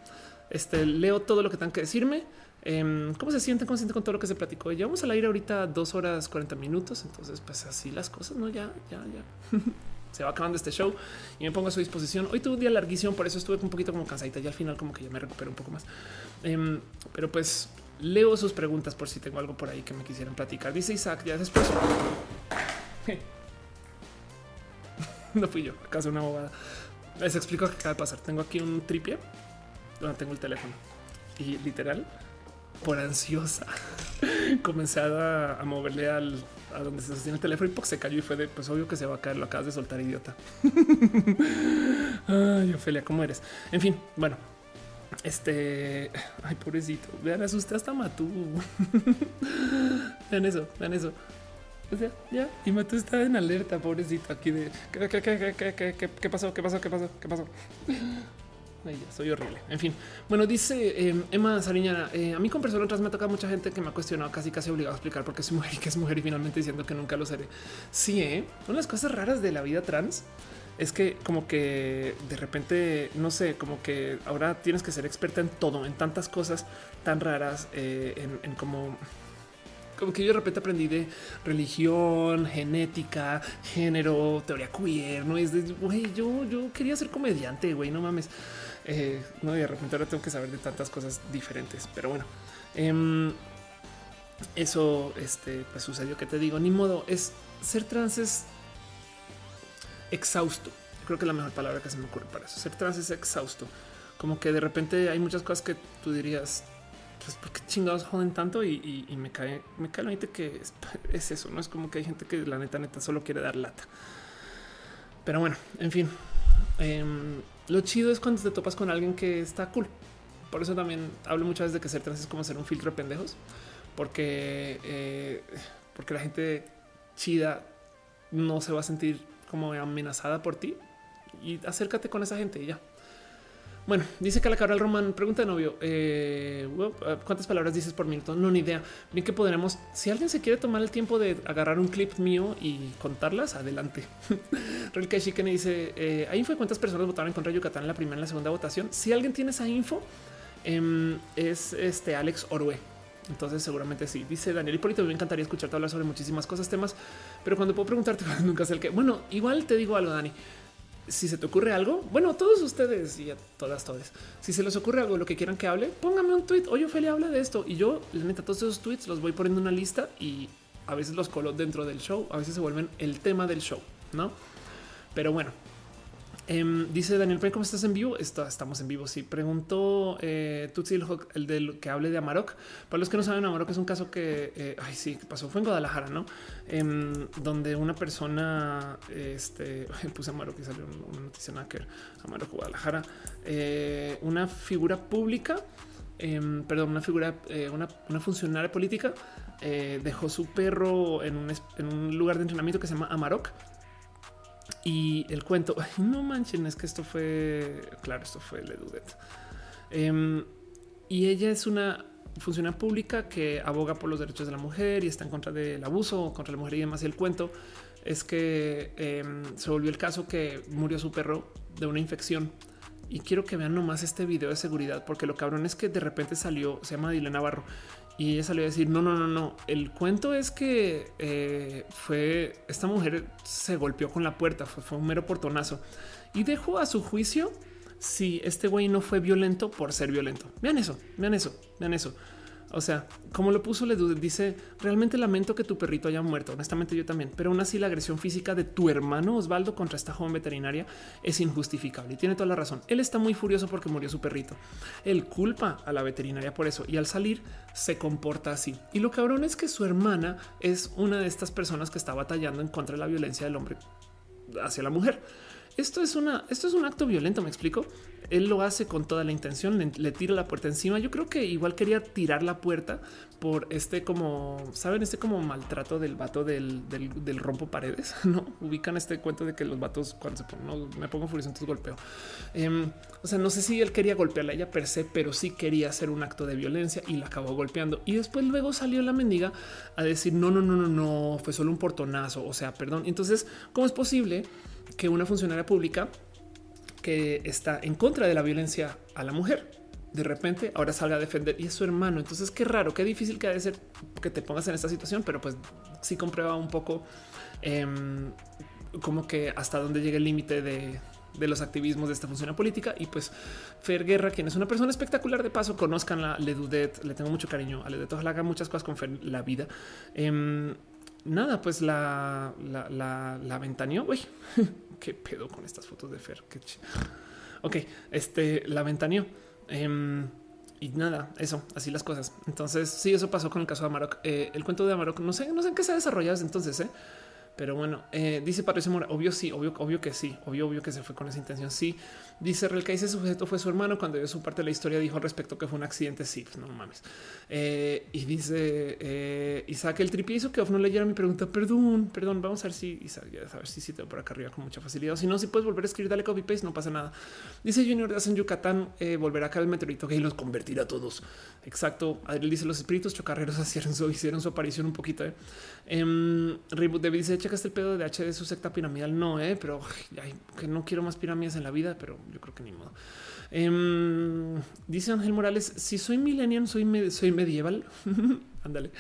este, leo todo lo que tengan que decirme. Em, ¿Cómo se sienten? ¿Cómo se sienten con todo lo que se platicó? Llevamos al aire ahorita dos horas 40 minutos. Entonces, pues así las cosas, no? Ya, ya, ya. [laughs] se va acabando este show y me pongo a su disposición. Hoy tuve un día larguísimo, por eso estuve un poquito como cansadita y al final como que ya me recupero un poco más. Em, pero pues leo sus preguntas por si tengo algo por ahí que me quisieran platicar. Dice Isaac, ya después. [laughs] no fui yo, acaso una bobada. Les explico qué acaba de pasar. Tengo aquí un tripie donde tengo el teléfono y literal por ansiosa [laughs] comencé a, moverle al a donde se sostiene el teléfono y se cayó y fue de pues obvio que se va a caer. Lo acabas de soltar, idiota. [laughs] Ay, Ofelia, ¿cómo eres? En fin, bueno, este ay, pobrecito, vean, asusté hasta Matú. [laughs] vean eso, vean eso. O sea, ya, y Matú está en alerta, pobrecito, aquí de ¿qué, qué, qué, qué, qué, qué pasó? ¿Qué pasó? ¿Qué pasó? ¿Qué pasó? soy horrible. En fin, bueno, dice em, Emma Sariñana. Eh, a mí con personas trans me toca mucha gente que me ha cuestionado casi casi obligado a explicar por qué soy mujer y que es mujer y finalmente diciendo que nunca lo seré. Sí, ¿eh? una de las cosas raras de la vida trans es que como que de repente, no sé, como que ahora tienes que ser experta en todo, en tantas cosas tan raras, eh, en, en como como que yo de repente aprendí de religión, genética, género, teoría queer, no es de güey, yo, yo quería ser comediante, güey, no mames. Eh, no, de repente ahora tengo que saber de tantas cosas diferentes, pero bueno, em, eso este, pues sucedió que te digo, ni modo, es ser trans es exhausto. Creo que la mejor palabra que se me ocurre para eso. Ser trans es exhausto. Como que de repente hay muchas cosas que tú dirías, pues porque chingados joden tanto y, me cae, me cae la que es, eso. No es como que hay gente que la neta, neta solo quiere dar lata. Pero bueno, en fin, em, lo chido es cuando te topas con alguien que está cool. Por eso también hablo muchas veces de que ser trans es como ser un filtro de pendejos, porque, eh, porque la gente chida no se va a sentir como amenazada por ti y acércate con esa gente y ya. Bueno, dice que la Cabral Román pregunta de novio eh, cuántas palabras dices por minuto. No, ni idea. Bien que podremos. Si alguien se quiere tomar el tiempo de agarrar un clip mío y contarlas, adelante. Real que me dice eh, hay info de cuántas personas votaron contra Yucatán en la primera y la segunda votación. Si alguien tiene esa info, em, es este Alex Orue. Entonces seguramente sí. Dice Daniel Hipólito, me encantaría escucharte hablar sobre muchísimas cosas, temas, pero cuando puedo preguntarte, [laughs] nunca sé el que. Bueno, igual te digo algo, Dani si se te ocurre algo, bueno, todos ustedes y a todas, todas, si se les ocurre algo, lo que quieran que hable, póngame un tweet. Oye, Ophelia habla de esto y yo, la neta, todos esos tweets los voy poniendo en una lista y a veces los colo dentro del show, a veces se vuelven el tema del show, no? Pero bueno, Em, dice Daniel, ¿cómo estás en vivo? estamos en vivo. Sí, preguntó eh, Tutsi el, del que hable de Amarok. Para los que no saben, Amarok es un caso que, eh, ay, sí, pasó, fue en Guadalajara, no? Em, donde una persona, este, [laughs] puse Amarok y salió una noticia que Amarok Guadalajara, eh, una figura pública, em, perdón, una figura, una, funcionaria política, dejó su perro en un lugar de entrenamiento que se llama Amarok y el cuento, [laughs] no manchen, es que esto fue, claro, esto fue Le Dudet. Em, y ella es una funcionaria pública que aboga por los derechos de la mujer y está en contra del abuso contra la mujer y demás. Y el cuento es que em, se volvió el caso que murió su perro de una infección. Y quiero que vean nomás este video de seguridad, porque lo cabrón es que de repente salió, se llama Dile Navarro, y ella salió a decir, no, no, no, no. El cuento es que eh, fue, esta mujer se golpeó con la puerta, fue, un mero portonazo. Y dejó a su juicio si este güey no fue violento por ser violento. Vean eso, vean eso, vean eso. O sea, como lo puso le dice, realmente lamento que tu perrito haya muerto. Honestamente, yo también, pero aún así la agresión física de tu hermano Osvaldo contra esta joven veterinaria es injustificable y tiene toda la razón. Él está muy furioso porque murió su perrito. Él culpa a la veterinaria por eso y al salir se comporta así. Y lo cabrón es que su hermana es una de estas personas que está batallando en contra de la violencia del hombre hacia la mujer. Esto es una, esto es un acto violento. Me explico él lo hace con toda la intención, le, tira la puerta encima. Yo creo que igual quería tirar la puerta por este como, saben, este como maltrato del vato del, rompo paredes, [laughs] ¿no? Ubican este cuento de que los vatos cuando se ponen, no, me pongo furioso, entonces golpeo. Em, o sea, no sé si él quería golpearla ella per se, pero sí quería hacer un acto de violencia y la acabó golpeando. Y después luego salió la mendiga a decir, no, no, no, no, no, fue solo un portonazo, o sea, perdón. Entonces, ¿cómo es posible que una funcionaria pública que está en contra de la violencia a la mujer. De repente ahora salga a defender y es su hermano. Entonces qué raro, qué difícil que ha de ser que te pongas en esta situación, pero pues sí comprueba un poco em, como que hasta dónde llega el límite de, los activismos de esta función política. Y pues Fer Guerra, quien es una persona espectacular de paso, conozcan la Ledudet, le tengo mucho cariño a Ledudet, ojalá haga muchas cosas con Fer la vida. Em, nada, pues la, la, la, la ventaneó. Uy, [laughs] qué pedo con estas fotos de Fer. Ok, este la ventaneó. Em, y nada, eso, así las cosas. Entonces, sí, eso pasó con el caso de Amarok. Eh, el cuento de Amarok, no sé, no sé en qué se ha desarrollado desde entonces, ¿eh? Pero bueno, eh, dice Patricio Mora, obvio sí, obvio, obvio que sí, obvio, obvio que se fue con esa intención. Sí, dice Real que ese sujeto fue su hermano cuando dio su parte de la historia, dijo al respecto que fue un accidente. Sí, pues no mames. Eh, y dice eh, Isaac, el tripi hizo que Off no leyera mi pregunta. Perdón, perdón, vamos a ver si Isaac, a ver si sí tengo por acá arriba con mucha facilidad. si no, si puedes volver a escribir, dale copy paste, no pasa nada. Dice Junior de en Yucatán, eh, volverá acá el meteorito que los convertirá a todos. Exacto. Adriel dice los espíritus chocarreros [laughs] hicieron su, aparición un poquito. Eh. Um, Reboot David dice: Checaste el pedo de H de su secta piramidal. No, eh, pero que no quiero más pirámides en la vida, pero yo creo que ni modo. Um, dice Ángel Morales: Si soy millennial, soy, soy medieval. [laughs] Ándale.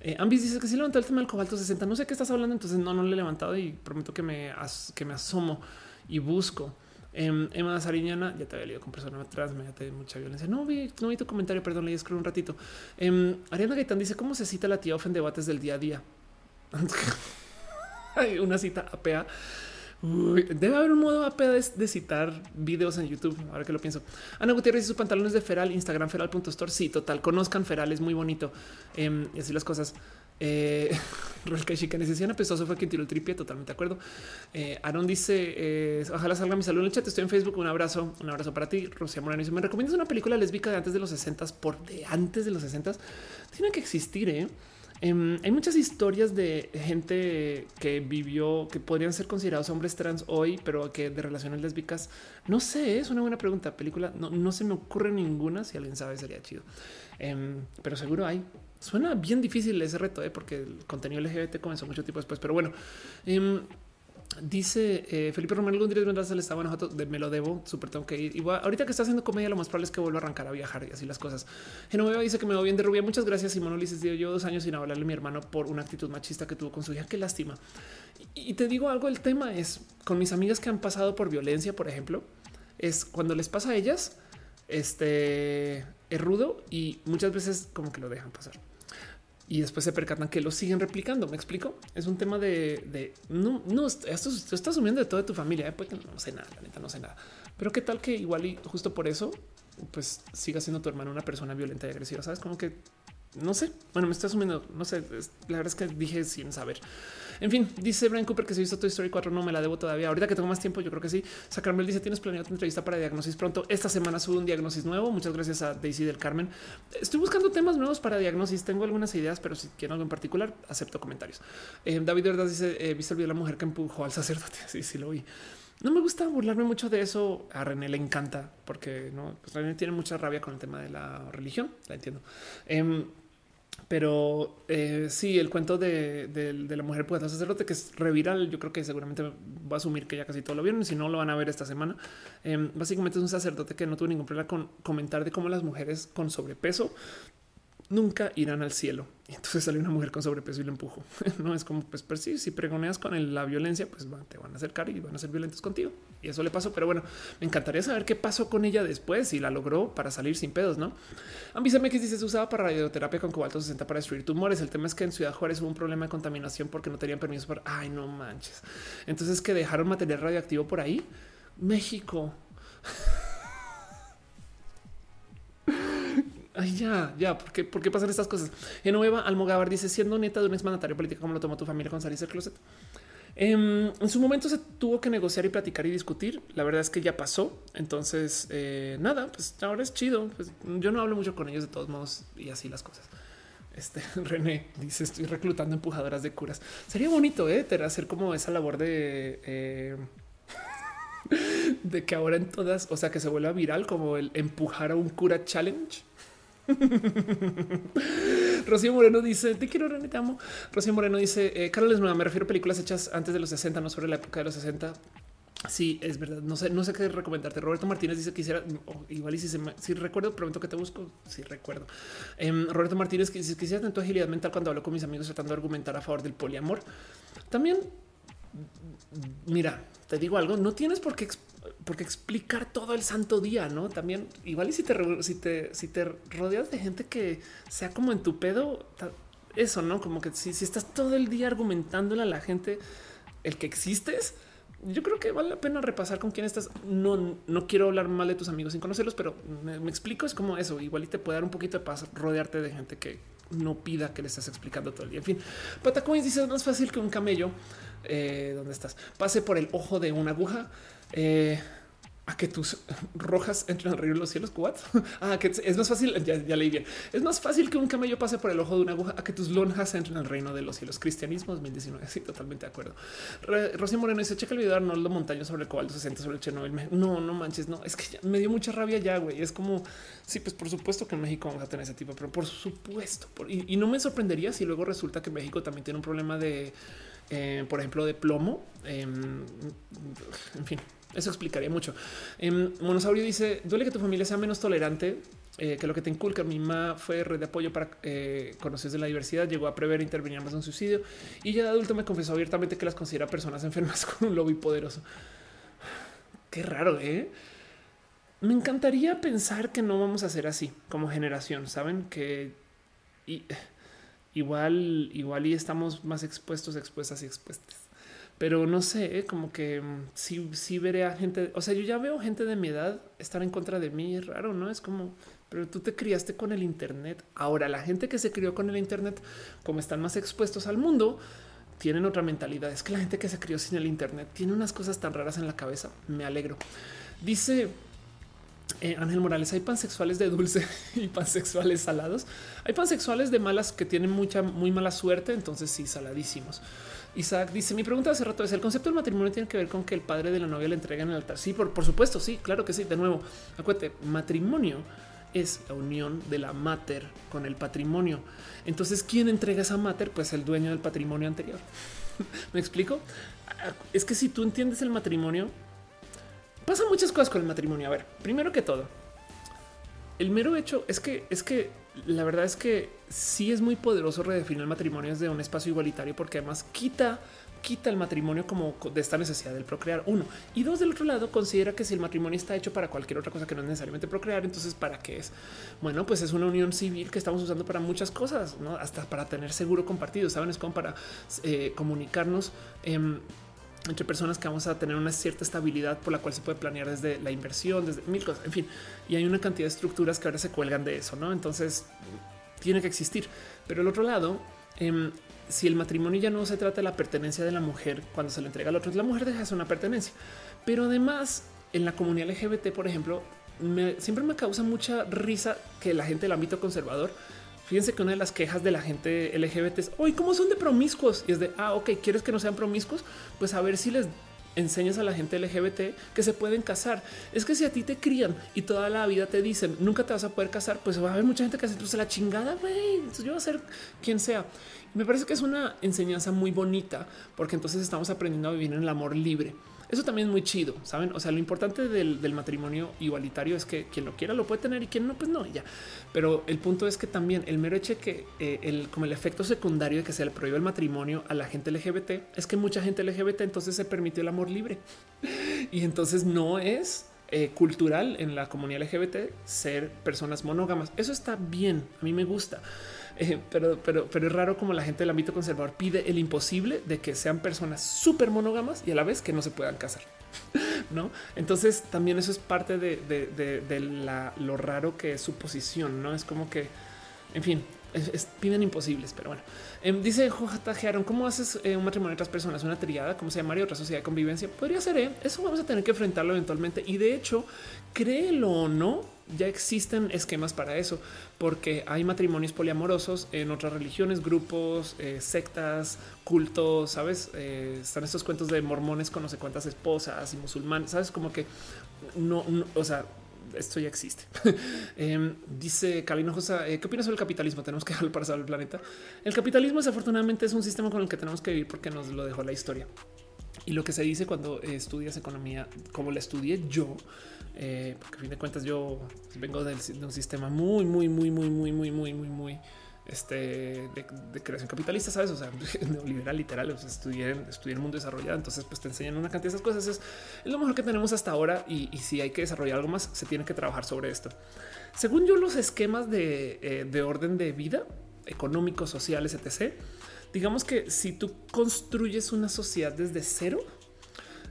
Eh, Ambis dice que si levantó el tema del cobalto 60. No sé qué estás hablando, entonces no, no lo he levantado y prometo que me, que me asomo y busco. Eh, Emma Sariñana, ya te había leído con persona atrás, me da mucha violencia. No vi, no vi tu comentario, perdón, leí escribí un ratito. Eh, Ariana Gaitán dice cómo se cita la tía Ofen debates del día a día. [laughs] Una cita APA. Debe haber un modo APA de, citar videos en YouTube. Ahora que lo pienso. Ana Gutiérrez y sus pantalones de Feral, Instagram feral.store. Sí, total. Conozcan Feral, es muy bonito. Em, y así las cosas. Eh, [laughs] que necesitan pesoso fue quien tiró el tripié. Totalmente de acuerdo. Eh, Aaron dice: eh, Ojalá salga mi salud en el chat. Estoy en Facebook. Un abrazo, un abrazo para ti. Rusia Moreno dice: Me recomiendas una película lésbica de antes de los 60 por de antes de los 60 Tiene que existir, eh. Em, hay muchas historias de gente que vivió, que podrían ser considerados hombres trans hoy, pero que de relaciones lésbicas, no sé, es una buena pregunta. Película, no, se me ocurre ninguna, si alguien sabe sería chido, em, pero seguro hay. Suena bien difícil ese reto, ¿eh? porque el contenido LGBT comenzó mucho tiempo después, pero bueno. Em, Dice eh, Felipe Romero algún día le estaba enojado de me lo debo, súper tengo que ir. Igual ahorita que está haciendo comedia, lo más probable es que vuelva a arrancar a viajar y así las cosas. Genoveva dice que me voy bien de rubia. Muchas gracias. Simón Ulises dio yo dos años sin hablarle a mi hermano por una actitud machista que tuvo con su hija. Qué lástima. Y, te digo algo: el tema es con mis amigas que han pasado por violencia, por ejemplo, es cuando les pasa a ellas, este es rudo y muchas veces como que lo dejan pasar y después se percatan que lo siguen replicando. Me explico. Es un tema de, no, no, esto, estás asumiendo de toda tu familia. ¿eh? No sé nada, la neta, no sé nada. Pero qué tal que igual y justo por eso, pues siga siendo tu hermano una persona violenta y agresiva. Sabes como que no sé. Bueno, me estoy asumiendo. No sé. La verdad es que dije sin saber. En fin, dice Brian Cooper que se visto Toy Story 4. No me la debo todavía. Ahorita que tengo más tiempo, yo creo que sí. Sacramel dice: Tienes planeado tu entrevista para diagnosis pronto. Esta semana subo un diagnosis nuevo. Muchas gracias a Daisy del Carmen. Estoy buscando temas nuevos para diagnosis. Tengo algunas ideas, pero si quieren algo en particular, acepto comentarios. Eh, David Verdad dice: eh, Viste el video de la mujer que empujó al sacerdote. [laughs] Sí, sí lo vi. No me gusta burlarme mucho de eso. A René le encanta porque no pues René tiene mucha rabia con el tema de la religión. La entiendo. Em, pero eh, sí, el cuento de, la mujer puede sacerdote, que es reviral, yo creo que seguramente va a asumir que ya casi todo lo vieron, si no lo van a ver esta semana. Em, básicamente es un sacerdote que no tuvo ningún problema con comentar de cómo las mujeres con sobrepeso nunca irán al cielo. Y entonces sale una mujer con sobrepeso y le empujo. [laughs] no es como, pues, pues sí, si pregoneas con la violencia, pues te van a acercar y van a ser violentos contigo. Y eso le pasó. Pero bueno, me encantaría saber qué pasó con ella después y la logró para salir sin pedos, no? que dice se usaba para radioterapia con cobalto 60 para destruir tumores. El tema es que en Ciudad Juárez hubo un problema de contaminación porque no tenían permiso para. Ay, no manches. Entonces que dejaron material radioactivo por ahí. México. [laughs] Ay, ya, ya, ¿por qué, ¿por qué pasan estas cosas? Genoveva Almogávar dice, siendo neta de un exmandatario político, ¿cómo lo tomó tu familia con salir del closet? Em, en su momento se tuvo que negociar y platicar y discutir. La verdad es que ya pasó. Entonces, eh, nada, pues ahora es chido. Pues, yo no hablo mucho con ellos de todos modos y así las cosas. Este [laughs] René dice: Estoy reclutando empujadoras de curas. Sería bonito ¿eh? hacer como esa labor de eh, [laughs] de que ahora en todas, o sea, que se vuelva viral como el empujar a un cura challenge. [laughs] Rocío Moreno dice: Te quiero, René, te amo. Rocío Moreno dice: eh, Carlos, me refiero a películas hechas antes de los 60, no sobre la época de los 60. Sí, es verdad. No sé, no sé qué recomendarte. Roberto Martínez dice que quisiera igual y si, se si recuerdo, prometo que te busco. Si recuerdo. Em, Roberto Martínez que dice quisiera tu agilidad mental cuando hablo con mis amigos tratando de argumentar a favor del poliamor. También, mira, te digo algo. No tienes por qué porque explicar todo el santo día, no? También igual y si te, si te, si te rodeas de gente que sea como en tu pedo, eso, no? Como que si, si estás todo el día argumentándole a la gente el que existes, yo creo que vale la pena repasar con quién estás. No, no quiero hablar mal de tus amigos sin conocerlos, pero me, explico. Es como eso. Igual y te puede dar un poquito de paz rodearte de gente que no pida que le estás explicando todo el día. En fin, Patacoins dice: es fácil que un camello, eh, ¿dónde estás? Pase por el ojo de una aguja. Eh, a que tus rojas entren al reino de los cielos. ¿What? [laughs] Ah, que es más fácil. Ya, leí bien. Es más fácil que un camello pase por el ojo de una aguja a que tus lonjas entren al reino de los cielos. Cristianismo 2019. Sí, totalmente de acuerdo. Rocío Moreno dice: Checa el video de Arnoldo Montaño sobre el cobalto 60 sobre el Chernobyl. No, no manches. No, es que me dio mucha rabia ya, güey. Es como sí, pues por supuesto que en México vamos a tener ese tipo, pero por supuesto. y, no me sorprendería si luego resulta que México también tiene un problema de, eh, por ejemplo, de plomo. Em, en fin, eso explicaría mucho. Em, Monosaurio dice: duele que tu familia sea menos tolerante eh, que lo que te inculca. Mi mamá fue red de apoyo para eh, conocer de la diversidad, llegó a prever intervenir más en suicidio y ya de adulto me confesó abiertamente que las considera personas enfermas [laughs] con un lobby poderoso. Qué raro, ¿eh? Me encantaría pensar que no vamos a ser así como generación, saben que igual, igual y estamos más expuestos, expuestas y expuestas pero no sé, ¿eh? como que mm, sí, veré a gente. O sea, yo ya veo gente de mi edad estar en contra de mí. Es raro, no es como, pero tú te criaste con el Internet. Ahora, la gente que se crió con el Internet, como están más expuestos al mundo, tienen otra mentalidad. Es que la gente que se crió sin el Internet tiene unas cosas tan raras en la cabeza. Me alegro. Dice eh, Ángel Morales, hay pansexuales de dulce [laughs] y pansexuales salados. Hay pansexuales de malas que tienen mucha, muy mala suerte. Entonces, sí, saladísimos. Isaac dice: Mi pregunta hace rato es: ¿el concepto del matrimonio tiene que ver con que el padre de la novia le entrega en el altar? Sí, por, por supuesto, sí, claro que sí. De nuevo, acuérdate, matrimonio es la unión de la mater con el patrimonio. Entonces, ¿quién entrega esa mater? Pues el dueño del patrimonio anterior. [laughs] ¿Me explico? Es que si tú entiendes el matrimonio, pasan muchas cosas con el matrimonio. A ver, primero que todo, el mero hecho es que es que la verdad es que sí es muy poderoso redefinir el matrimonio desde un espacio igualitario porque además quita quita el matrimonio como de esta necesidad del procrear uno. Y dos del otro lado considera que si el matrimonio está hecho para cualquier otra cosa que no es necesariamente procrear entonces para qué es bueno pues es una unión civil que estamos usando para muchas cosas no hasta para tener seguro compartido saben es como para eh, comunicarnos eh, entre personas que vamos a tener una cierta estabilidad por la cual se puede planear desde la inversión, desde mil cosas, en fin, y hay una cantidad de estructuras que ahora se cuelgan de eso, ¿no? Entonces, tiene que existir. Pero el otro lado, em, si el matrimonio ya no se trata de la pertenencia de la mujer cuando se le entrega al otro, la mujer deja de ser una pertenencia. Pero además, en la comunidad LGBT, por ejemplo, siempre me causa mucha risa que la gente del ámbito conservador Fíjense que una de las quejas de la gente LGBT es hoy cómo son de promiscuos y es de ah, ok, quieres que no sean promiscuos, pues a ver si les enseñas a la gente LGBT que se pueden casar. Es que si a ti te crían y toda la vida te dicen nunca te vas a poder casar, pues va a haber mucha gente que hace entonces la chingada, güey. Entonces yo voy a ser quien sea. Me parece que es una enseñanza muy bonita porque entonces estamos aprendiendo a vivir en el amor libre. Eso también es muy chido, saben? O sea, lo importante del, matrimonio igualitario es que quien lo quiera lo puede tener y quien no, pues no, ya. Pero el punto es que también el mero hecho que eh, el, como el efecto secundario de que se le prohíbe el matrimonio a la gente LGBT es que mucha gente LGBT entonces se permitió el amor libre [laughs] y entonces no es eh, cultural en la comunidad LGBT ser personas monógamas. Eso está bien, a mí me gusta. Eh, pero, pero, pero es raro como la gente del ámbito conservador pide el imposible de que sean personas súper monógamas y a la vez que no se puedan casar. [laughs] No, entonces también eso es parte de, lo raro que es su posición. No es como que, en fin, piden imposibles, pero bueno. Em, dice J. Aaron, ¿cómo haces eh, un matrimonio de otras personas? Una triada, ¿cómo se llamaría? Otra sociedad de convivencia. Podría ser, ¿eh? Eso vamos a tener que enfrentarlo eventualmente. Y de hecho, créelo o no, ya existen esquemas para eso, porque hay matrimonios poliamorosos en otras religiones, grupos, eh, sectas, cultos, sabes? Eh, están estos cuentos de mormones con no sé cuántas esposas y musulmanes, sabes? Como que no, o sea, esto ya existe. [laughs] Em, dice Calino Josa, eh, ¿qué opinas sobre el capitalismo? Tenemos que dejarlo para salvar el planeta. El capitalismo desafortunadamente es un sistema con el que tenemos que vivir porque nos lo dejó la historia. Y lo que se dice cuando estudias economía, como la estudié yo, eh, porque a fin de cuentas yo vengo de un sistema muy, muy, muy, muy, muy, muy, muy, muy, muy este, de, creación capitalista, sabes? O sea, [laughs] neoliberal literal, o sea, estudié, el mundo desarrollado, entonces pues te enseñan una cantidad de esas cosas, es, lo mejor que tenemos hasta ahora y, si hay que desarrollar algo más, se tiene que trabajar sobre esto. Según yo, los esquemas de, eh, de orden de vida, económicos, sociales, etc., digamos que si tú construyes una sociedad desde cero,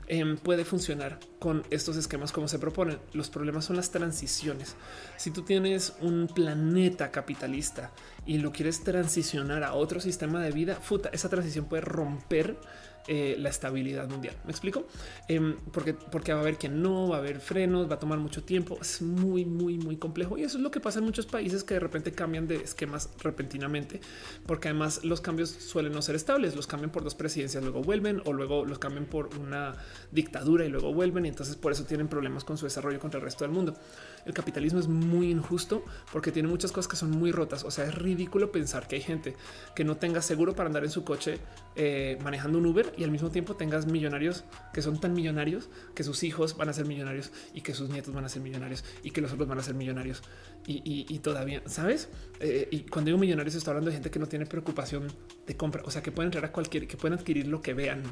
Em, puede funcionar con estos esquemas como se proponen. Los problemas son las transiciones. Si tú tienes un planeta capitalista y lo quieres transicionar a otro sistema de vida, esa transición puede romper eh, la estabilidad mundial. ¿Me explico? Em, porque, porque va a haber quien no, va a haber frenos, va a tomar mucho tiempo. Es muy, muy, muy complejo. Y eso es lo que pasa en muchos países que de repente cambian de esquemas repentinamente, porque además los cambios suelen no ser estables. Los cambian por dos presidencias, luego vuelven o luego los cambian por una dictadura y luego vuelven. Y entonces por eso tienen problemas con su desarrollo contra el resto del mundo. El capitalismo es muy injusto porque tiene muchas cosas que son muy rotas. O sea, es ridículo pensar que hay gente que no tenga seguro para andar en su coche eh, manejando un Uber y al mismo tiempo tengas millonarios que son tan millonarios que sus hijos van a ser millonarios y que sus nietos van a ser millonarios y que los otros van a ser millonarios y, todavía, ¿sabes? Eh, y cuando digo millonarios estoy hablando de gente que no tiene preocupación de compra, o sea, que pueden entrar a cualquier, que pueden adquirir lo que vean,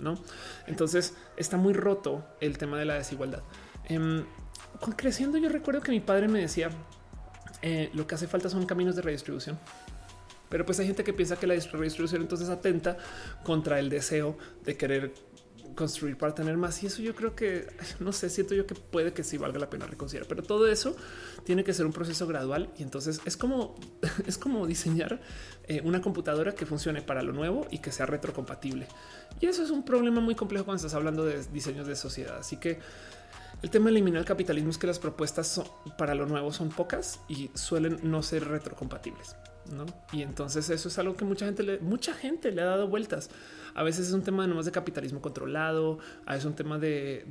¿no? Entonces está muy roto el tema de la desigualdad. Em, creciendo yo recuerdo que mi padre me decía, eh, lo que hace falta son caminos de redistribución. Pero pues hay gente que piensa que la redistribución entonces atenta contra el deseo de querer construir para tener más. Y eso yo creo que, no sé, siento yo que puede que sí valga la pena reconsiderar. Pero todo eso tiene que ser un proceso gradual. Y entonces es como, [laughs] es como diseñar eh, una computadora que funcione para lo nuevo y que sea retrocompatible. Y eso es un problema muy complejo cuando estás hablando de diseños de sociedad. Así que el tema de eliminar el capitalismo es que las propuestas para lo nuevo son pocas y suelen no ser retrocompatibles. ¿no? Y entonces eso es algo que mucha gente le, mucha gente le ha dado vueltas. A veces es un tema de de capitalismo controlado, a veces un tema de,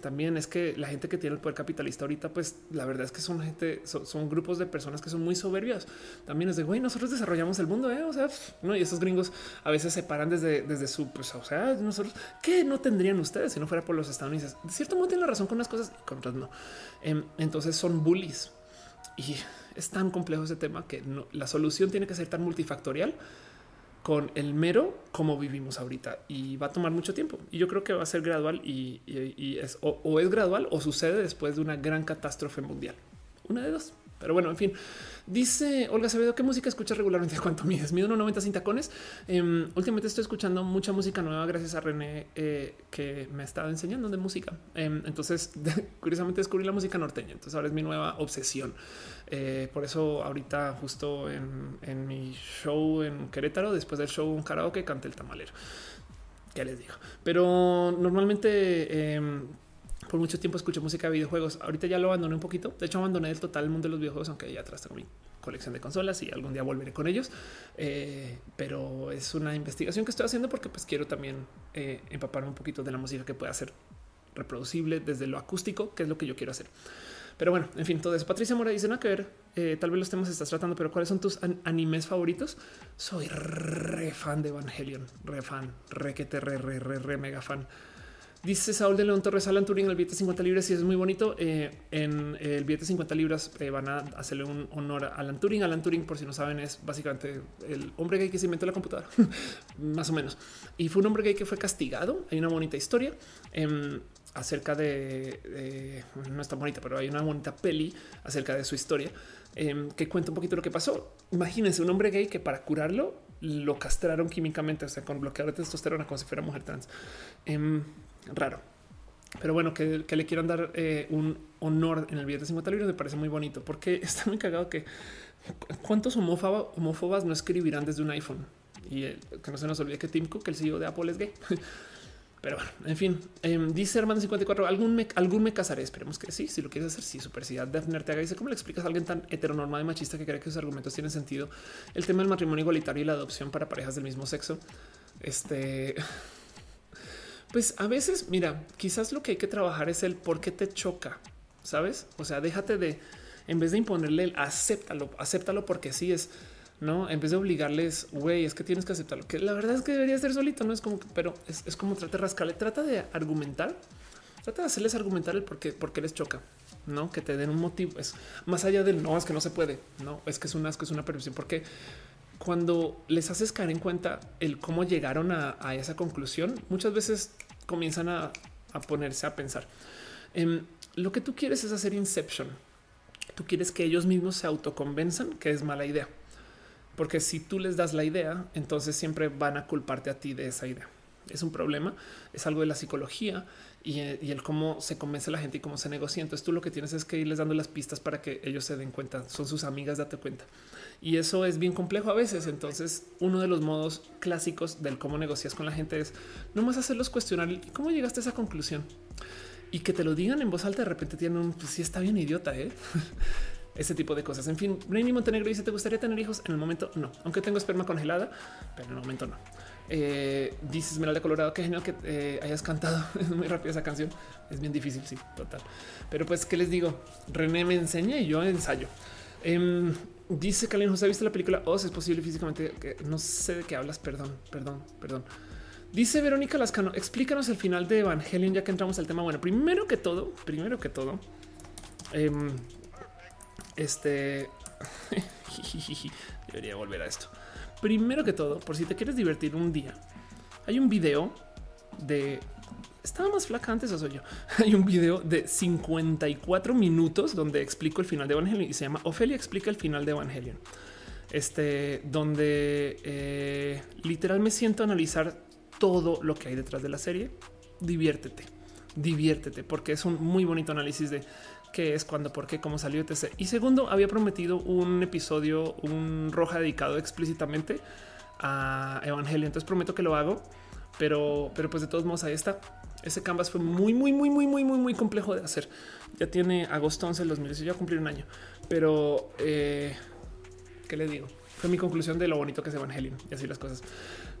también es que la gente que tiene el poder capitalista ahorita, pues la verdad es que son gente, son, grupos de personas que son muy soberbias. También es de güey, nosotros desarrollamos el mundo, ¿eh? o sea, no, y esos gringos a veces se paran desde, desde su, pues, o sea, nosotros qué no tendrían ustedes si no fuera por los estadounidenses. De cierto modo tienen razón con unas cosas con otras no. Em, entonces son bullies y es tan complejo ese tema que la solución tiene que ser tan multifactorial con el mero como vivimos ahorita y va a tomar mucho tiempo. Y yo creo que va a ser gradual y, es o, es gradual o sucede después de una gran catástrofe mundial. Una de dos. Pero bueno, en fin, dice Olga Sabedo, ¿qué música escuchas regularmente? [laughs] ¿Cuánto mides? Mido 1,90 sin tacones. Em, últimamente estoy escuchando mucha música nueva gracias a René eh, que me ha estado enseñando de música. Em, entonces, [laughs] curiosamente descubrí la música norteña. Entonces ahora es mi nueva obsesión. Eh, por eso ahorita justo en, mi show en Querétaro, después del show un karaoke, canté el tamalero. ¿Qué les digo? Pero normalmente em, por mucho tiempo escuché música de videojuegos. Ahorita ya lo abandoné un poquito. De hecho, abandoné el total mundo de los videojuegos, aunque ya atrás tengo mi colección de consolas y algún día volveré con ellos. Eh, pero es una investigación que estoy haciendo porque pues quiero también eh, empaparme un poquito de la música que pueda ser reproducible desde lo acústico, que es lo que yo quiero hacer. Pero bueno, en fin, todo eso. Patricia Mora dice, no, que ver, eh, tal vez los temas estás tratando, pero ¿cuáles son tus animes favoritos? Soy re fan de Evangelion, re fan, re que te re, re, re, re mega fan. Dice Saúl de León Torres Alan Turing el billete 50 libras y es muy bonito. Eh, en el billete 50 libras eh, van a hacerle un honor a Alan Turing. Alan Turing, por si no saben, es básicamente el hombre gay que se inventó la computadora, [laughs] más o menos. Y fue un hombre gay que fue castigado. Hay una bonita historia em, acerca de, no está bonita, pero hay una bonita peli acerca de su historia em, que cuenta un poquito lo que pasó. Imagínense un hombre gay que para curarlo lo castraron químicamente, o sea, con bloqueador de testosterona como si fuera mujer trans. Raro. Pero bueno, que, le quieran dar eh, un honor en el billete de 50 libros me parece muy bonito porque [laughs] está muy cagado que cuántos homófobas no escribirán desde un iPhone y que no se nos olvide que Tim Cook, el CEO de Apple, es gay. [laughs] Pero bueno, en fin, em, dice Hermano 54, algún me, algún me casaré. Esperemos que sí. Si lo quieres hacer, sí, su persidad Defner te haga. Dice cómo le explicas a alguien tan heteronormado y machista que cree que sus argumentos tienen sentido. El tema del matrimonio igualitario y la adopción para parejas del mismo sexo. Este [laughs] pues a veces, mira, quizás lo que hay que trabajar es el por qué te choca, ¿sabes? O sea, déjate de, en vez de imponerle el acéptalo, acéptalo porque sí es, ¿no? En vez de obligarles, güey, es que tienes que aceptarlo, que la verdad es que debería ser solito, ¿no? Es como, pero es, como trata de rascarle, trata de argumentar, trata de hacerles argumentar el por qué, por qué les choca. No que te den un motivo. Es más allá del no, es que no se puede. No es que es un asco, es una perversión, porque cuando les haces caer en cuenta el cómo llegaron a, esa conclusión, muchas veces comienzan a, ponerse a pensar. Em, lo que tú quieres es hacer Inception. Tú quieres que ellos mismos se autoconvenzan que es mala idea. Porque si tú les das la idea, entonces siempre van a culparte a ti de esa idea. Es un problema, es algo de la psicología y, el cómo se convence a la gente y cómo se negocia. Entonces tú lo que tienes es que irles dando las pistas para que ellos se den cuenta. Son sus amigas, date cuenta. Y eso es bien complejo a veces. Entonces, uno de los modos clásicos del cómo negocias con la gente es no más hacerlos cuestionar cómo llegaste a esa conclusión y que te lo digan en voz alta. De repente tienen un pues sí está bien idiota, ¿eh? [laughs] ese tipo de cosas. En fin, Brainy Montenegro dice: ¿Te gustaría tener hijos? En el momento no, aunque tengo esperma congelada, pero en el momento no. Eh, dice Esmeralda Colorado, qué genial que eh, hayas cantado. [laughs] Es muy rápida esa canción. Es bien difícil, sí, total. Pero pues, ¿qué les digo? René me enseña y yo ensayo. Em, Dice Kalin José, ¿ha visto la película Oz? Es posible físicamente que no sé de qué hablas. Perdón, perdón, perdón. Dice Verónica Lascano, explícanos el final de Evangelion ya que entramos al tema. Bueno, primero que todo, primero que todo, em, este [laughs] debería volver a esto. Primero que todo, por si te quieres divertir un día, hay un video de estaba más flaca antes o soy yo. [laughs] Hay un video de 54 minutos donde explico el final de Evangelion y se llama Ofelia explica el final de Evangelion. Este, donde eh, literal me siento a analizar todo lo que hay detrás de la serie. Diviértete, diviértete, porque es un muy bonito análisis de qué es, cuándo, por qué, cómo salió, etc. Y segundo, había prometido un episodio, un roja dedicado explícitamente a Evangelion. Entonces prometo que lo hago, pero, pero pues de todos modos ahí está. Ese canvas fue muy, muy, muy, muy, muy, muy, muy complejo de hacer. Ya tiene agosto 11 del 2016, ya cumplir un año, pero eh, ¿qué le digo? Fue mi conclusión de lo bonito que es Evangelion y así las cosas.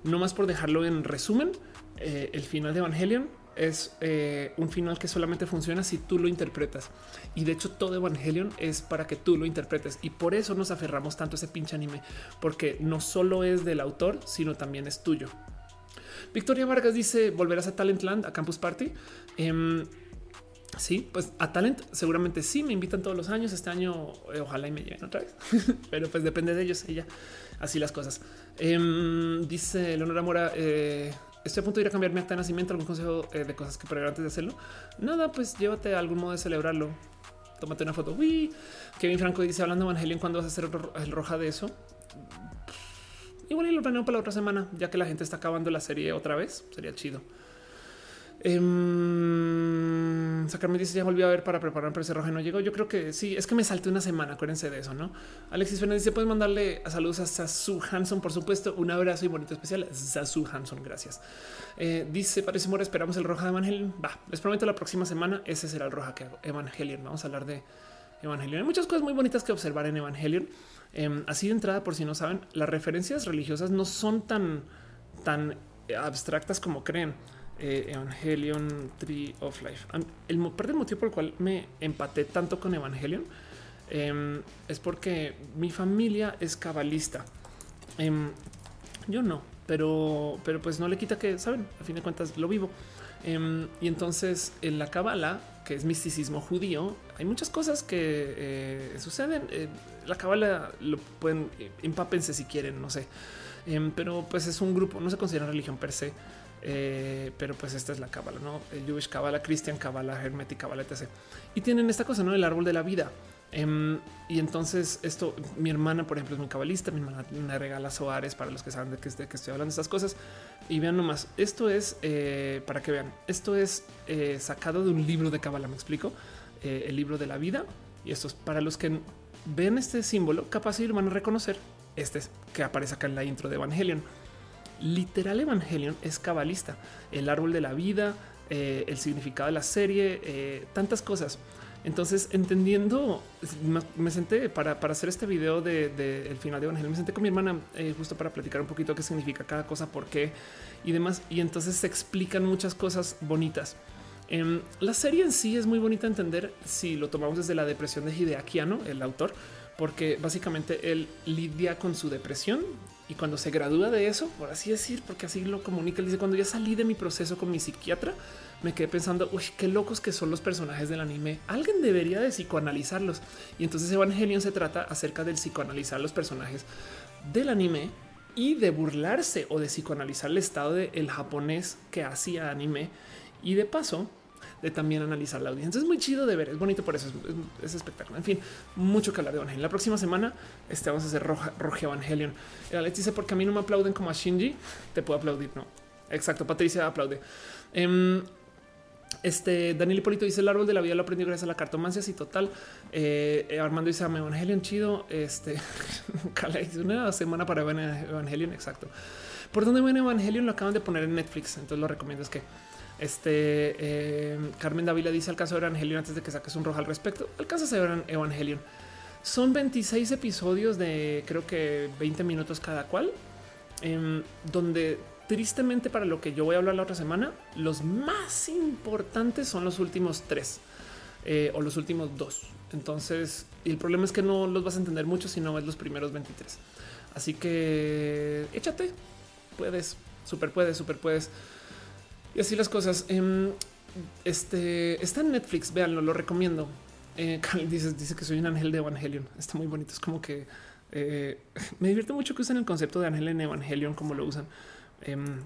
No más por dejarlo en resumen, eh, el final de Evangelion es eh, un final que solamente funciona si tú lo interpretas. Y de hecho todo Evangelion es para que tú lo interpretes. Y por eso nos aferramos tanto a ese pinche anime, porque no solo es del autor, sino también es tuyo. Victoria Vargas dice volverás a Talentland, a Campus Party. Em, sí, pues a Talent seguramente sí me invitan todos los años. Este año eh, ojalá y me lleven otra vez, [laughs] pero pues depende de ellos. Ella así las cosas. Em, dice Leonora Mora. Eh, estoy a punto de ir a cambiar mi acta de nacimiento. ¿Algún consejo eh, de cosas que prever antes de hacerlo? Nada, pues llévate a algún modo de celebrarlo. Tómate una foto. Uy, Kevin Franco dice hablando Evangelion, ¿cuándo vas a hacer el roja de eso? Igual lo planeo para la otra semana, ya que la gente está acabando la serie otra vez. Sería chido. Eh, sacarme dice ya volví a ver para preparar para ese rojo no llegó. Yo creo que sí, es que me salté una semana. Acuérdense de eso, no? Alexis Fernández dice: Puedes mandarle saludos a Sasu Hanson, por supuesto. Un abrazo y bonito especial. Sasu Hanson, gracias. Eh, dice: Parece Mora, esperamos el roja de Evangelion. Va, les prometo la próxima semana. Ese será el roja que hago. Evangelion. Vamos a hablar de Evangelion. Hay muchas cosas muy bonitas que observar en Evangelion. Em, así de entrada, por si no saben, las referencias religiosas no son tan, tan abstractas como creen. Eh, Evangelion Tree of Life. El parte del motivo por el cual me empaté tanto con Evangelion em, es porque mi familia es cabalista. Em, yo no, pero, pero pues no le quita que saben, a fin de cuentas lo vivo. Y entonces en la Kabbalah, que es misticismo judío, hay muchas cosas que eh, suceden. Eh, la Kabbalah lo pueden, empápense si quieren, no sé. Em, pero pues es un grupo, no se considera religión per se. Eh, pero pues esta es la Kabbalah, no Jewish Kabbalah, Christian Kabbalah, Hermetic Kabbalah, etc. Y tienen esta cosa, no el árbol de la vida. Em, y entonces esto, mi hermana, por ejemplo, es muy cabalista. Mi hermana me regala soares para los que saben de que, estoy hablando de estas cosas. Y vean nomás, esto es eh, para que vean, esto es eh, sacado de un libro de Kabbalah. Me explico eh, el libro de la vida. Y esto es para los que ven este símbolo, capaz lo van a reconocer. Este es que aparece acá en la intro de Evangelion. Literal Evangelion es cabalista, el árbol de la vida, el significado de la serie, tantas cosas. Entonces, entendiendo, me senté para, hacer este video de, el final de Evangelio, me senté con mi hermana eh, justo para platicar un poquito qué significa cada cosa, por qué y demás. Y entonces se explican muchas cosas bonitas. Em, la serie en sí es muy bonita entender si lo tomamos desde la depresión de Hideakiano, el autor, porque básicamente él lidia con su depresión y cuando se gradúa de eso, por así decir, porque así lo comunica, él dice, cuando ya salí de mi proceso con mi psiquiatra, me quedé pensando, uy, qué locos que son los personajes del anime. Alguien debería de psicoanalizarlos. Y entonces Evangelion se trata acerca del psicoanalizar los personajes del anime y de burlarse o de psicoanalizar el estado del japonés que hacía anime. Y de paso, de también analizar la audiencia. Es muy chido de ver, es bonito por eso, es, espectáculo. En fin, mucho que hablar de Evangelion. La próxima semana este, vamos a hacer Roja, Roja Evangelion. Alex dice, porque a mí no me aplauden como a Shinji, te puedo aplaudir, ¿no? Exacto, Patricia aplaude. Em, este Daniel Hipólito dice el árbol de la vida lo aprendí gracias a la cartomancia. y total. Eh, Armando dice Evangelion chido. Este [laughs] una semana para Evangelion. Exacto. Por dónde viene Evangelion lo acaban de poner en Netflix. Entonces lo recomiendo. Es que este eh, Carmen Davila dice alcanzó a ver Evangelion antes de que saques un rojo al respecto. Alcanzas a ver Evangelion. Son 26 episodios de creo que 20 minutos cada cual, em, donde tristemente para lo que yo voy a hablar la otra semana, los más importantes son los últimos tres eh, o los últimos dos. Entonces, el problema es que no los vas a entender mucho si no ves los primeros 23. Así que échate, puedes, súper puedes, súper puedes. Y así las cosas. Em, este está en Netflix, véanlo, lo recomiendo. Eh, [laughs] dice, dice que soy un ángel de Evangelion. Está muy bonito. Es como que eh, [laughs] me divierte mucho que usen el concepto de ángel en Evangelion como lo usan. Em,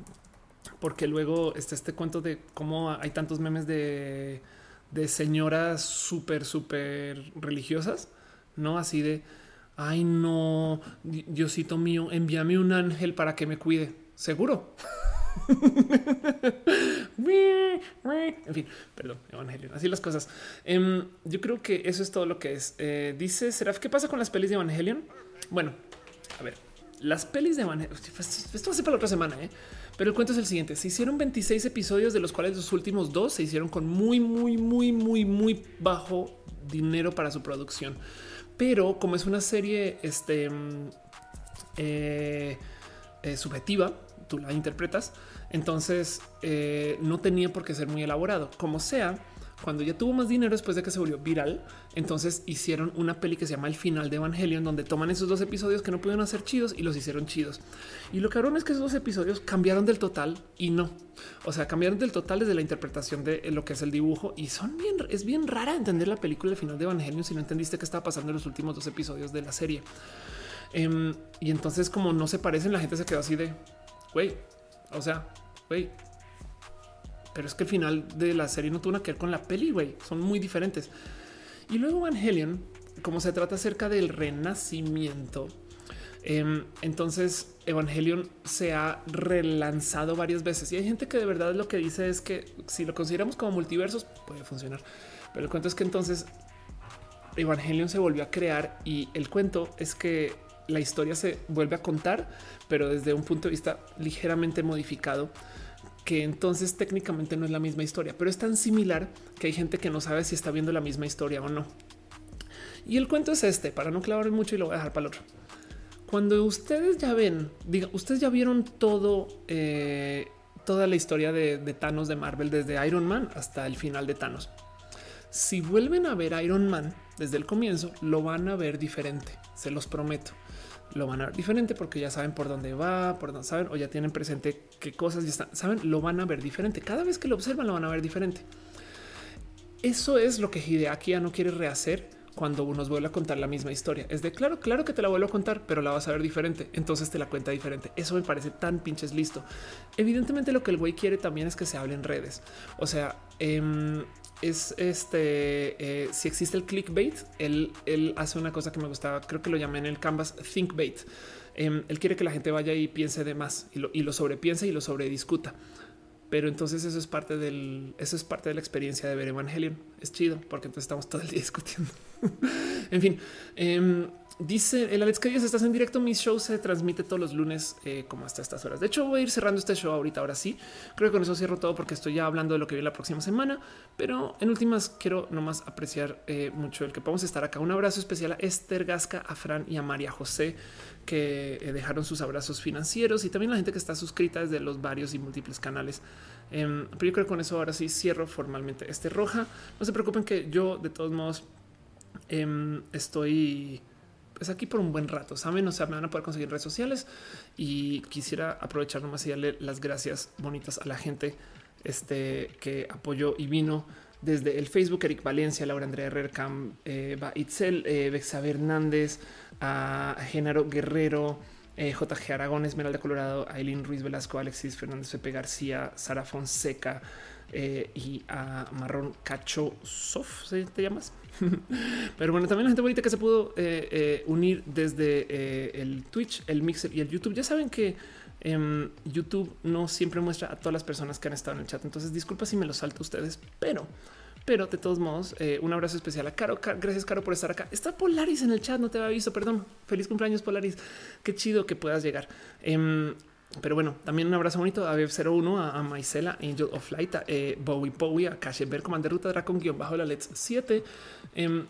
porque luego está este cuento de cómo hay tantos memes de, de señoras súper, súper religiosas, no así de ay, no, Diosito mío, envíame un ángel para que me cuide. Seguro. [laughs] en fin, perdón, Evangelio. Así las cosas. Em, yo creo que eso es todo lo que es. Eh, dice Seraf, ¿qué pasa con las pelis de Evangelion? Bueno, a ver, las pelis de Evangelion, esto va a ser para la otra semana, ¿eh? pero el cuento es el siguiente. Se hicieron 26 episodios, de los cuales los últimos dos se hicieron con muy, muy, muy, muy, muy bajo dinero para su producción. Pero como es una serie este, mm, eh, eh, subjetiva, tú la interpretas, entonces no tenía por qué ser muy elaborado. Como sea, cuando ya tuvo más dinero después de que se volvió viral, entonces hicieron una peli que se llama El final de Evangelion, donde toman esos dos episodios que no pudieron hacer chidos y los hicieron chidos. Y lo cabrón es que esos dos episodios cambiaron del total y no. O sea, cambiaron del total desde la interpretación de lo que es el dibujo y son bien, es bien rara entender la película El final de Evangelion si no entendiste qué estaba pasando en los últimos dos episodios de la serie. Em, y entonces, como no se parecen, la gente se quedó así de güey. O sea, güey, pero es que el final de la serie no tuvo nada que ver con la peli, güey. Son muy diferentes. Y luego Evangelion, como se trata acerca del renacimiento, em, entonces Evangelion se ha relanzado varias veces y hay gente que de verdad lo que dice es que si lo consideramos como multiversos puede funcionar. Pero el cuento es que entonces Evangelion se volvió a crear y el cuento es que la historia se vuelve a contar, pero desde un punto de vista ligeramente modificado que entonces técnicamente no es la misma historia, pero es tan similar que hay gente que no sabe si está viendo la misma historia o no. Y el cuento es este, para no clavar mucho y lo voy a dejar para el otro. Cuando ustedes ya ven, diga, ustedes ya vieron todo, eh, toda la historia de, de Thanos de Marvel, desde Iron Man hasta el final de Thanos. Si vuelven a ver Iron Man desde el comienzo, lo van a ver diferente, se los prometo lo van a ver diferente porque ya saben por dónde va, por dónde saben o ya tienen presente qué cosas ya están, saben, lo van a ver diferente. Cada vez que lo observan, lo van a ver diferente. Eso es lo que Hideaki ya no quiere rehacer cuando nos vuelve a contar la misma historia. Es de claro, claro que te la vuelvo a contar, pero la vas a ver diferente. Entonces te la cuenta diferente. Eso me parece tan pinches listo. Evidentemente, lo que el güey quiere también es que se hable en redes. O sea, em, es este. Eh, si existe el clickbait, él, él hace una cosa que me gustaba. Creo que lo llamé en el canvas thinkbait. Em, él quiere que la gente vaya y piense de más y lo, y lo sobrepiense y lo sobrediscuta. Pero entonces eso es parte del, eso es parte de la experiencia de ver Evangelion. Es chido porque entonces estamos todo el día [laughs] discutiendo. en fin, eh, dice el Alex que Díaz, estás en directo. Mi show se transmite todos los lunes, eh, como hasta estas horas. De hecho, voy a ir cerrando este show ahorita. Ahora sí, creo que con eso cierro todo porque estoy ya hablando de lo que viene la próxima semana. Pero en últimas, quiero nomás apreciar eh, mucho el que podamos estar acá. Un abrazo especial a Esther Gasca, a Fran y a María José que eh, dejaron sus abrazos financieros y también la gente que está suscrita desde los varios y múltiples canales. Em, pero yo creo que con eso ahora sí cierro formalmente este roja. No se preocupen que yo de todos modos em, estoy pues aquí por un buen rato, saben, o sea, me van a poder conseguir redes sociales y quisiera aprovechar nomás y darle las gracias bonitas a la gente este, que apoyó y vino desde el Facebook, Eric Valencia, Laura Andrea Herrercam, eh, Itzel, eh, Hernández, a Genaro Guerrero, eh, JG Aragón, Esmeralda Colorado, Aileen Ruiz Velasco, Alexis Fernández Pepe García, Sara Fonseca eh, y a Marrón Cacho Sof, ¿se te llamas? [laughs] Pero bueno, también la gente bonita que se pudo eh, eh, unir desde el Twitch, el Mixer y el YouTube. Ya saben que em, YouTube no siempre muestra a todas las personas que han estado en el chat. Entonces, disculpa si me lo salto a ustedes, pero pero de todos modos, un abrazo especial a Caro. Gracias, Caro, por estar acá. Está Polaris en el chat, no te había visto. Perdón. Feliz cumpleaños, Polaris. Qué chido que puedas llegar. Em, pero bueno, también un abrazo bonito a Bev01, a, a Angel of Light, a eh, Bowie Bowie, a Kasheber, Commander Ruta Dracon, guion bajo la Let's 7. Em,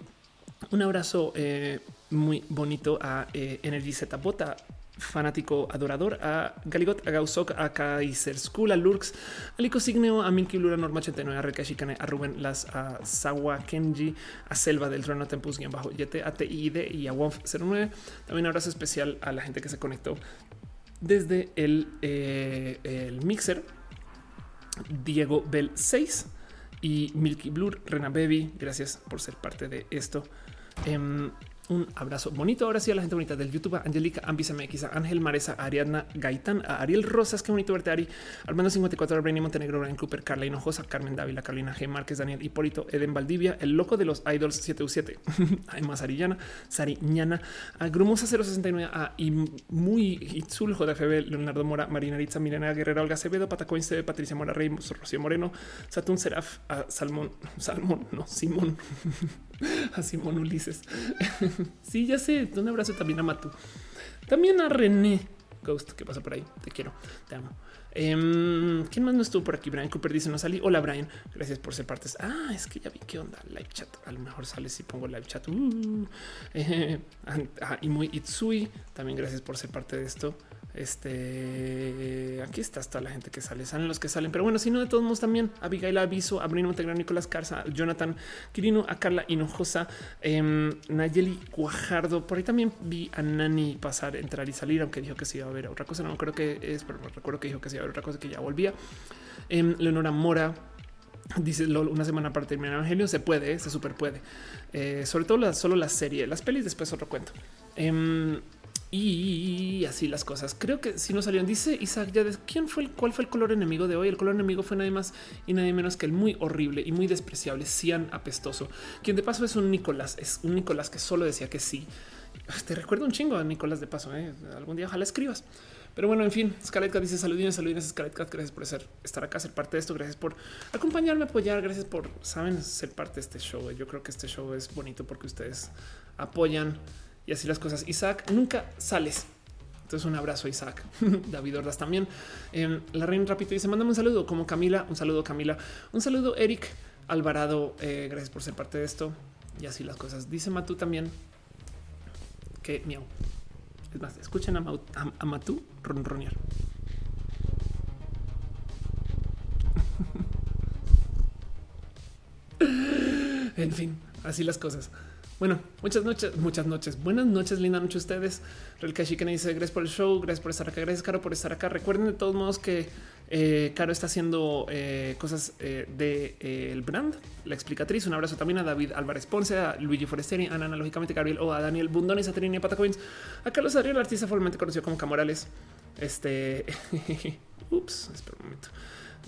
un abrazo eh, muy bonito a eh, Energy Z Bota, fanático adorador, a Galigot, a Gausok, a Kaiser School, a Lurks, a Lico Signeo, a Minky Lura Norma 89, a Shikane, a Rubén Las, a Sawa Kenji, a Selva del Trono Tempus, guion bajo Yete, a TID y a Wonf 09. También un abrazo especial a la gente que se conectó desde el, eh, el mixer. Diego Bell 6 y Milky Blur, Rena Baby. Gracias por ser parte de esto. Um, un abrazo bonito. Ahora sí a la gente bonita del YouTube, a Angélica, MX, a Ángel Maresa, Ariadna Gaitán, a Ariel Rosas, qué bonito verte, Ari, Armando 54, Brainy Montenegro, Brian Cooper, Carla Hinojosa, Carmen Dávila, Carolina G. Márquez, Daniel Hipólito, Eden Valdivia, el loco de los Idols 7U7, Ayma Sarillana, Sariñana, a Grumosa 069, a Muy Itzul, JFB, Leonardo Mora, Marina Ritza, Mirena Guerrero, Olga Acevedo, Patacoin, Patricia Mora Rey, Rocío Moreno, Satún Seraf, a Salmón, [laughs] Salmón, no, Simón. [laughs] [laughs] a Simón Ulises. [laughs] sí, ya sé. Un abrazo también a Matu. También a René Ghost. ¿Qué pasa por ahí? Te quiero, te amo. Um, ¿Quién más no estuvo por aquí? Brian Cooper dice no salí. Hola Brian, gracias por ser parte. Ah, es que ya vi qué onda. Live chat. A lo mejor sale si pongo live chat. Uh, [laughs] eh, ah, y muy Itsui. También gracias por ser parte de esto. Este aquí está toda la gente que sale, salen los que salen, pero bueno, si no, de todos modos también Abigail Aviso, a Bruno Montegro, Nicolás Carza, Jonathan Quirino, a Carla Hinojosa, eh, Nayeli Guajardo. Por ahí también vi a Nani pasar, entrar y salir, aunque dijo que se iba a ver otra cosa. No creo que es, pero recuerdo que dijo que se iba a ver otra cosa que ya volvía. Eh, Leonora Mora, Dice una semana para terminar Evangelio. Se puede, se super puede. Eh, sobre todo la, solo la serie, las pelis, después otro cuento. Y así las cosas. Creo que si no salieron, dice Isaac ya quién fue el cuál fue el color enemigo de hoy. El color enemigo fue nadie más y nadie menos que el muy horrible y muy despreciable Cian apestoso, quien de paso es un Nicolás, es un Nicolás que solo decía que sí. Te recuerdo un chingo a Nicolás de paso. ¿eh? Algún día ojalá escribas. Pero bueno, en fin, Scarlett Cat dice saludines, saludines, Scarlett Cat. Gracias por ser, estar acá, ser parte de esto. Gracias por acompañarme, apoyar. Gracias por, saben, ser parte de este show. Yo creo que este show es bonito porque ustedes apoyan y así las cosas. Isaac, nunca sales. Entonces un abrazo Isaac. [laughs] David Ordas también. Eh, la reina rápido dice, mándame un saludo como Camila. Un saludo Camila. Un saludo Eric Alvarado. Eh, gracias por ser parte de esto. Y así las cosas. Dice Matú también que miau. Es más, escuchen a, a Matú ronronear. [laughs] en fin, así las cosas. Bueno, muchas noches, muchas noches. Buenas noches, linda noche a ustedes. Real que dice gracias por el show, gracias por estar acá, gracias Caro por estar acá. Recuerden de todos modos que eh, Caro está haciendo eh, cosas eh, de eh, el brand, la explicatriz. Un abrazo también a David Álvarez Ponce, a Luigi Foresteri, a analógicamente Gabriel o a Daniel Bundones, a Trini Patacoins, a Carlos Adrián, el artista formalmente conocido como Camorales. Este, [laughs] ups, espera un momento.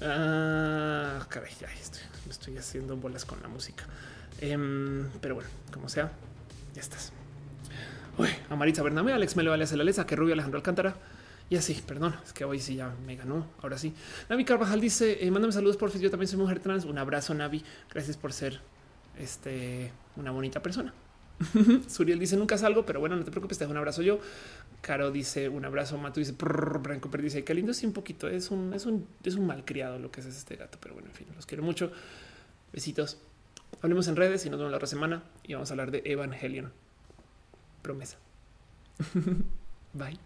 Ah, caray, ya estoy, estoy haciendo bolas con la música. Em, pero bueno, como sea, ya estás. Uy, a Maritza Bername, Alex Melo, Alex Alesa, que Rubio Alejandro Alcántara. Y así, perdón, es que hoy sí ya me ganó. Ahora sí. Navi Carvajal dice: eh, Mándame saludos, por fin. Yo también soy mujer trans. Un abrazo, Navi. Gracias por ser este, una bonita persona. [laughs] Suriel dice: Nunca salgo, pero bueno, no te preocupes, te dejo un abrazo yo. Caro dice: Un abrazo. Matu dice: Brian Cooper dice: Qué lindo, sí, un poquito. Es un, es un, es un malcriado lo que es este gato, pero bueno, en fin, los quiero mucho. Besitos. Hablemos en redes y nos vemos la otra semana y vamos a hablar de Evangelion. Promesa. [laughs] Bye.